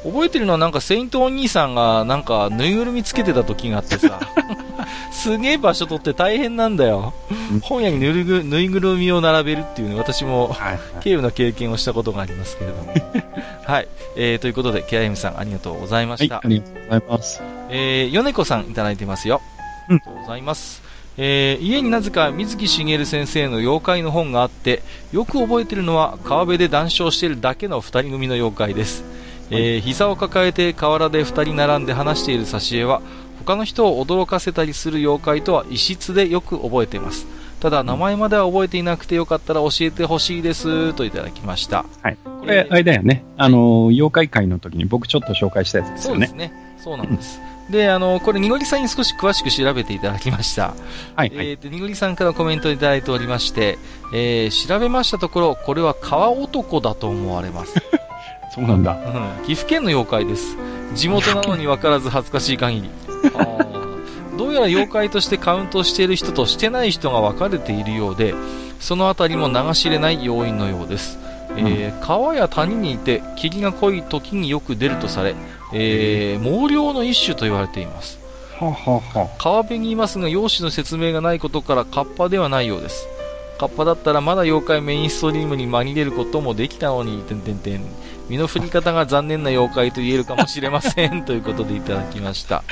うん。覚えてるのはなんかセイントお兄さんがなんかぬいぐるみつけてた時があってさ、すげえ場所取って大変なんだよ。本屋にぬぐぬいぐるみを並べるっていうね、私も、軽有な経験をしたことがありますけれども。はい。えー、ということで、ケアエムさんありがとうございました。はい、ありがとうございます。えー、ヨネコさんいただいてますよ。うん。ありがとうございます。えー、家になぜか水木しげる先生の妖怪の本があって、よく覚えてるのは川辺で談笑しているだけの二人組の妖怪です。えー、膝を抱えて河原で2人並んで話している挿絵は他の人を驚かせたりする妖怪とは異質でよく覚えていますただ名前までは覚えていなくてよかったら教えてほしいですといただきましたはいこれ、あれだよねあの妖怪会の時に僕ちょっと紹介したやつですよねそうですねそうなんですで、あの、これ、にごりさんに少し詳しく調べていただきました。はい、はい。えっ、ー、と、にごりさんからコメントいただいておりまして、えー、調べましたところ、これは川男だと思われます。そうなんだ。うん。岐阜県の妖怪です。地元なのに分からず恥ずかしい限り。どうやら妖怪としてカウントしている人としてない人が分かれているようで、そのあたりも流しれない要因のようです。えー、川や谷にいて霧が濃い時によく出るとされ、えー、毛量の一種と言われています。川辺にいますが、容姿の説明がないことからカッパではないようです。カッパだったらまだ妖怪メインストリームに紛れることもできたのに、てんてんてん。身の振り方が残念な妖怪と言えるかもしれません ということでいただきました。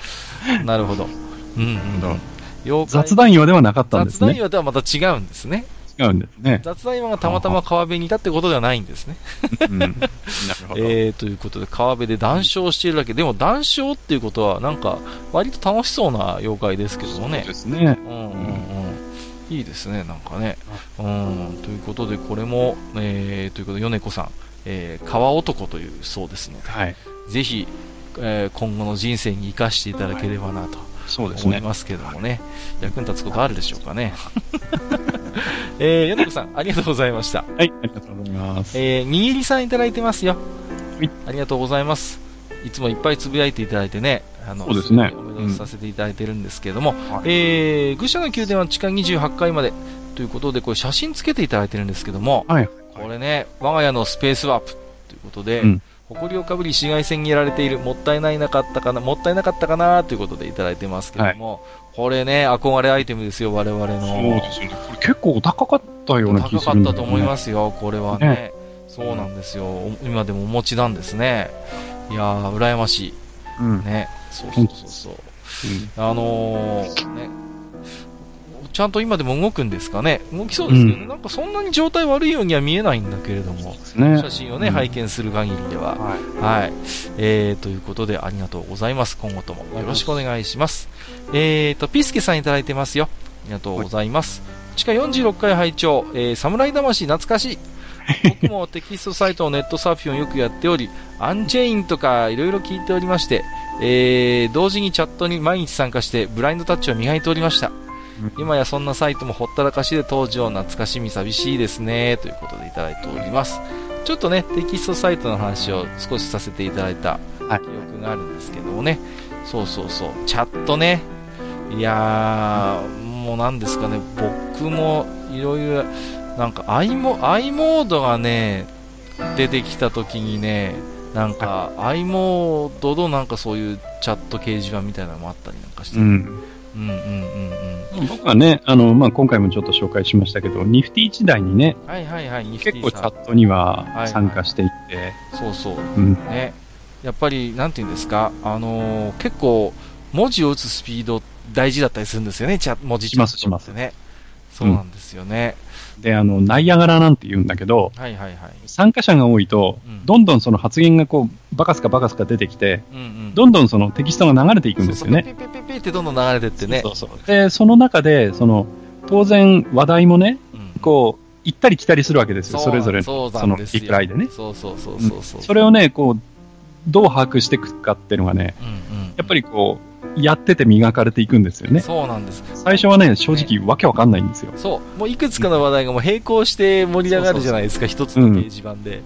なるほど。うん、うん。雑談岩ではなかったんですね。雑談岩とはまた違うんですね。違うんですね。雑談岩がたまたま川辺にいたってことではないんですね。うん、なるほど。えー、ということで川辺で談笑しているだけ。でも談笑っていうことはなんか割と楽しそうな妖怪ですけどもね。そうですね。うんうんうん。いいですね、なんかね。うん、ということで、これも、えー、ということで、米子さん、えー、川男というそうですので、はい、ぜひ、えー、今後の人生に生かしていただければなと、そうですね、思いますけどもね、役に立つことあるでしょうかね。えー、米子さん、ありがとうございました。はい、ありがとうございます。えー、にぎりさんいただいてますよ。はい。ありがとうございます。いつもいっぱいつぶやいていただいてね、あの、そうですね。おめでとうさせていただいてるんですけれども、うん、えー、愚者の宮殿は地下28階までということで、これ写真つけていただいてるんですけども、はい。これね、我が家のスペースワープということで、うん、埃をかぶり紫外線にやられている、もったいないなかったかな、もったいなかったかなということでいただいてますけども、はい、これね、憧れアイテムですよ、我々の。そうですね。これ結構お高かったような気がする、ね、高かったと思いますよ、これはね。ねそうなんですよ。今でもお持ちなんですね。いやー、羨ましい。うん。ね。そうそうそうそう。うん、あのー、ね、ちゃんと今でも動くんですかね？動きそうですけどね、うん、なんかそんなに状態悪いようには見えないんだけれども、ね、写真をね、うん、拝見する限りでは。はい。はい、えー、ということでありがとうございます。今後ともよろしくお願いします。えーと、ピスケさんいただいてますよ。ありがとうございます。地下46回拝聴、えー、侍魂懐かしい。僕もテキストサイトのネットサーフィンをよくやっており、アンジェインとかいろいろ聞いておりまして、えー、同時にチャットに毎日参加してブラインドタッチを磨いておりました。今やそんなサイトもほったらかしで当時を懐かしみ寂しいですね、ということでいただいております。ちょっとね、テキストサイトの話を少しさせていただいた記憶があるんですけどもね。はい、そうそうそう。チャットね。いやー、もうなんですかね、僕もいろいろ、なんか i モ i モードがね、出てきた時にね、なんか i モードのなんかそういうチャット掲示板みたいなのもあったりなんかして。うん。うんうんうんうん。僕はね、あの、まあ、今回もちょっと紹介しましたけど、ニフティ時代にね、はいはいはい、結構チャットには参加していって、はいはい、そうそう、うん、ね。やっぱり、なんていうんですか、あのー、結構、文字を打つスピード大事だったりするんですよね、チャ文字チャットってね。そうなんですよね。うん、で、あの、ナイアガラなんて言うんだけど、はいはいはい。参加者が多いと、うん、どんどんその発言がこう、バカスカバカスカ出てきて、うんうん、どんどんそのテキストが流れていくんですよね。そうそうピピピピってどんどん流れてってね。そうそうで、その中で、その、当然話題もね、うん、こう、行ったり来たりするわけですよ、それぞれの、そのリプライでね。そうそうそうそうそれをね、こう、どう把握していくかっていうのがね、うんうん、やっぱりこう、やってて磨かれていくんですよね。そうなんです。最初はね、正直わけわかんないんですよ。そう。もういくつかの話題がもう並行して盛り上がるじゃないですか、一つの掲示板で、うん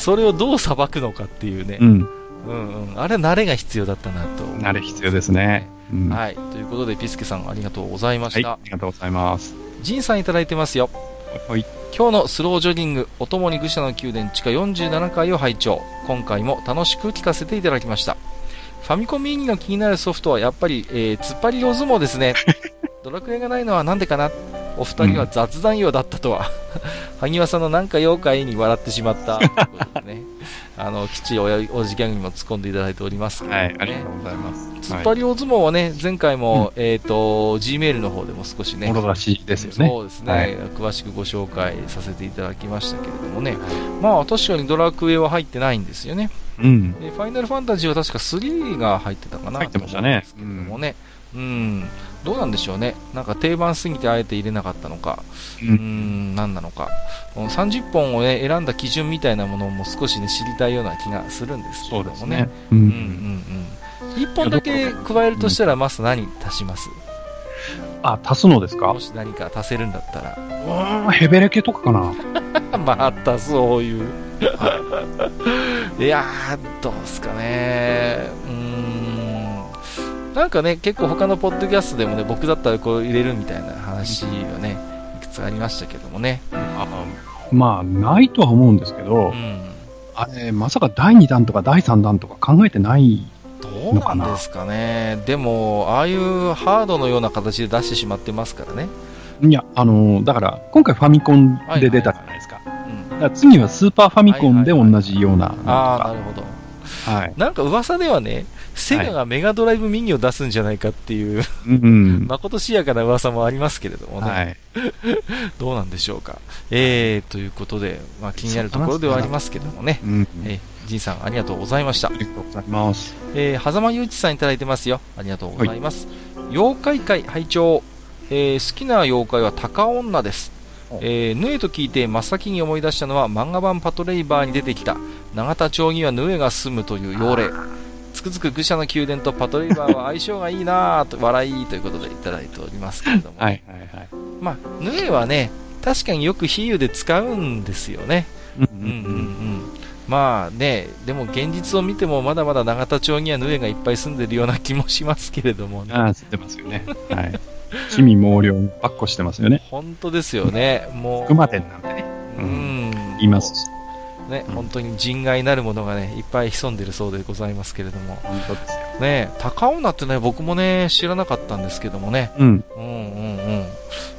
それをどう裁くのかっていうね。うん。うんうん。あれ慣れが必要だったなと。慣れ必要ですね。うん、はい。ということで、ピスケさんありがとうございました。はい、ありがとうございます。ジンさんいただいてますよ。はい。今日のスロージョギング、おともに愚者の宮殿地下47回を拝聴。今回も楽しく聞かせていただきました。ファミコンミニの気になるソフトはやっぱり、えー、突っ張り大相撲ですね。ドラクエがないのはなんでかな？お二人は雑談用だったとは。萩和さんのなんか妖怪に笑ってしまった。ということでね。あの、きっちりおおじギャグにも突っ込んでいただいております、ね、はい、ありがとうございます。突っ張り大相撲はね、前回も、うん、えっ、ー、と、Gmail の方でも少しね。もろ出しですよね。そうですね、はい、詳しくご紹介させていただきましたけれどもね。まあ、確かにドラクエは入ってないんですよね。うん。で、ファイナルファンタジーは確か3が入ってたかな入ってましたね。けどもね。うん、どうなんでしょうね。なんか定番すぎてあえて入れなかったのか。うん、何なのか。30本をね、選んだ基準みたいなものも少しね、知りたいような気がするんですけれどもね。ねうん、うん、うんうん。1本だけ加えるとしたら、まず何足します？あ、足すのですか？もし何か足せるんだったら。うん、ヘベレケとかかな。またそういう。いやー、どうすかね。うん。なんかね、結構他のポッドキャストでもね、僕だったらこう入れるみたいな話はね、いくつありましたけどもね。あまあ、ないとは思うんですけど、うん、あれ、まさか第2弾とか第3弾とか考えてないどうなんですかね。でも、ああいうハードのような形で出してしまってますからね。いや、あのー、だから、今回ファミコンで出たじゃないですか。次はスーパーファミコンで同じような。ああ、なるほど。はい。なんか噂ではね、セガがメガドライブミニを出すんじゃないかっていう、はい、うん、まことしやかな噂もありますけれどもね。はい。どうなんでしょうか。えー、ということで、まあ気になるところではありますけどもね。うん、えー、ジンさんありがとうございました。ありがとうございます。えー、狭間祐一さんいただいてますよ。ありがとうございます。はい、妖怪界拝聴えー、好きな妖怪は高女です。えー、ヌエと聞いて真っ先に思い出したのは漫画版パトレイバーに出てきた永田町にはヌエが住むという妖霊つくづく愚者の宮殿とパトレイバーは相性がいいなぁと笑いということでいただいておりますけれども、はいはいはい、まあヌエはね確かによく比喩で使うんですよねうんうんうんうんまあね、でも現実を見てもまだまだ永田町にはヌエがいっぱい住んでるような気もしますけれどもね。ああ、住んでますよね。はい。趣味毛量ばっこしてますよね。本当ですよね。もう。熊店なんてね。うん。言いますし。ね、うん、本当に人外なるものがね、いっぱい潜んでるそうでございますけれども。ね、高尾菜ってね、僕もね、知らなかったんですけどもね。うん。うんうんうん。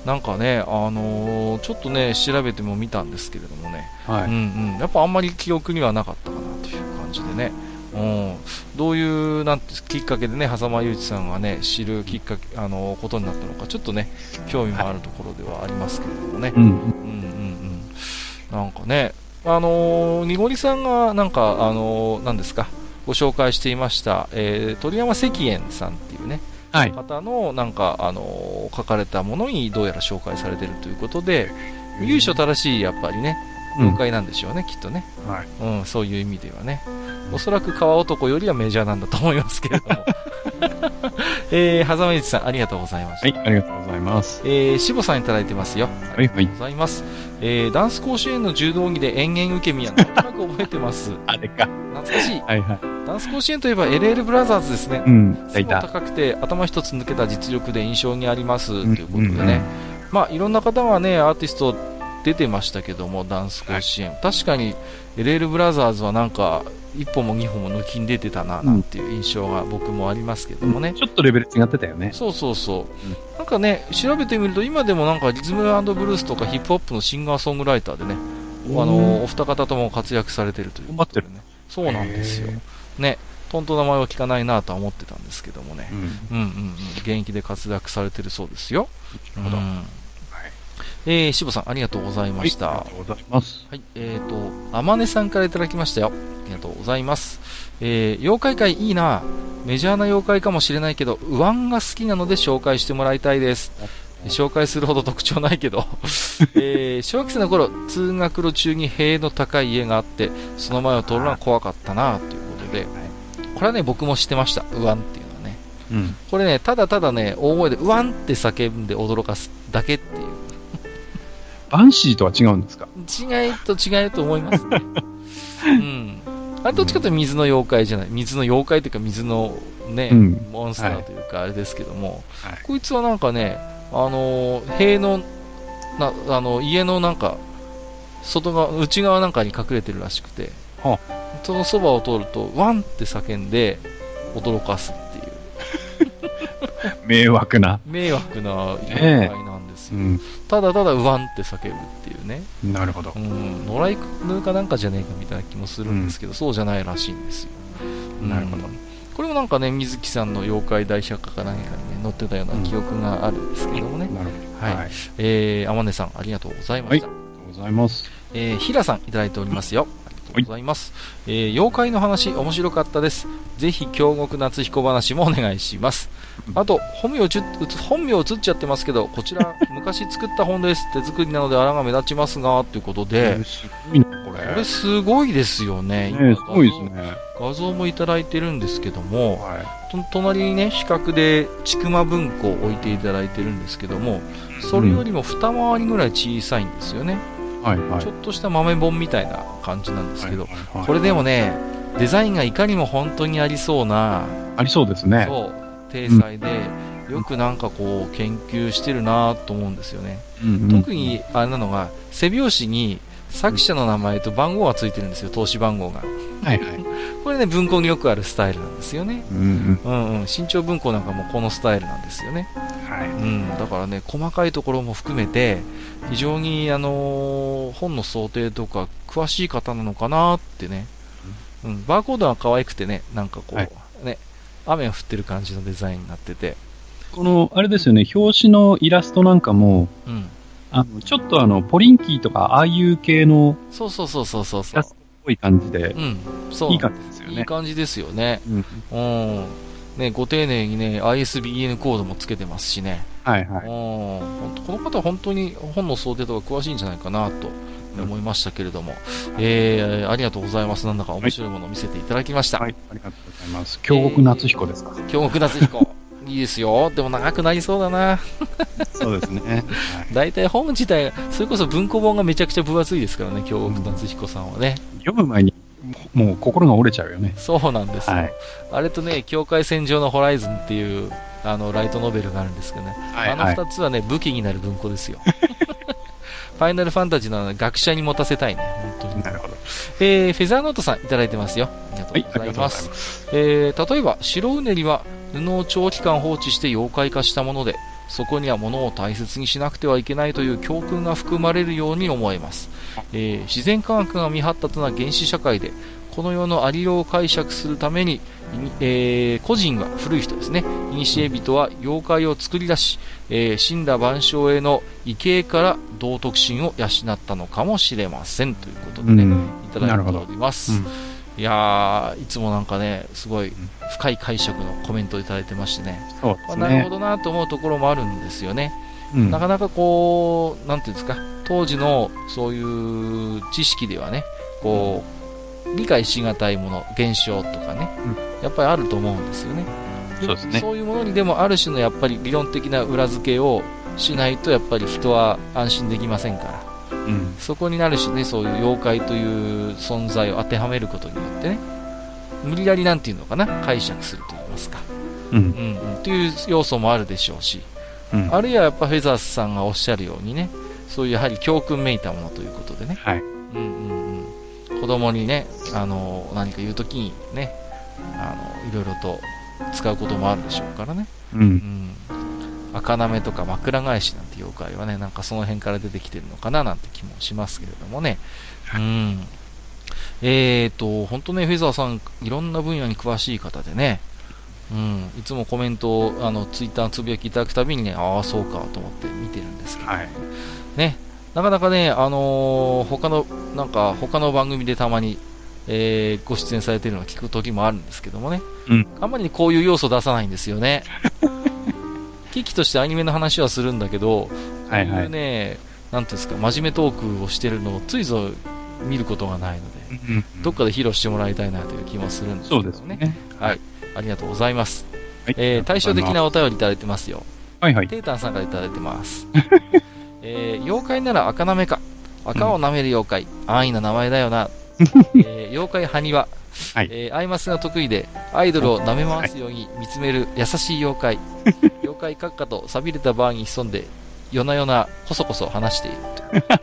なんかね、あのー、ちょっとね、調べても見たんですけれどもね。はい。うんうん。やっぱあんまり記憶にはなかったかなという感じでね。うん、どういうなんてきっかけでね、狭間裕一さんがね、知るきっかけ、あの、ことになったのか、ちょっとね、興味もあるところではありますけれどもね。うん、うん、うんうんなんかね、あのー、にごりさんが、なんか、あのー、なんですか、ご紹介していました、えー、鳥山石燕さんっていうね、はい、方の、なんか、あのー、書かれたものにどうやら紹介されているということで、由緒正しい、やっぱりね、妖怪なんでしょうね、うん、きっとね、はい、うん。そういう意味ではね。おそらく川男よりはメジャーなんだと思いますけれども。えー、はざまいちさん、ありがとうございました。はい、ありがとうございます。えー、しぼさんいただいてますよ。ありがとうございます。えー、ダンス甲子園の柔道着で延々受け身はなんとなく覚えてます？あれか。懐かしい。はいはい。ダンス甲子園といえば LL ブラザーズですね。うん。背も高くて頭一つ抜けた実力で印象にあります。ということでね。うんうんうん、まあ、いろんな方がね、アーティスト出てましたけども、ダンス甲子園。はい、確かに LL ブラザーズはなんか、一歩も二歩も抜きに出てたな、なんていう印象が僕もありますけどもね。ちょっとレベル違ってたよね。そうそうそう。うん、なんかね、調べてみると今でもなんかリズムブルースとかヒップホップのシンガーソングライターでね、あの、お二方とも活躍されてるという、ね。頑張ってるね。そうなんですよ。ね。とんと名前は聞かないなとは思ってたんですけどもね。うん、うん、うんうん現役で活躍されてるそうですよ。なるほど。うんえー、しぼさん、ありがとうございました。はい、ありがとうございます。はい、えっ、ー、と、あまねさんからいただきましたよ。ありがとうございます。えー、妖怪界いいなメジャーな妖怪かもしれないけど、ウワンが好きなので紹介してもらいたいです。紹介するほど特徴ないけど、えー、小学生の頃、通学路中に塀の高い家があって、その前を通るのは怖かったなということで、これはね、僕も知ってました。ウワンっていうのはね。うん、これね、ただただね、大声でウワンって叫んで驚かすだけっていう。バンシーとは違うんですか？違いと違うと思いますね。うん。あれどっちかというと水の妖怪じゃない。水の妖怪というか水のね、うん、モンスターというかあれですけども、はい、こいつはなんかね、あの、塀の、な、あの、家のなんか、外側、内側なんかに隠れてるらしくて、はあ、そのそばを通ると、ワンって叫んで、驚かすっていう。迷惑な。迷惑な妖怪なんですよ。うん、ただただ、ワンって叫ぶっていうね。なるほど。うん。野良犬かなんかじゃねえかみたいな気もするんですけど、うん、そうじゃないらしいんですよ。なるほど。これもなんかね、水木さんの妖怪大百科か何かにね、載ってたような記憶があるんですけどもね。なるほど。はい。えー、天音さん、ありがとうございました。はい、ありがとうございます。えー、平さん、いただいておりますよ。ございます。はい、えー、妖怪の話、面白かったです。ぜひ、京極夏彦話もお願いします。あと、本名ち本名映っちゃってますけど、こちら、昔作った本です。手作りなので、あらが目立ちますが、ということで、すごいね、これ。これすごいですよね。ねすごいですね。画像もいただいてるんですけども、はい、隣にね、四角で、ちくま文庫を置いていただいてるんですけども、それよりも二回りぐらい小さいんですよね。はいはい、ちょっとした豆本みたいな感じなんですけど、これでもね、デザインがいかにも本当にありそうな、ありそうですね。そう、体裁で、よくなんかこう、研究してるなと思うんですよね。うん。うん、特に、あれなのが、背表紙に、作者の名前と番号がついてるんですよ、投資番号が。はいはい。これね、文庫によくあるスタイルなんですよね。うん、うん、うんうん新潮文庫なんかもこのスタイルなんですよね。はい。うん。だからね、細かいところも含めて、非常に、あのー、本の想定とか、詳しい方なのかなってね。うん。バーコードは可愛くてね、なんかこう、はい、ね、雨が降ってる感じのデザインになってて。この、あれですよね、表紙のイラストなんかも、うん。あの、ちょっとあの、ポリンキーとか、ああいう系の、そうそうそうそうそう。イラストっぽい感じで、うん。そう。いい感じですよね。いい感じですよね。うん。うん。ね、ご丁寧にね、ISBN コードもつけてますしね。はいはい。うん。この方は本当に本の想定とか詳しいんじゃないかなと思いましたけれども、うん、えー、ありがとうございます。なんだか面白いものを見せていただきました。はい、はい、ありがとうございます。京極夏彦ですか。えー、京極夏彦。いいですよ。でも長くなりそうだな。そうですね。大体本自体、それこそ文庫本がめちゃくちゃ分厚いですからね、京極夏彦さんはね。読む前に、もう心が折れちゃうよね。そうなんですよ。はい、あれとね、境界線上のホライズンっていう、あの、ライトノベルがあるんですけどね。はいはい、あの二つはね、武器になる文庫ですよ。ファイナルファンタジーの学者に持たせたいね、本当に。なるほど。えー、フェザーノートさんいただいてますよ。ありがとうございます。はい、えー、例えば、白うねりは布を長期間放置して妖怪化したもので、そこには物を大切にしなくてはいけないという教訓が含まれるように思えます。えー、自然科学が未発達な原始社会で、この世のありようを解釈するために、えー、個人は古い人ですね、古人は妖怪を作り出し、えー、死んだ万象への畏敬から道徳心を養ったのかもしれませんということでね、うん、いただいております。いやー、いつもなんかね、すごい深い解釈のコメントをいただいてましてね、そうですね。なるほどなと思うところもあるんですよね。うん、なかなかこう、なんていうんですか、当時のそういう知識ではね、こう、理解しがたいもの、現象とかね、うん、やっぱりあると思うんですよね。そうですね。そういうものにでもある種のやっぱり理論的な裏付けをしないとやっぱり人は安心できませんから。うん、そこになるしね、そういう妖怪という存在を当てはめることによってね、無理やりなんていうのかな、解釈すると言いますか。うん。うん、うん、という要素もあるでしょうし、うん、あるいはやっぱフェザースさんがおっしゃるようにね、そういうやはり教訓めいたものということでね。はい。うん。子供にね、あの、何か言うときにね、あの、いろいろと使うこともあるでしょうからね。うん。うん。赤なめとか枕返しなんて妖怪はね、なんかその辺から出てきてるのかななんて気もしますけれどもね。うん。えーと、本当ね、フェザーさん、いろんな分野に詳しい方でね、うん、いつもコメントを、あの、ツイッターのつぶやきいただくたびにね、ああ、そうかと思って見てるんですけど、はい、ね、なかなかね、あのー、他の、なんか、他の番組でたまに、えー、ご出演されてるのを聞く時もあるんですけどもね、うん、あんまりこういう要素出さないんですよね。危機としてアニメの話はするんだけど、はいはい、こういうね、なんていうんですか、真面目トークをしてるのをついぞ見ることがないので、うんうん、どっかで披露してもらいたいなという気もするんですけどね。そうですね。はい。ありがとうございます。はい、えー、対照的なお便りいただいてますよ。はいはい。テータンさんからいただいてます。えー、妖怪なら赤なめか。赤を舐める妖怪。うん、安易な名前だよな。えー、妖怪埴輪。はい、えー、アイマスが得意で、アイドルを舐め回すように見つめる優しい妖怪。妖怪閣下と錆びれたバーに潜んで、夜な夜なこそこそ話している。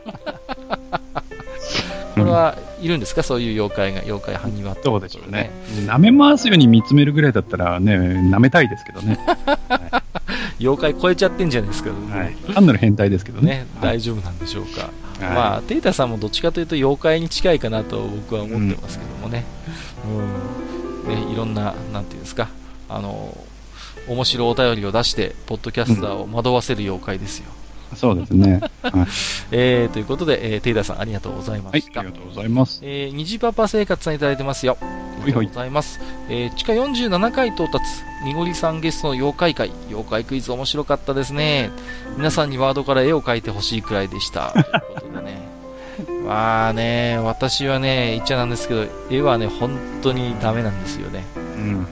これはいるんですか？そういう妖怪が、妖怪埴輪そうでしょうね。舐め回すように見つめるぐらいだったらね、舐めたいですけどね。はい、妖怪超えちゃってんじゃないですか、はい。単なる変態ですけどね。ね大丈夫なんでしょうか。はい、まあ、テイタさんもどっちかというと妖怪に近いかなと僕は思ってますけどもね。うん。ね、いろんな、なんていうんですか、あの、面白お便りを出して、ポッドキャスターを惑わせる妖怪ですよ。そうですね。はい、えー、ということで、えー、テイダーさんありがとうございました。はい、ありがとうございます。えー、虹パパ生活さんいただいてますよ。ありがとうございます。えー、地下47回到達、にごりさんゲストの妖怪会、妖怪クイズ面白かったですね。皆さんにワードから絵を描いてほしいくらいでした。ということでね。まあね、私はね、言っちゃなんですけど、絵はね、本当にダメなんですよね。うん。もう、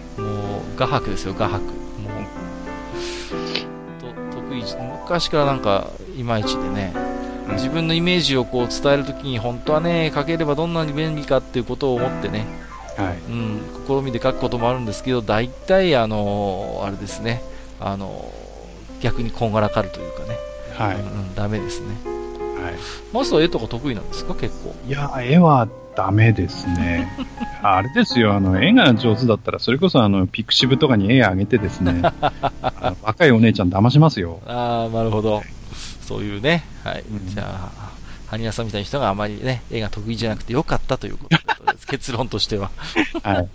画伯ですよ、画伯。昔からなんか、いまいちでね、自分のイメージをこう伝えるときに、本当はね、書ければどんなに便利かっていうことを思ってね、はい、うん、試みで書くこともあるんですけど、大体、あの、あれですね、あの、逆にこんがらかるというかね、はい、うん、うん、ダメですね。はい。マスは絵とか得意なんですか、結構。いや、絵はダメですね。あれですよ、あの、絵が上手だったら、それこそあの、ピクシブとかに絵あげてですね、若いお姉ちゃん騙しますよ。ああ、なるほど。そういうね、はい。うん、じゃあ、ハニヤさんみたいな人があまりね、絵が得意じゃなくてよかったということです。結論としては。はい。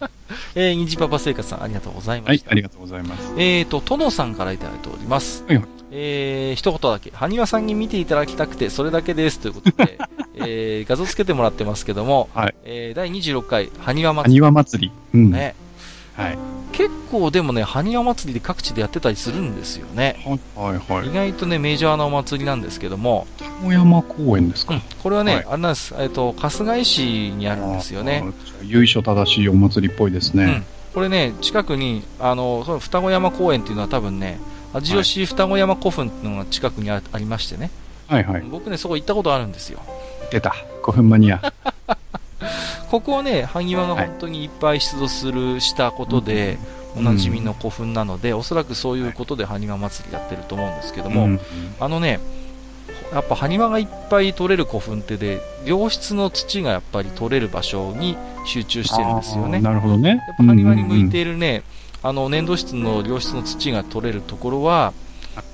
えー、ニジパパ生活さん、ありがとうございました。はい、ありがとうございます。えーと、トノさんからいただいております。はい、えー、一言だけ。ハニワさんに見ていただきたくて、それだけです。ということで、えー、画像つけてもらってますけども、はい。えー、第26回、ハニワ祭り。祭り。うん。ね。はい。結構でもね、ハニワ祭りで各地でやってたりするんですよね。はいはいはい。意外とね、メジャーなお祭りなんですけども。小山公園ですか、うん、これはね、はい、あれなんです。えっ、と、春日井市にあるんですよね。由緒正しいお祭りっぽいですね。うん。これね、近くに、あの、その双子山公園っていうのは多分ね、味吉双子山古墳っていうのが近くにありましてね。はいはい。僕ね、そこ行ったことあるんですよ。出た。古墳マニア。ここはね、萩和が本当にいっぱい出土する、したことで、おなじみの古墳なので、おそらくそういうことで埴輪祭りやってると思うんですけども、あのね、やっぱ埴輪がいっぱい取れる古墳ってで、良質の土がやっぱり取れる場所に集中してるんですよね。なるほどね。やっぱ埴輪に向いているね、あの、粘土質の良質の土が取れるところは、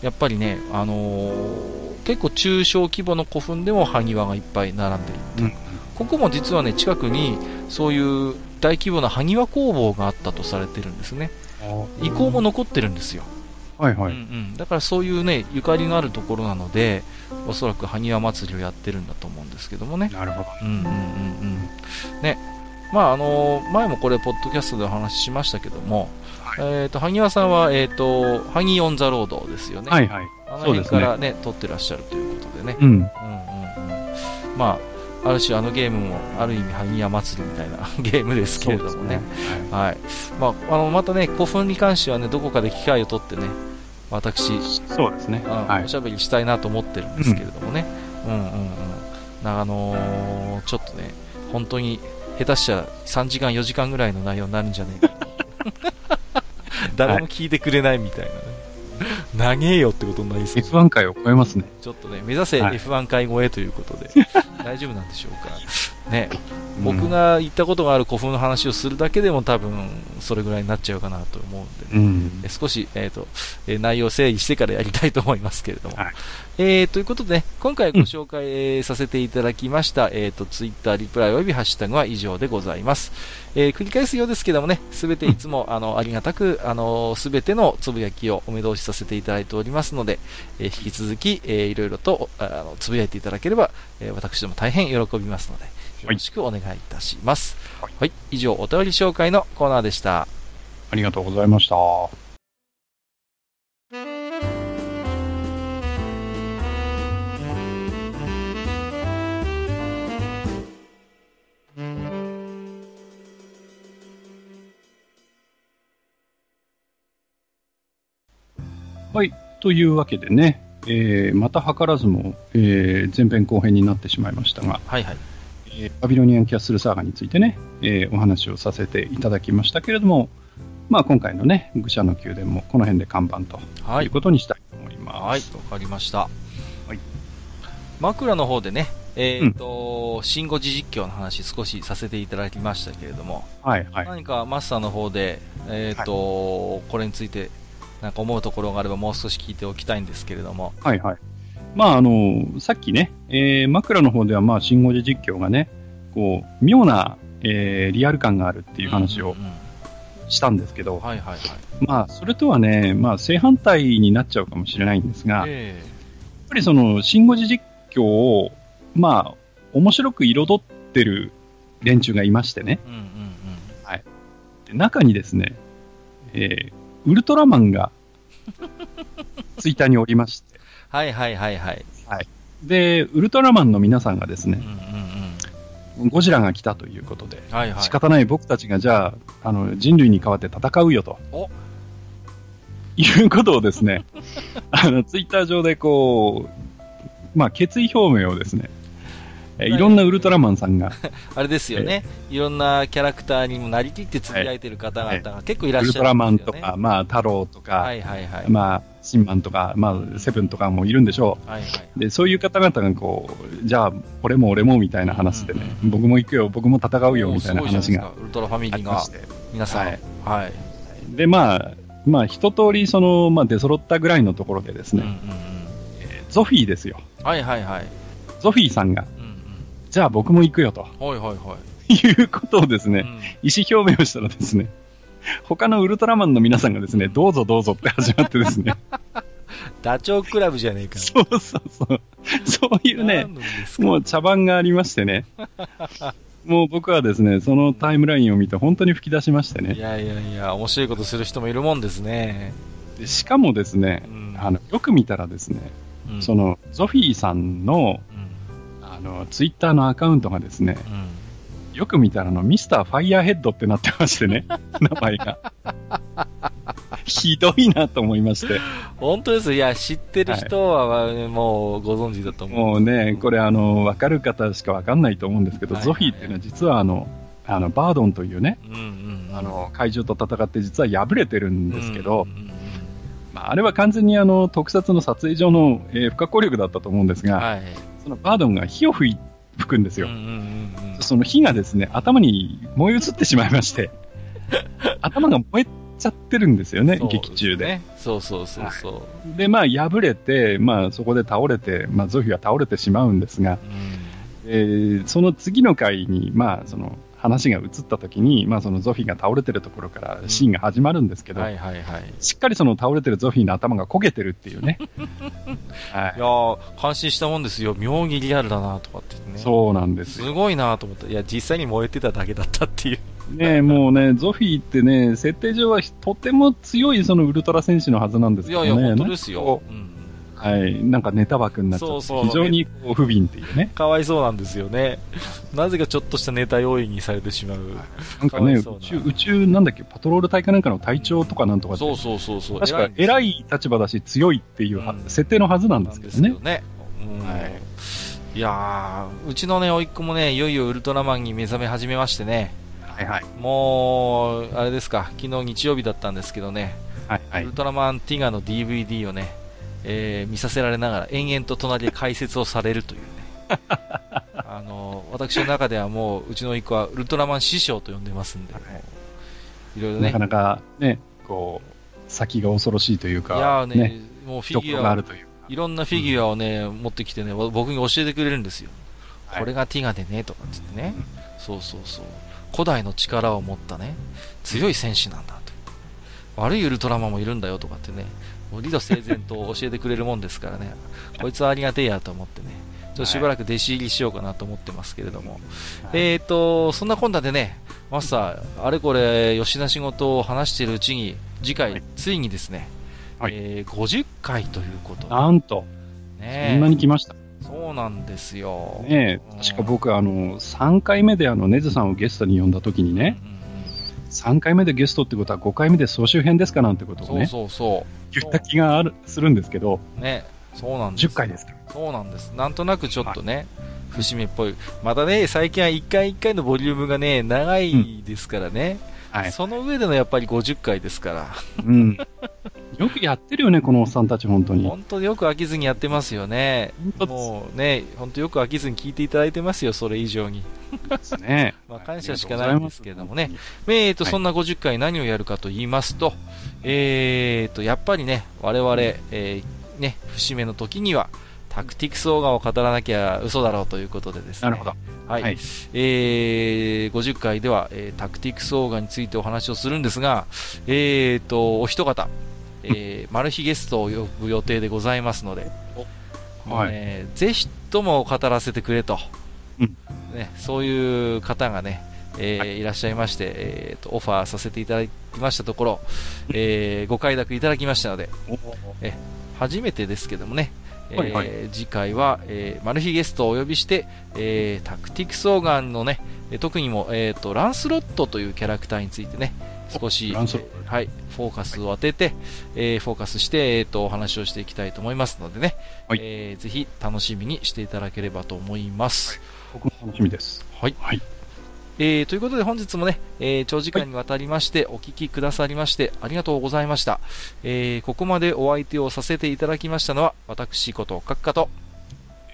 やっぱりね、あのー、結構中小規模の古墳でも埴輪がいっぱい並んでる、うん、ここも実はね、近くにそういう大規模な埴輪工房があったとされてるんですね。遺構も残ってるんですよ。はいはい。うんうん、だからそういうね、ゆかりのあるところなので、おそらく埴輪祭りをやってるんだと思うんですけどもね。なるほど。うんうんうんうん。ね。まああのー、前もこれ、ポッドキャストでお話ししましたけども、はい、えっ、ー、と、萩和さんは、えっ、ー、と、萩オンザロードですよね。はいはい。あの辺からね、ね撮ってらっしゃるということでね。うん。うんうんうん。まあ、ある種あのゲームも、ある意味、萩谷祭りみたいな ゲームですけれどもね。ねはい、はい。まあ、あの、またね、古墳に関してはね、どこかで機会を取ってね、私、そうですね。はい、おしゃべりしたいなと思ってるんですけれどもね。うん、うん、うんうんあのー、ちょっとね、本当に、下手しちゃ3時間、4時間ぐらいの内容になるんじゃねえか。誰も聞いてくれないみたいなね。長えよってことになりそう。F1 回を超えますね。ちょっとね、目指せ F1 回超えということで、大丈夫なんでしょうか。ね、僕が言ったことがある古墳の話をするだけでも多分、それぐらいになっちゃうかなと思うんで、ね、うん、少し、えっ、ー、と、えー、内容を整理してからやりたいと思いますけれども。はい、えー、ということで、ね、今回ご紹介、うん、させていただきました、えっ、と、ツイッターリプライおよびハッシュタグは以上でございます。え繰り返すようですけどもね、すべていつも、あの、ありがたく、あの、すべてのつぶやきをお目通しさせていただいておりますので、え引き続き、えいろいろと、あの、つぶやいていただければ、え私ども大変喜びますので、よろしくお願いいたします。はい、はい、以上、お便り紹介のコーナーでした。ありがとうございました。はい。というわけでね、えー、また図らずも、えー、前編後編になってしまいましたが、はいはい。えー、バビロニアンキャッスルサーガについてね、えー、お話をさせていただきましたけれども、まあ、今回のね、愚者の宮殿もこの辺で看板ということにしたいと思います。はい、わ、かりました。はい。枕の方でね、えっ、ー、と、うん、シンゴジ実況の話少しさせていただきましたけれども、はいはい。何かマスターの方で、えっ、ー、と、はい、これについて、なんか思うところがあればもう少し聞いておきたいんですけれども。はいはい。まあ、あの、さっきね、えー、枕の方では、まあ、シンゴジ実況がね、こう、妙な、えー、リアル感があるっていう話をしたんですけど、はいはいはい。まあ、それとはね、まあ、正反対になっちゃうかもしれないんですが、えー、やっぱりその、シンゴジ実況を、まあ、面白く彩ってる連中がいましてね、うんうんうん、はい。で中にですね、えー、ウルトラマンが、ツイッターにおりまして、はいはいはいはい。はい。で、ウルトラマンの皆さんがですね、うんうんうん、ゴジラが来たということで、はいはい、仕方ない僕たちがじゃあ、あの、人類に代わって戦うよと。いうことをですね、あの、ツイッター上でこう、まあ、決意表明をですね、いろんなウルトラマンさんが。あれですよね、いろんなキャラクターにもなりきってつぶやいてる方々が結構いらっしゃる、ね、ウルトラマンとか、まあ、太郎とか、はいはいはい、まあ、シンマンとか、まあ、セブンとかもいるんでしょう。はいはい、で、そういう方々がこう、じゃあ、俺も俺もみたいな話でね、うんうん、僕も行くよ、僕も戦うよみたいな話が。ウルトラファミリーが、皆さん。はい。はい、で、まあ、まあ、一通り、その、まあ、出揃ったぐらいのところでですね、うんうんうんえー、ゾフィーですよ。はいはいはい。ゾフィーさんが、じゃあ僕も行くよと。はいはいはい。いうことをですね、うん、意思表明をしたらですね、他のウルトラマンの皆さんがですね、どうぞどうぞって始まってですね。ダチョウ倶楽部じゃねえか。そうそうそう。そういうね、もう茶番がありましてね。もう僕はですね、そのタイムラインを見て本当に吹き出しましてね。いやいやいや、面白いことする人もいるもんですね。でしかもですね、うん、あの、よく見たらですね、うん、その、ゾフィーさんの、の、ツイッターのアカウントがですね、よく見たらあの、ミスターファイヤーヘッドってなってましてね、名前が。ひどいなと思いまして。本当です。いや、知ってる人は、もうご存知だと思う。もうね、これあの、わかる方しかわかんないと思うんですけど、ゾフィーっていうのは実はあの、あの、バードンというね、うんうんうん、あの、怪獣と戦って実は敗れてるんですけど、うんうんうんまあ、あれは完全にあの、特撮の撮影上の、えー、不可抗力だったと思うんですが、はい、そのバードンが火を吹吹くんですよ。うんうんうんその火がですね、頭に燃え移ってしまいまして、頭が燃えちゃってるんですよね、ね。劇中で。そうそうそうそう、はい、で、まあ、破れて、まあ、そこで倒れて、まあ、ゾフィは倒れてしまうんですが、うん、えー、その次の回に、まあ、その、話が移った時に、まあ、そのゾフィーが倒れてるところからシーンが始まるんですけど、はいはいはい、しっかりその倒れてるゾフィーの頭が焦げてるっていうね。はい、いや感心したもんですよ。妙にリアルだなとかってね。そうなんですすごいなと思った。いや、実際に燃えてただけだったっていう。ねもうね、ゾフィーってね、設定上はとても強いそのウルトラ戦士のはずなんですけどね。いやいや、本当ですよ。うんはい。なんかネタ枠になっちゃって、そうそう非常にこう不憫っていうね。かわいそうなんですよね。なぜかちょっとしたネタ要因にされてしまう。なんかね、宇宙、宇宙なんだっけ、パトロール隊かなんかの隊長とかなんとかそうそうそうそう。確か偉い立場だし強いっていう、うん、設定のはずなんですけどね。ね。うん、はい。いやー、うちのね、甥っ子もね、いよいよウルトラマンに目覚め始めましてね。はいはい。もう、あれですか、昨日日曜日だったんですけどね。はいはい。ウルトラマンティガの DVD をね、えー、見させられながら延々と隣で解説をされるというね。あの、私の中ではもう、うちの一個はウルトラマン師匠と呼んでますんで、はい、いろいろね。なかなかね、こう、先が恐ろしいというか、いやね、ねもうフィギュア、いろんなフィギュアをね、うん、持ってきてね、僕に教えてくれるんですよ。はい、これがティガでね、とかって言ってね、うん、そうそうそう。古代の力を持ったね、強い戦士なんだと。悪いウルトラマンもいるんだよとかってね、理路整然と教えてくれるもんですからね、こいつはありがてえやと思ってね、ちょっとしばらく弟子入りしようかなと思ってますけれども、はい、えっ、ー、と、そんなこんなでね、マスター、あれこれ、吉田仕事を話しているうちに、次回、はい、ついにですね、はい、えー、50回ということなんと、ね、そんなに来ました。そうなんですよ。ね確か僕、あの、3回目であの、ネズさんをゲストに呼んだ時にね、うん3回目でゲストってことは5回目で総集編ですかなんてことをね、そうそうそう言った気があるするんですけど、ね、そうなんです。10回ですかそうなんです。なんとなくちょっとね、節目っぽい。またね、最近は1回1回のボリュームがね、長いですからね。うん、はい。その上でのやっぱり50回ですから。うん。よくやってるよね、このおっさんたち、本当に。本当よく飽きずにやってますよね。もうね、本当よく飽きずに聞いていただいてますよ、それ以上に。ですね。まあ、感謝しかないんですけれどもね。えっと、そんな50回何をやるかと言いますと、えっと、やっぱりね、我々、えー、ね、節目の時には、タクティクスオーガを語らなきゃ嘘だろうということでですね。なるほど。はい。はい、えー、50回では、えー、タクティクスオーガについてお話をするんですが、えーと、お一方、えー、マル秘ゲストを呼ぶ予定でございますので、はい、ね、ぜひとも語らせてくれと、うん、ね、そういう方がね、えーはい、いらっしゃいまして、えーと、オファーさせていただきましたところ、えー、ご快諾いただきましたので、え初めてですけどもね、はいはい、えー、次回は、えー、マル秘ゲストをお呼びして、えー、タクティクスオーガンのね、特にも、えーと、ランスロットというキャラクターについてね、少し、えー、はい、フォーカスを当てて、えー、フォーカスして、えーと、お話をしていきたいと思いますのでね、はい、えー、ぜひ楽しみにしていただければと思います。はい、僕も楽しみです。はい。はいえー、ということで本日もね、えー、長時間にわたりましてお聞きくださりましてありがとうございました。えー、ここまでお相手をさせていただきましたのは私こと閣下と、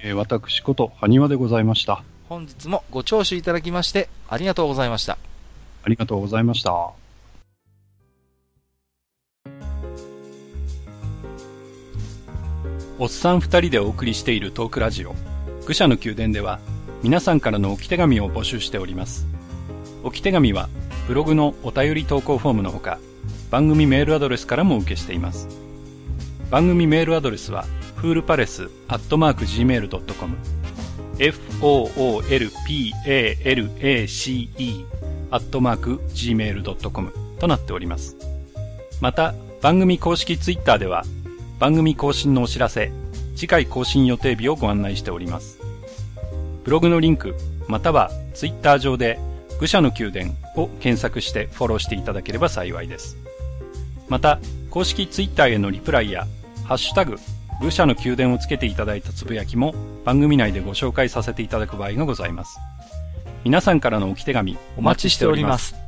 えー、私こと埴輪でございました。本日もご聴取いただきましてありがとうございました。ありがとうございました。おっさん二人でお送りしているトークラジオ、愚者の宮殿では、皆さんからの置き手紙を募集しております。置き手紙は、ブログのお便り投稿フォームのほか、番組メールアドレスからも受けしています。番組メールアドレスは、フールパレスアットマーク Gmail.com foolpalace アットマーク Gmail.com となっております。また、番組公式ツイッターでは、番組更新のお知らせ、次回更新予定日をご案内しております。ブログのリンク、またはツイッター上で愚者の宮殿を検索してフォローしていただければ幸いです。また、公式ツイッターへのリプライや、ハッシュタグ、愚者の宮殿をつけていただいたつぶやきも番組内でご紹介させていただく場合がございます。皆さんからの置き手紙お待ちしております。